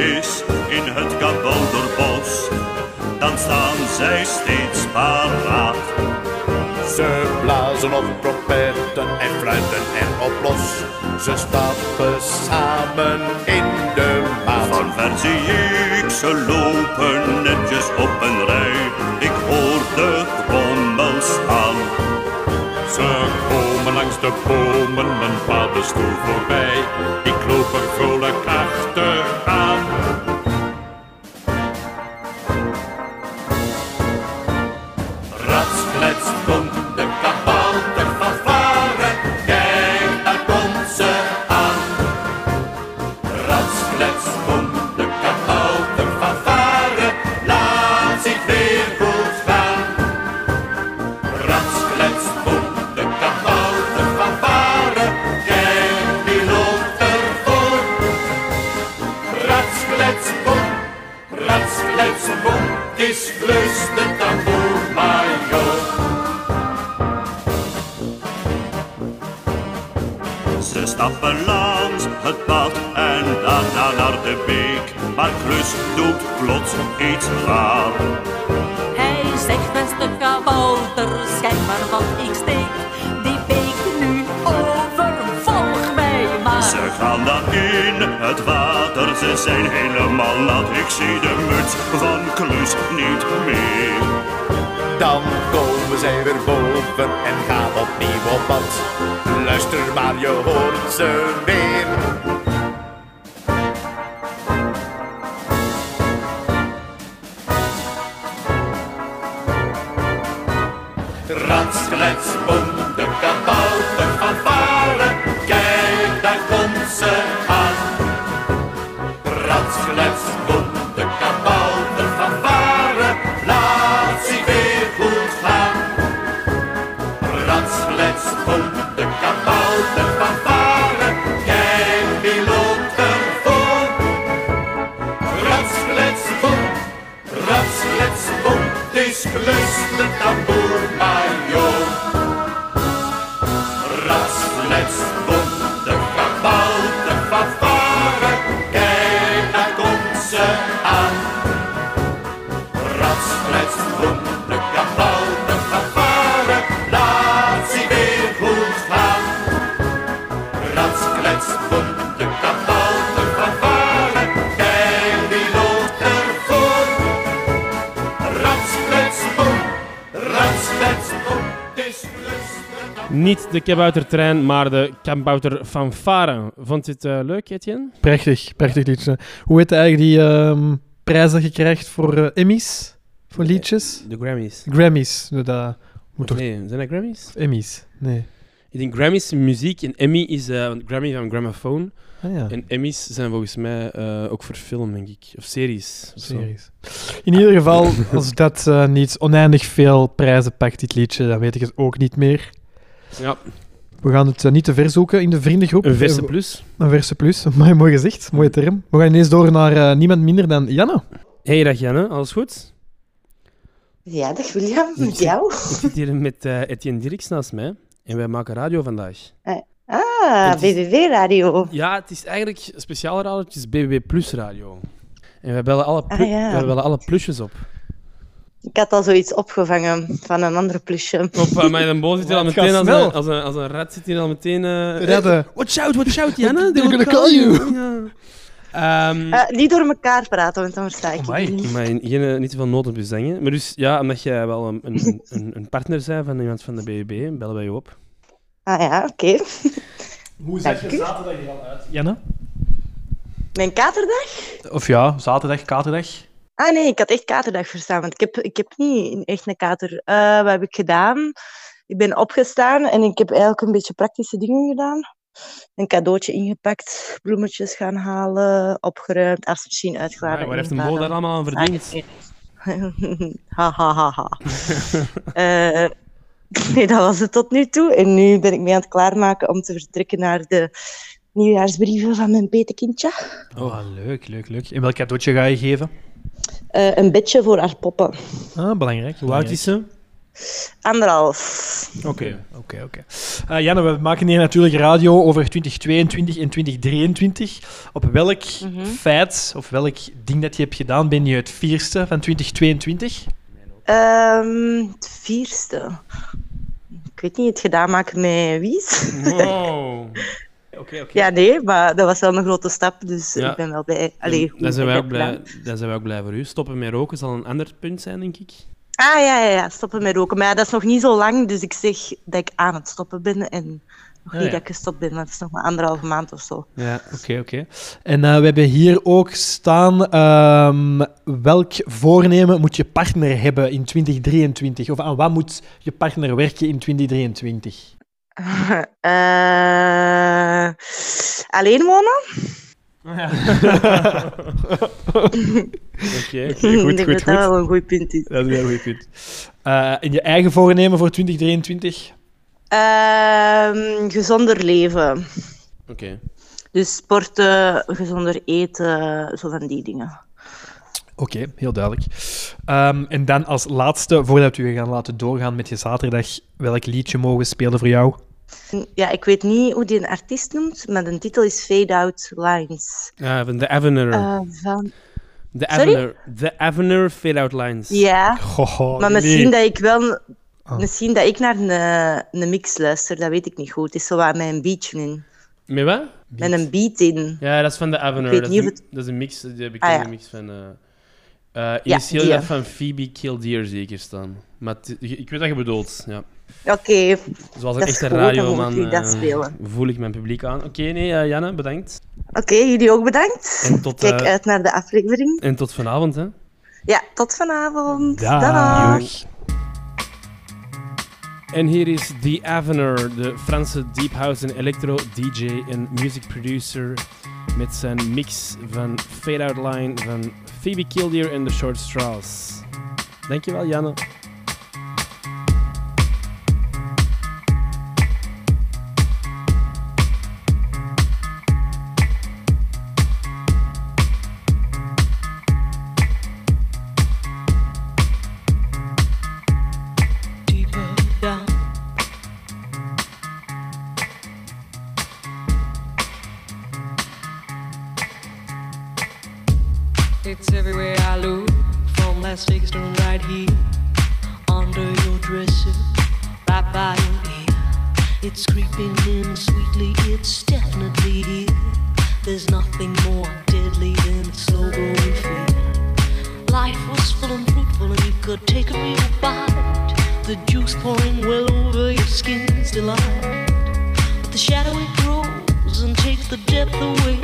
is in het kabouterbos, dan staan zij steeds paraat. Ze blazen op trompetten en fluiten erop los. Ze stappen samen in de maat. Van ver zie ik ze lopen netjes op een rij. Ik hoor de trommels aan. Ze de bomen, mijn paddenstoel voorbij. Ik loop er vrolijk achteraan. De tamboer major. Ze stappen langs het pad en daarna naar de beek. Maar Klus doet plots iets raar. Het water, ze zijn helemaal nat. Ik zie de muts van Klus niet meer. Dan komen zij weer boven en gaan opnieuw op pad. Luister maar, je hoort ze weer. Ratsklets, Niet de kaboutertrein, maar de kabouter fanfare. Vond je het eh, leuk, Etienne? Prachtig, prachtig liedje. Hoe heet eigenlijk die ehm prijs dat je krijgt voor eh, Emmys? Voor liedjes? De Grammys. Grammys. nou, Dat moet toch... Nee, zijn dat Grammys? Emmys, nee. Ik denk Grammys muziek en Emmy is eh, want Grammy van Gramophone. Ah, ja. En Emmys zijn volgens mij eh, ook voor film, denk ik. Of series. of. Series. In ieder geval, als dat eh, niet oneindig veel prijzen pakt, dit liedje, dan weet ik het ook niet meer. Ja. We gaan het eh, niet te ver zoeken in de vriendengroep. Een verse Eh, plus. Een verse plus. Mooi, mooi gezegd. Mooie term. We gaan ineens door naar eh, niemand minder dan Janne. Hey, dag Janne, alles goed? Ja, dag William, Ik met zit- jou. Ik zit hier met eh, Etienne Dirks naast mij en wij maken radio vandaag. Ah, Het is- BBB-radio. Ja, het is eigenlijk een speciale radio, het is BBB Plus radio. En wij bellen alle, plu- Ah, ja. wij bellen alle plusjes op. Ik had al zoiets opgevangen van een andere plusje. Op, uh, maar een boos zit hier al Het meteen als een, als, een, als een rat zit hier al meteen... eh Redden. eh, watch out, watch out, Janne. They're gonna call you. Ehm, Eh, niet door elkaar praten, want dan versta ik het niet. Maar geen, niet te veel nood op je zingen. Maar dus, ja, omdat jij wel een, een, een, een partner bent van iemand van de BBB, bellen wij je op. Ah ja, oké. Hoe zag je zaterdag er al uit? Janne? Mijn katerdag? Of ja, zaterdag, katerdag. Ah nee, ik had echt katerdag verstaan, want ik heb, ik heb niet echt een kater. Eh, wat heb ik gedaan? Ik ben opgestaan en ik heb eigenlijk een beetje praktische dingen gedaan. Een cadeautje ingepakt, bloemetjes gaan halen, opgeruimd, afwasmachine uitgeladen. Ah, waar heeft een. Mo daar allemaal aan verdiend? ha ha ha ha. Eh, nee, dat was het tot nu toe. En nu ben ik mee aan het klaarmaken om te vertrekken naar de nieuwjaarsbrieven van mijn petekindje. Oh, leuk, leuk, leuk. En welk cadeautje ga je geven? Eh, een bedje voor haar poppen. Ah, belangrijk. Hoe oud is ze? Anderhalf. Oké, oké, oké. Eh, Janne, we maken hier natuurlijk radio over 2022 en 2023. Op welk Mhm. feit of welk ding dat je hebt gedaan ben je het vierste van 2022? Ehm, het vierste. Ik weet niet, het gedaan maken met Wies. Wow. Oké, oké. Ja, nee, maar dat was wel een grote stap, dus Ja. ik ben wel bij. Allee, goed zijn wij dat ook blij, dan zijn wij ook blij voor u. Stoppen met roken zal een ander punt zijn, denk ik. Ah ja, ja, ja, stoppen met roken. Maar ja, dat is nog niet zo lang, dus ik zeg dat ik aan het stoppen ben en nog Ah, niet ja. dat ik gestopt ben, want het is nog maar anderhalve maand of zo. Ja, oké, oké. En eh, we hebben hier ook staan ehm, welk voornemen moet je partner hebben in 2023? Of aan wat moet je partner werken in 2023? Eh, alleen wonen? Oké, goed, goed, dat goed. dat wel een goed punt is. Dat is een goed punt. Eh, en je eigen voornemen voor 2023? Ehm, gezonder leven. Oké. Dus sporten, gezonder eten, zo van die dingen. Oké, heel duidelijk. Ehm, en dan als laatste, voordat we je gaan laten doorgaan met je zaterdag, welk liedje mogen we spelen voor jou? Ja, ik weet niet hoe die een artiest noemt, maar de titel is Fade Out Lines. Ja, van de Avener. Eh, van... de sorry? Avener. De Avener Fade-Out Lines. Ja, Goh, maar misschien dat ik wel... Ah. Misschien dat ik naar een, een mix luister, dat weet ik niet goed. Het is zo wat met een beatje in. Met wat? Met een beat in. Ja, dat is van de Avener. Ik weet Dat niet is, of een, het- dat is een mix, de bekende Ah, ja. mix van... eh eh Ja, initieel dat ja. van Phoebe Killdeer zeker staan. Maar ik weet wat je bedoelt, ja. Oké, Zoals een echte radioman moet ik eh, voel ik mijn publiek aan. Oké, nee, eh, Janne, bedankt. Oké, jullie ook bedankt. En tot, Kijk eh, uit naar de aflevering. En tot vanavond, hè. Ja, tot vanavond. Dag. Dag. En hier is The Avener, de Franse deep house en electro DJ en music producer met zijn mix van Fade Out Line van Phoebe Killdeer en The Short Straws. Dankjewel, Janne. From Las Vegas right here, under your dresser, right by your ear. It's creeping in sweetly, it's definitely here. There's nothing more deadly than a slow growing fear. Life was full and fruitful, and you could take a real bite. The juice pouring well over your skin's delight. But the shadow it grows and takes the depth away,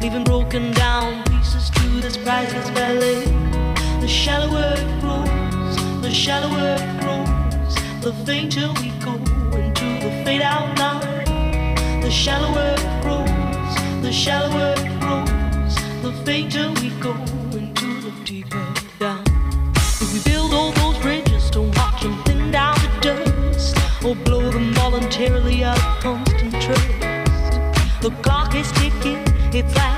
leaving broken down pieces to this priceless ballet. The shallower it grows, the shallower it grows, the fainter we go into the fade out line. The shallower it grows, the shallower it grows, the fainter we go into the deeper down. If we build all those bridges to watch them thin down to dust, or blow them voluntarily out of constant trust, the clock is ticking, its last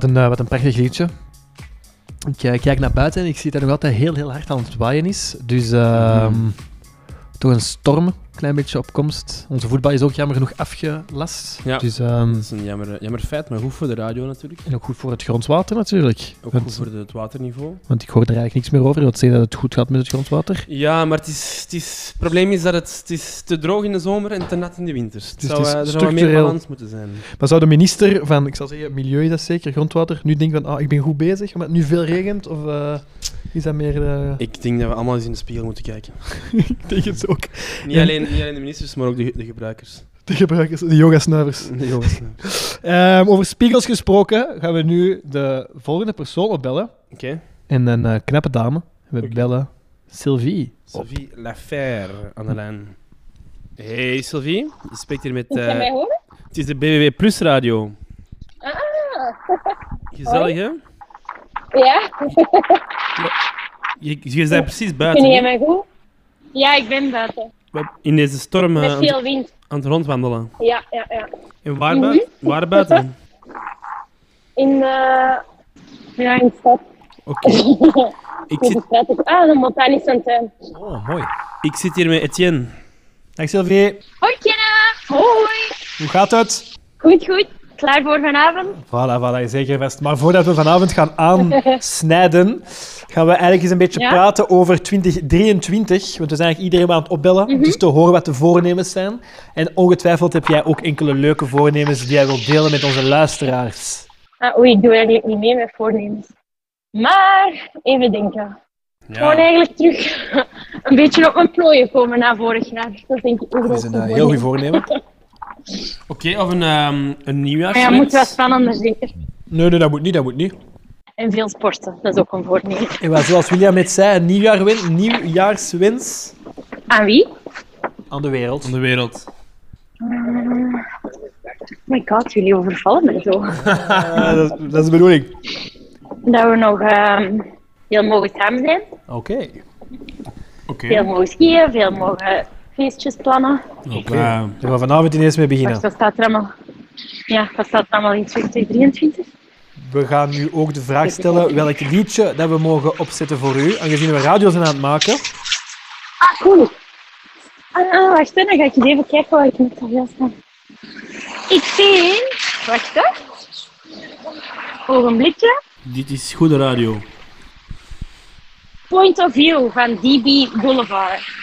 wat, een, eh, wat een prachtig liedje. Ik kijk naar buiten en ik zie dat het nog altijd heel, heel hard aan het waaien is. Dus ehm, toch een storm, klein beetje op komst. Onze voetbal is ook jammer genoeg afgelast. Ja, Dus, ehm, dat is een jammer, jammer feit, maar goed voor de radio natuurlijk. en ook goed voor het grondwater natuurlijk. Ook want, goed voor de- het waterniveau. want ik hoor er eigenlijk niks meer over. Dat zeggen dat het goed gaat met het grondwater. Ja, maar het, is, het, is, het probleem is dat het, het is te droog in de zomer en te nat in de winters. Het Dus zou, het is eh, er zou wat meer structureel. balans moeten zijn. Maar zou de minister van, ik zal zeggen, milieu is dat zeker, grondwater, nu denken van, ah, ik ben goed bezig, omdat het nu veel regent? Of eh, is dat meer... eh, Ik denk dat we allemaal eens in de spiegel moeten kijken. ik denk het ook. Niet, alleen, niet alleen de ministers, maar ook de, de gebruikers. De gebruikers, de yogasnuivers. De yogasnuivers. Ehm, over spiegels gesproken, gaan we nu de volgende persoon opbellen. Oké. En een eh, knappe dame. We bellen Sylvie. Sylvie Laferre aan de lijn. Hey Sylvie, je spreekt hier met... Kan je eh, mij horen? het is de BBB Plus radio. Ah. Gezellig, hè? Ja. Je, je bent precies buiten. jij hè? mij goed? Ja, ik ben buiten. In deze storm eh, aan, veel het- wind. aan het rondwandelen. Ja, ja, ja. En waar, Mhm. buiten? waar buiten? In, eh ja, in de stad. Oké. Ik zit... Ah, de botanische tuin. Oh, mooi. Ik zit hier met Etienne. Dag Sylvie. Hoi, Kenna. Hoi. Hoe gaat het? Goed, goed. Klaar voor vanavond? Voilà, voilà, zeker vast. Maar voordat we vanavond gaan aansnijden, gaan we eigenlijk eens een beetje Ja. praten over 2023. Want we zijn eigenlijk iedereen aan het opbellen om dus te horen wat de voornemens zijn. En ongetwijfeld heb jij ook enkele leuke voornemens die jij wilt delen met onze luisteraars. Ah, oei, ik doe eigenlijk niet mee met voornemens. Maar, even denken. Gewoon eigenlijk terug een beetje op mijn plooien komen na vorig jaar. Dat denk ik ook Dat is een eh, heel goed voornemen. Oké, of een, ehm een Maar ja, moet wel spannender zeker. Nee, nee, dat moet niet, dat moet niet. En veel sporten, dat is ook een voornemen. En zoals William net zei, een nieuwjaarwin, nieuwjaarswens Aan wie? aan de wereld. Aan de wereld. Oh my god, jullie overvallen me zo. Dat, dat is de bedoeling. Dat we nog ehm, veel mogen samen zijn. Oké. Oké. Veel mogen skiën, veel mogen feestjes plannen. Oké. Daar gaan we vanavond ineens mee beginnen. Wacht, wat staat er allemaal? Ja, wat staat er allemaal in 2023? We gaan nu ook de vraag stellen welk liedje dat we mogen opzetten voor u, aangezien we radio zijn aan het maken. Ah, cool. Ah, ah, wacht, dan ga ik eens even kijken waar ik met zoveel sta. Ik vind... Wacht, hè. Ogenblikje. Dit is goede radio. Point of View van DB Boulevard.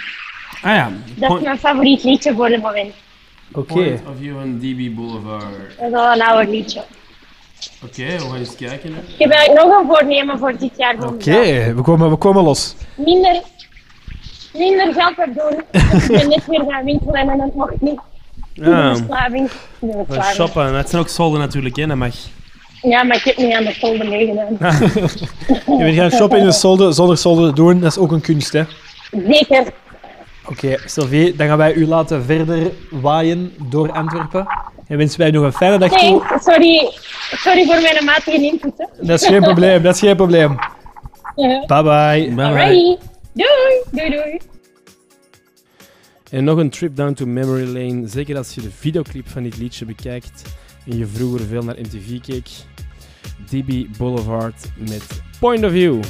Ah ja. Dat is mijn favoriet liedje voor het moment. Oké. Point of view van DB Boulevard. Dat is al een ouder liedje. Oké, we gaan eens kijken. hè. Ik heb eigenlijk nog een voornemen voor dit jaar. Oké, we, komen, we komen los. Minder, minder geld opdoen. ik ben net weer gaan winkelen en dat mocht niet. De verslaving. De verslaving. shoppen, het zijn ook solden natuurlijk, hè, dat mag. Ja, maar ik heb niet aan de folder meegedaan. Je bent gaan shoppen in een solde zonder solde doen, dat is ook een kunst, hè. Zeker. Oké, Sylvie, dan gaan wij u laten verder waaien door Antwerpen. En wensen wij nog een fijne dag toe. Nee, sorry, sorry voor mijn matige input. Hè. Dat is geen probleem, dat is geen probleem. Ja. Bye bye. Alrighty. Doei. Doei, doei. En nog een trip down to memory lane. Zeker als je de videoclip van dit liedje bekijkt en je vroeger veel naar MTV keek. DB Boulevard met Point of View.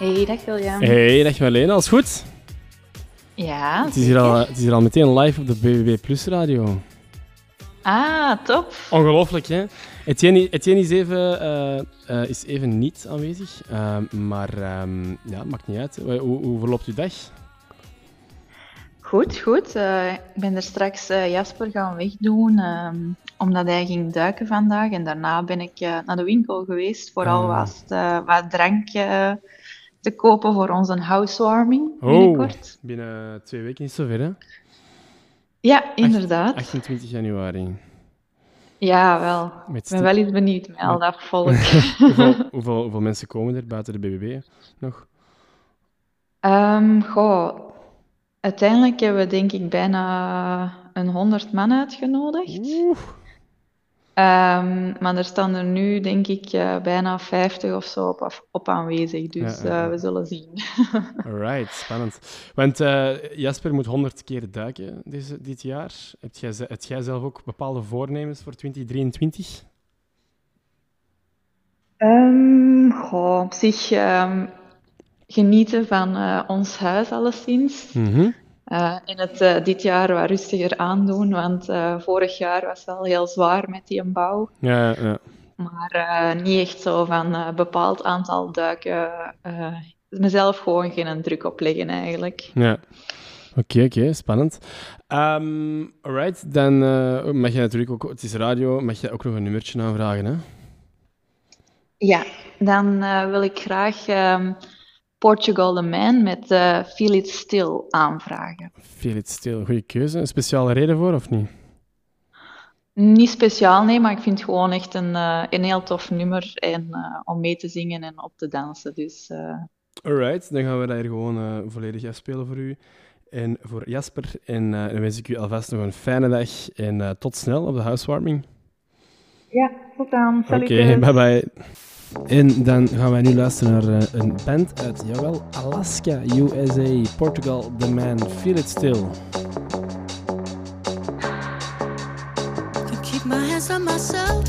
Hey, dag William. Hey, dag Marlene, alles goed? Ja, Het is, hier al, het is hier al meteen live op de BBB Plus radio. Ah, top. Ongelooflijk, hè? Etienne, Etienne is, even, eh, eh, is even niet aanwezig, ehm, maar ehm, ja, maakt niet uit. Hoe, hoe verloopt uw dag? Goed, goed. Eh, ik ben er straks Jasper gaan wegdoen, ehm, omdat hij ging duiken vandaag. En daarna ben ik naar de winkel geweest, vooral Ah. was het, eh, wat drank te kopen voor onze housewarming Oh, binnenkort. binnen twee weken is het zover, hè? Ja, inderdaad. 28 januari. Ja, wel. Ik ben wel eens benieuwd met al dat volk. hoeveel, hoeveel, hoeveel mensen komen er buiten de BBB nog? Ehm, goh, uiteindelijk hebben we denk ik bijna een honderd man uitgenodigd. Ehm, maar er staan er nu denk ik eh, bijna 50 of zo op, af- op aanwezig, dus Ja, ja, ja. eh, we zullen zien. Alright, spannend. Want eh, Jasper moet 100 keer duiken deze, dit jaar. Heb jij, ze- heb jij zelf ook bepaalde voornemens voor 2023? Ehm, goh, op zich ehm, genieten van eh, ons huis alleszins. Mhm. Eh, en het eh, dit jaar wat rustiger aandoen, want eh, vorig jaar was wel heel zwaar met die bouw. Ja, ja. Maar eh, niet echt zo van een bepaald aantal duiken. eh, mezelf gewoon geen druk opleggen eigenlijk. Ja. Oké, oké, spannend. Ehm alright, dan eh, mag je natuurlijk ook, het is radio, mag je ook nog een nummertje aanvragen, hè? Ja, dan eh, wil ik graag ehm, Portugal the Man met eh, Feel It Still aanvragen. Feel It Still, goede keuze. Een speciale reden voor, of niet? Niet speciaal, nee, maar ik vind het gewoon echt een, eh, een heel tof nummer en, eh, om mee te zingen en op te dansen. Dus eh, Alright, dan gaan we dat hier gewoon eh, volledig afspelen voor u. En voor Jasper. En eh, dan wens ik u alvast nog een fijne dag. En eh, tot snel op de housewarming. ja, tot dan. Oké, bye bye. En dan gaan wij nu luisteren naar eh, een band uit, jawel, Alaska, USA, Portugal, The Man, Feel It Still. Myself.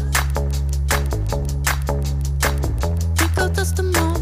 Out them off,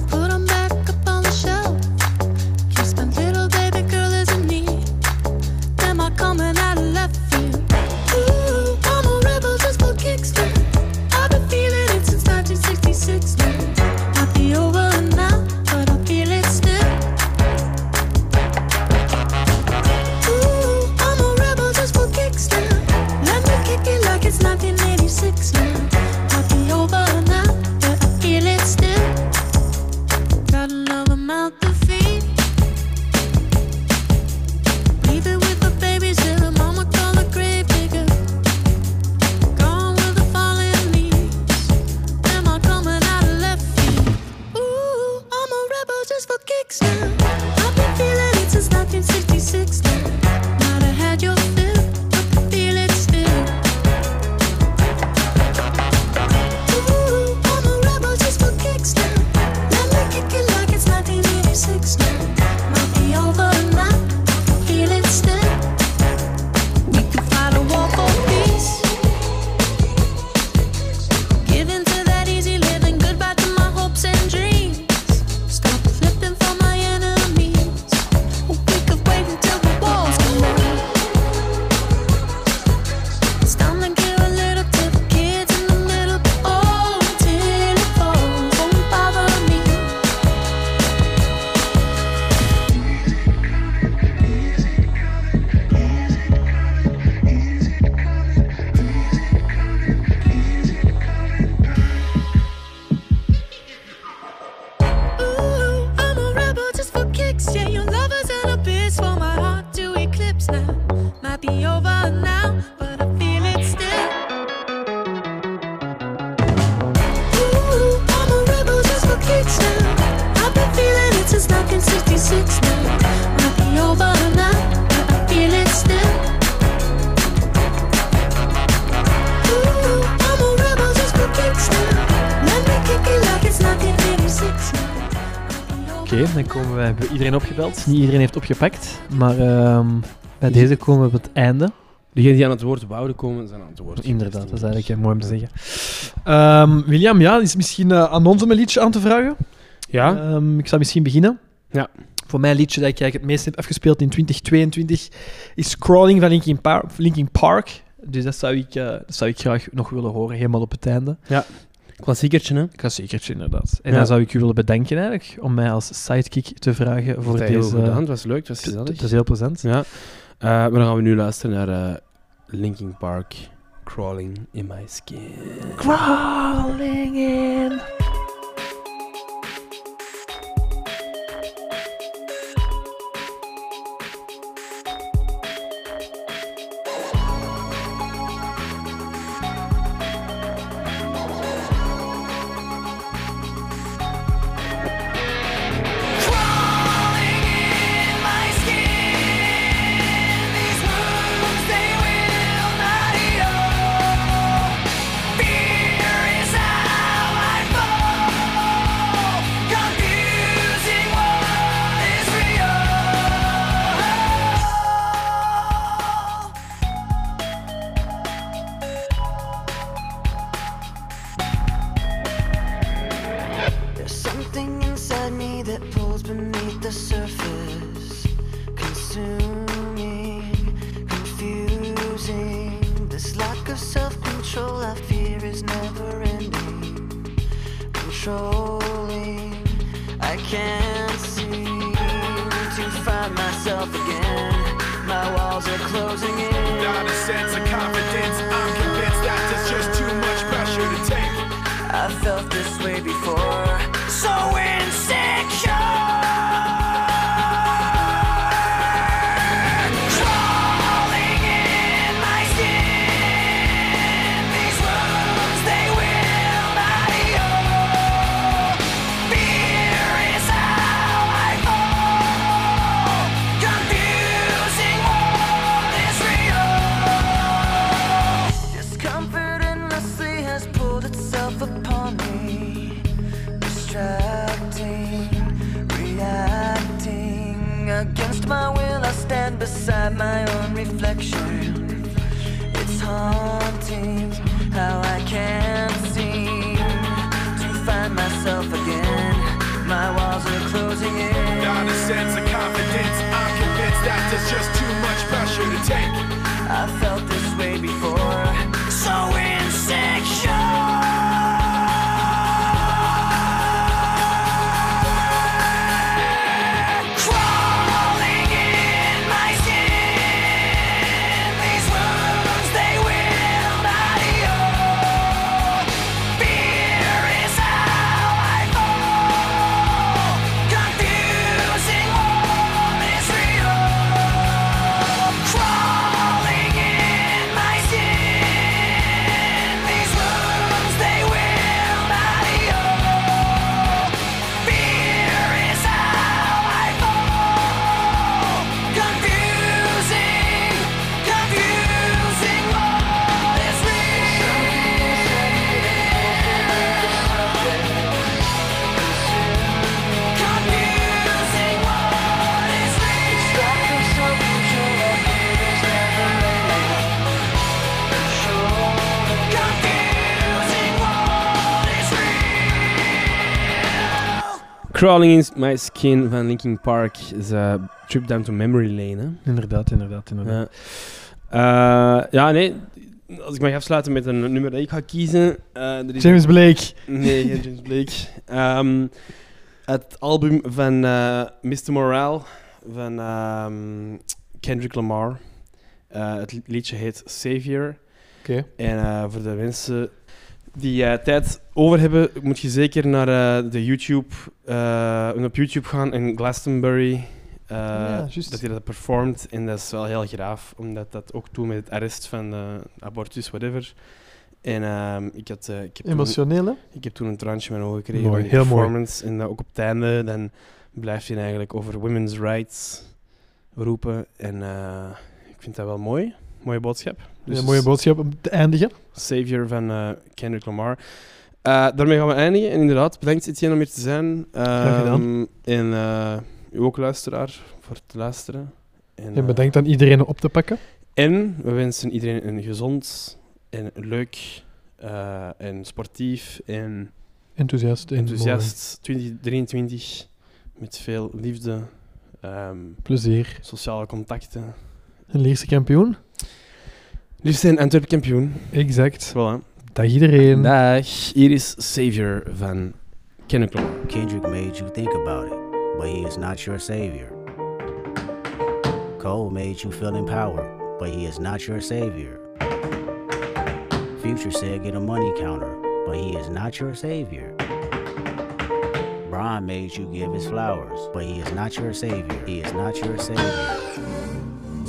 Oké, dan komen we, hebben we iedereen opgebeld. Niet iedereen heeft opgepakt, maar ehm, bij deze komen we op het einde. Degenen die aan het woord wouden komen, zijn aan het woord. Inderdaad, dat is eigenlijk eh, mooi om te zeggen. Ehm, William, ja, is misschien eh, aan ons om een liedje aan te vragen? Ja. Ehm, ik zal misschien beginnen. Ja. Voor mij liedje dat ik eigenlijk het meest heb afgespeeld in 2022 is Crawling van Linkin Park. Dus dat zou, ik, eh, dat zou ik graag nog willen horen, helemaal op het einde. Ja, klassiekertje hè? Klassiekertje inderdaad. En Ja. dan zou ik u willen bedanken eigenlijk, om mij als sidekick te vragen voor Dat heel deze... gedaan, het was leuk, het was gezellig. Het was heel plezant. Ja. Eh, maar dan gaan we nu luisteren naar eh, Linkin Park, Crawling in My Skin. Crawling in. Crawling in My Skin van Linkin Park is a trip down to memory lane. Hè? Inderdaad, inderdaad, inderdaad. Ja. Eh, ja, nee. Als ik mag afsluiten met een nummer dat ik ga kiezen. eh, James Blake. Nee, geen James Blake. Het album van eh, Mr. Morale van ehm, Kendrick Lamar. Eh, het liedje heet Savior. Oké. En eh, voor de mensen die eh, tijd over hebben, moet je zeker naar eh, de YouTube, eh, op YouTube gaan en Glastonbury. eh, juist. dat hij dat performt. En dat is wel heel graaf, omdat dat ook toen met het arrest van abortus, whatever. En ehm, ik had... ik heb toen- Emotioneel, hè? ik heb toen een traantje in mijn ogen gekregen Mooi, heel mooi. performance. En dat ook op het einde, dan blijft hij eigenlijk over women's rights roepen. En eh, ik vind dat wel mooi. Mooie boodschap. Een mooie boodschap om te eindigen. Savior van eh, Kendrick Lamar. Eh, daarmee gaan we eindigen. En inderdaad, bedankt Etienne om hier te zijn. Graag gedaan. Ehm, En eh, u ook luisteraar voor het luisteren. En, En bedankt aan iedereen op te pakken. en we wensen iedereen een gezond en leuk en sportief en Enthousiast en enthousiast 2023 met veel liefde, ehm, Plezier. sociale contacten. Een Lierse kampioen. Liefst een Antwerp kampioen. Exact. Voilà. Dag iedereen. Dag. Hier is Savior van Kendrick Lamar. Kendrick made you think about it, but he is not your savior. Cole made you feel empowered, but he is not your savior. Future said get a money counter, but he is not your savior. Brian made you give his flowers, but he is not your savior. He is not your savior.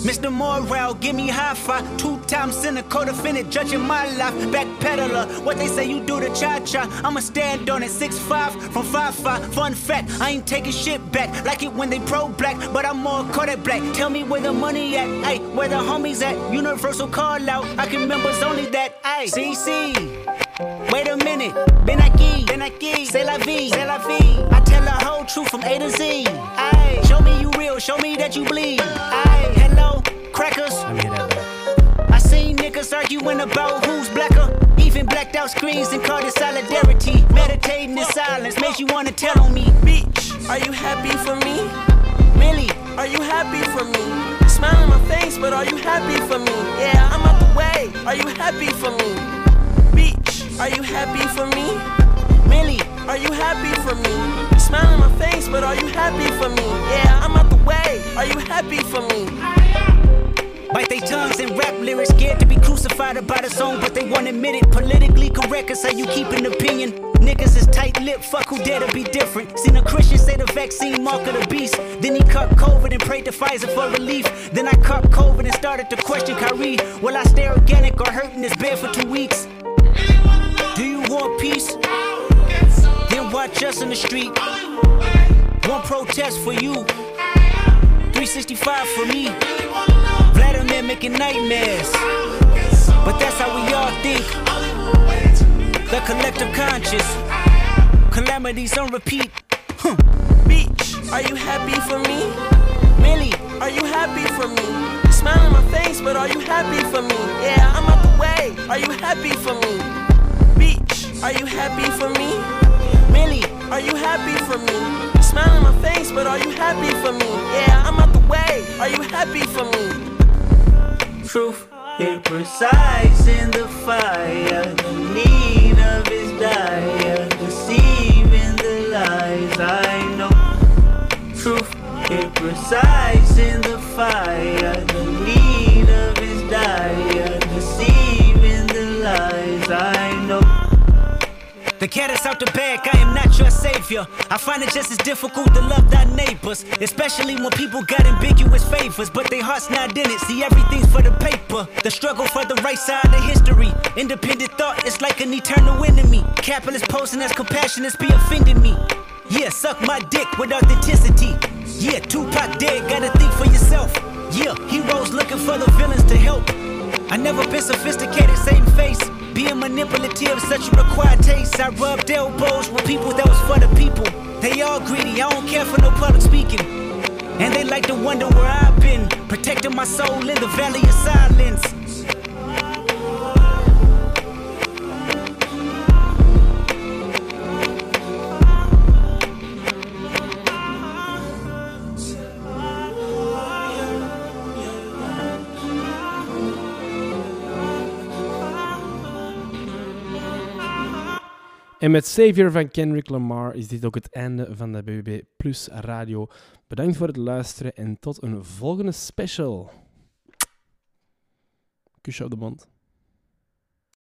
Mr. Morale, give me high five. Two times cynical defendant, judging my life. Backpedaler, what they say you do to cha cha. I'ma stand on it, six five from five five. Fun fact, I ain't taking shit back. Like it when they pro black, but I'm more Kodak black. Tell me where the money at, ayy, where the homies at. Universal call out, I can members only that, ayy. CC. Wait a minute, Ben aquí, Ben aquí, c'est la vie, c'est la vie. I tell the whole truth from A to Z. Aye, show me you real, show me that you bleed. Hello, crackers. I seen niggas arguing about who's blacker. Even blacked out screens and called it solidarity. Meditating in silence makes you wanna tell on me. Bitch, are you happy for me? Really? Are you happy for me? Smile on my face, but are you happy for me? Yeah, I'm out the way. Are you happy for me? Bitch, are you happy for me? Really? Are you happy for me? Smile on my face, but are you happy for me? Yeah, I'm out the way. Are you happy for me? Bite their tongues and rap lyrics, scared to be crucified about a song, but they won't admit it. Politically correct is how you keep an opinion. Niggas is tight lipped, fuck who dare to be different. Seen a Christian say the vaccine mark of the beast. Then he caught COVID and prayed to Pfizer for relief. Then I caught COVID and started to question Kyrie. Will I stay organic or hurt in this bed for two weeks? Do you want peace? Then watch us in the street. One protest for you, 365 for me. Vladimir making nightmares. But that's how we all think. The collective conscious. Calamities on repeat. Huh. Bitch, are you happy for me? Millie, are you happy for me? Smile on my face, but are you happy for me? Yeah, I'm out the way. Are you happy for me? Bitch, are you happy for me? Millie, are you happy for me? smile in my face, but are you happy for me? Yeah, I'm out the way. Are you happy for me? Truth, it resides in the fire. The need of his dire, deceiving the lies I know. Truth, it resides in the fire. The cat is out the bag, I am not your savior. I find it just as difficult to love thy neighbors, especially when people got ambiguous favors, but their heart's not in it. See, everything's for the paper. The struggle for the right side of history. Independent thought is like an eternal enemy. Capitalist posing as compassionate be offending me. Yeah, suck my dick with authenticity. Yeah, Tupac dead, gotta think for yourself. Yeah, heroes looking for the villains to help. I never been sophisticated, same face. Being manipulative, such a required taste. I rubbed elbows with people that was for the people. They all greedy, I don't care for no public speaking. And they like to wonder where I've been, protecting my soul in the valley of silence. En met Savior van Kendrick Lamar is dit ook het einde van de BBB Plus Radio. Bedankt voor het luisteren en tot een volgende special. Kusje op de mond.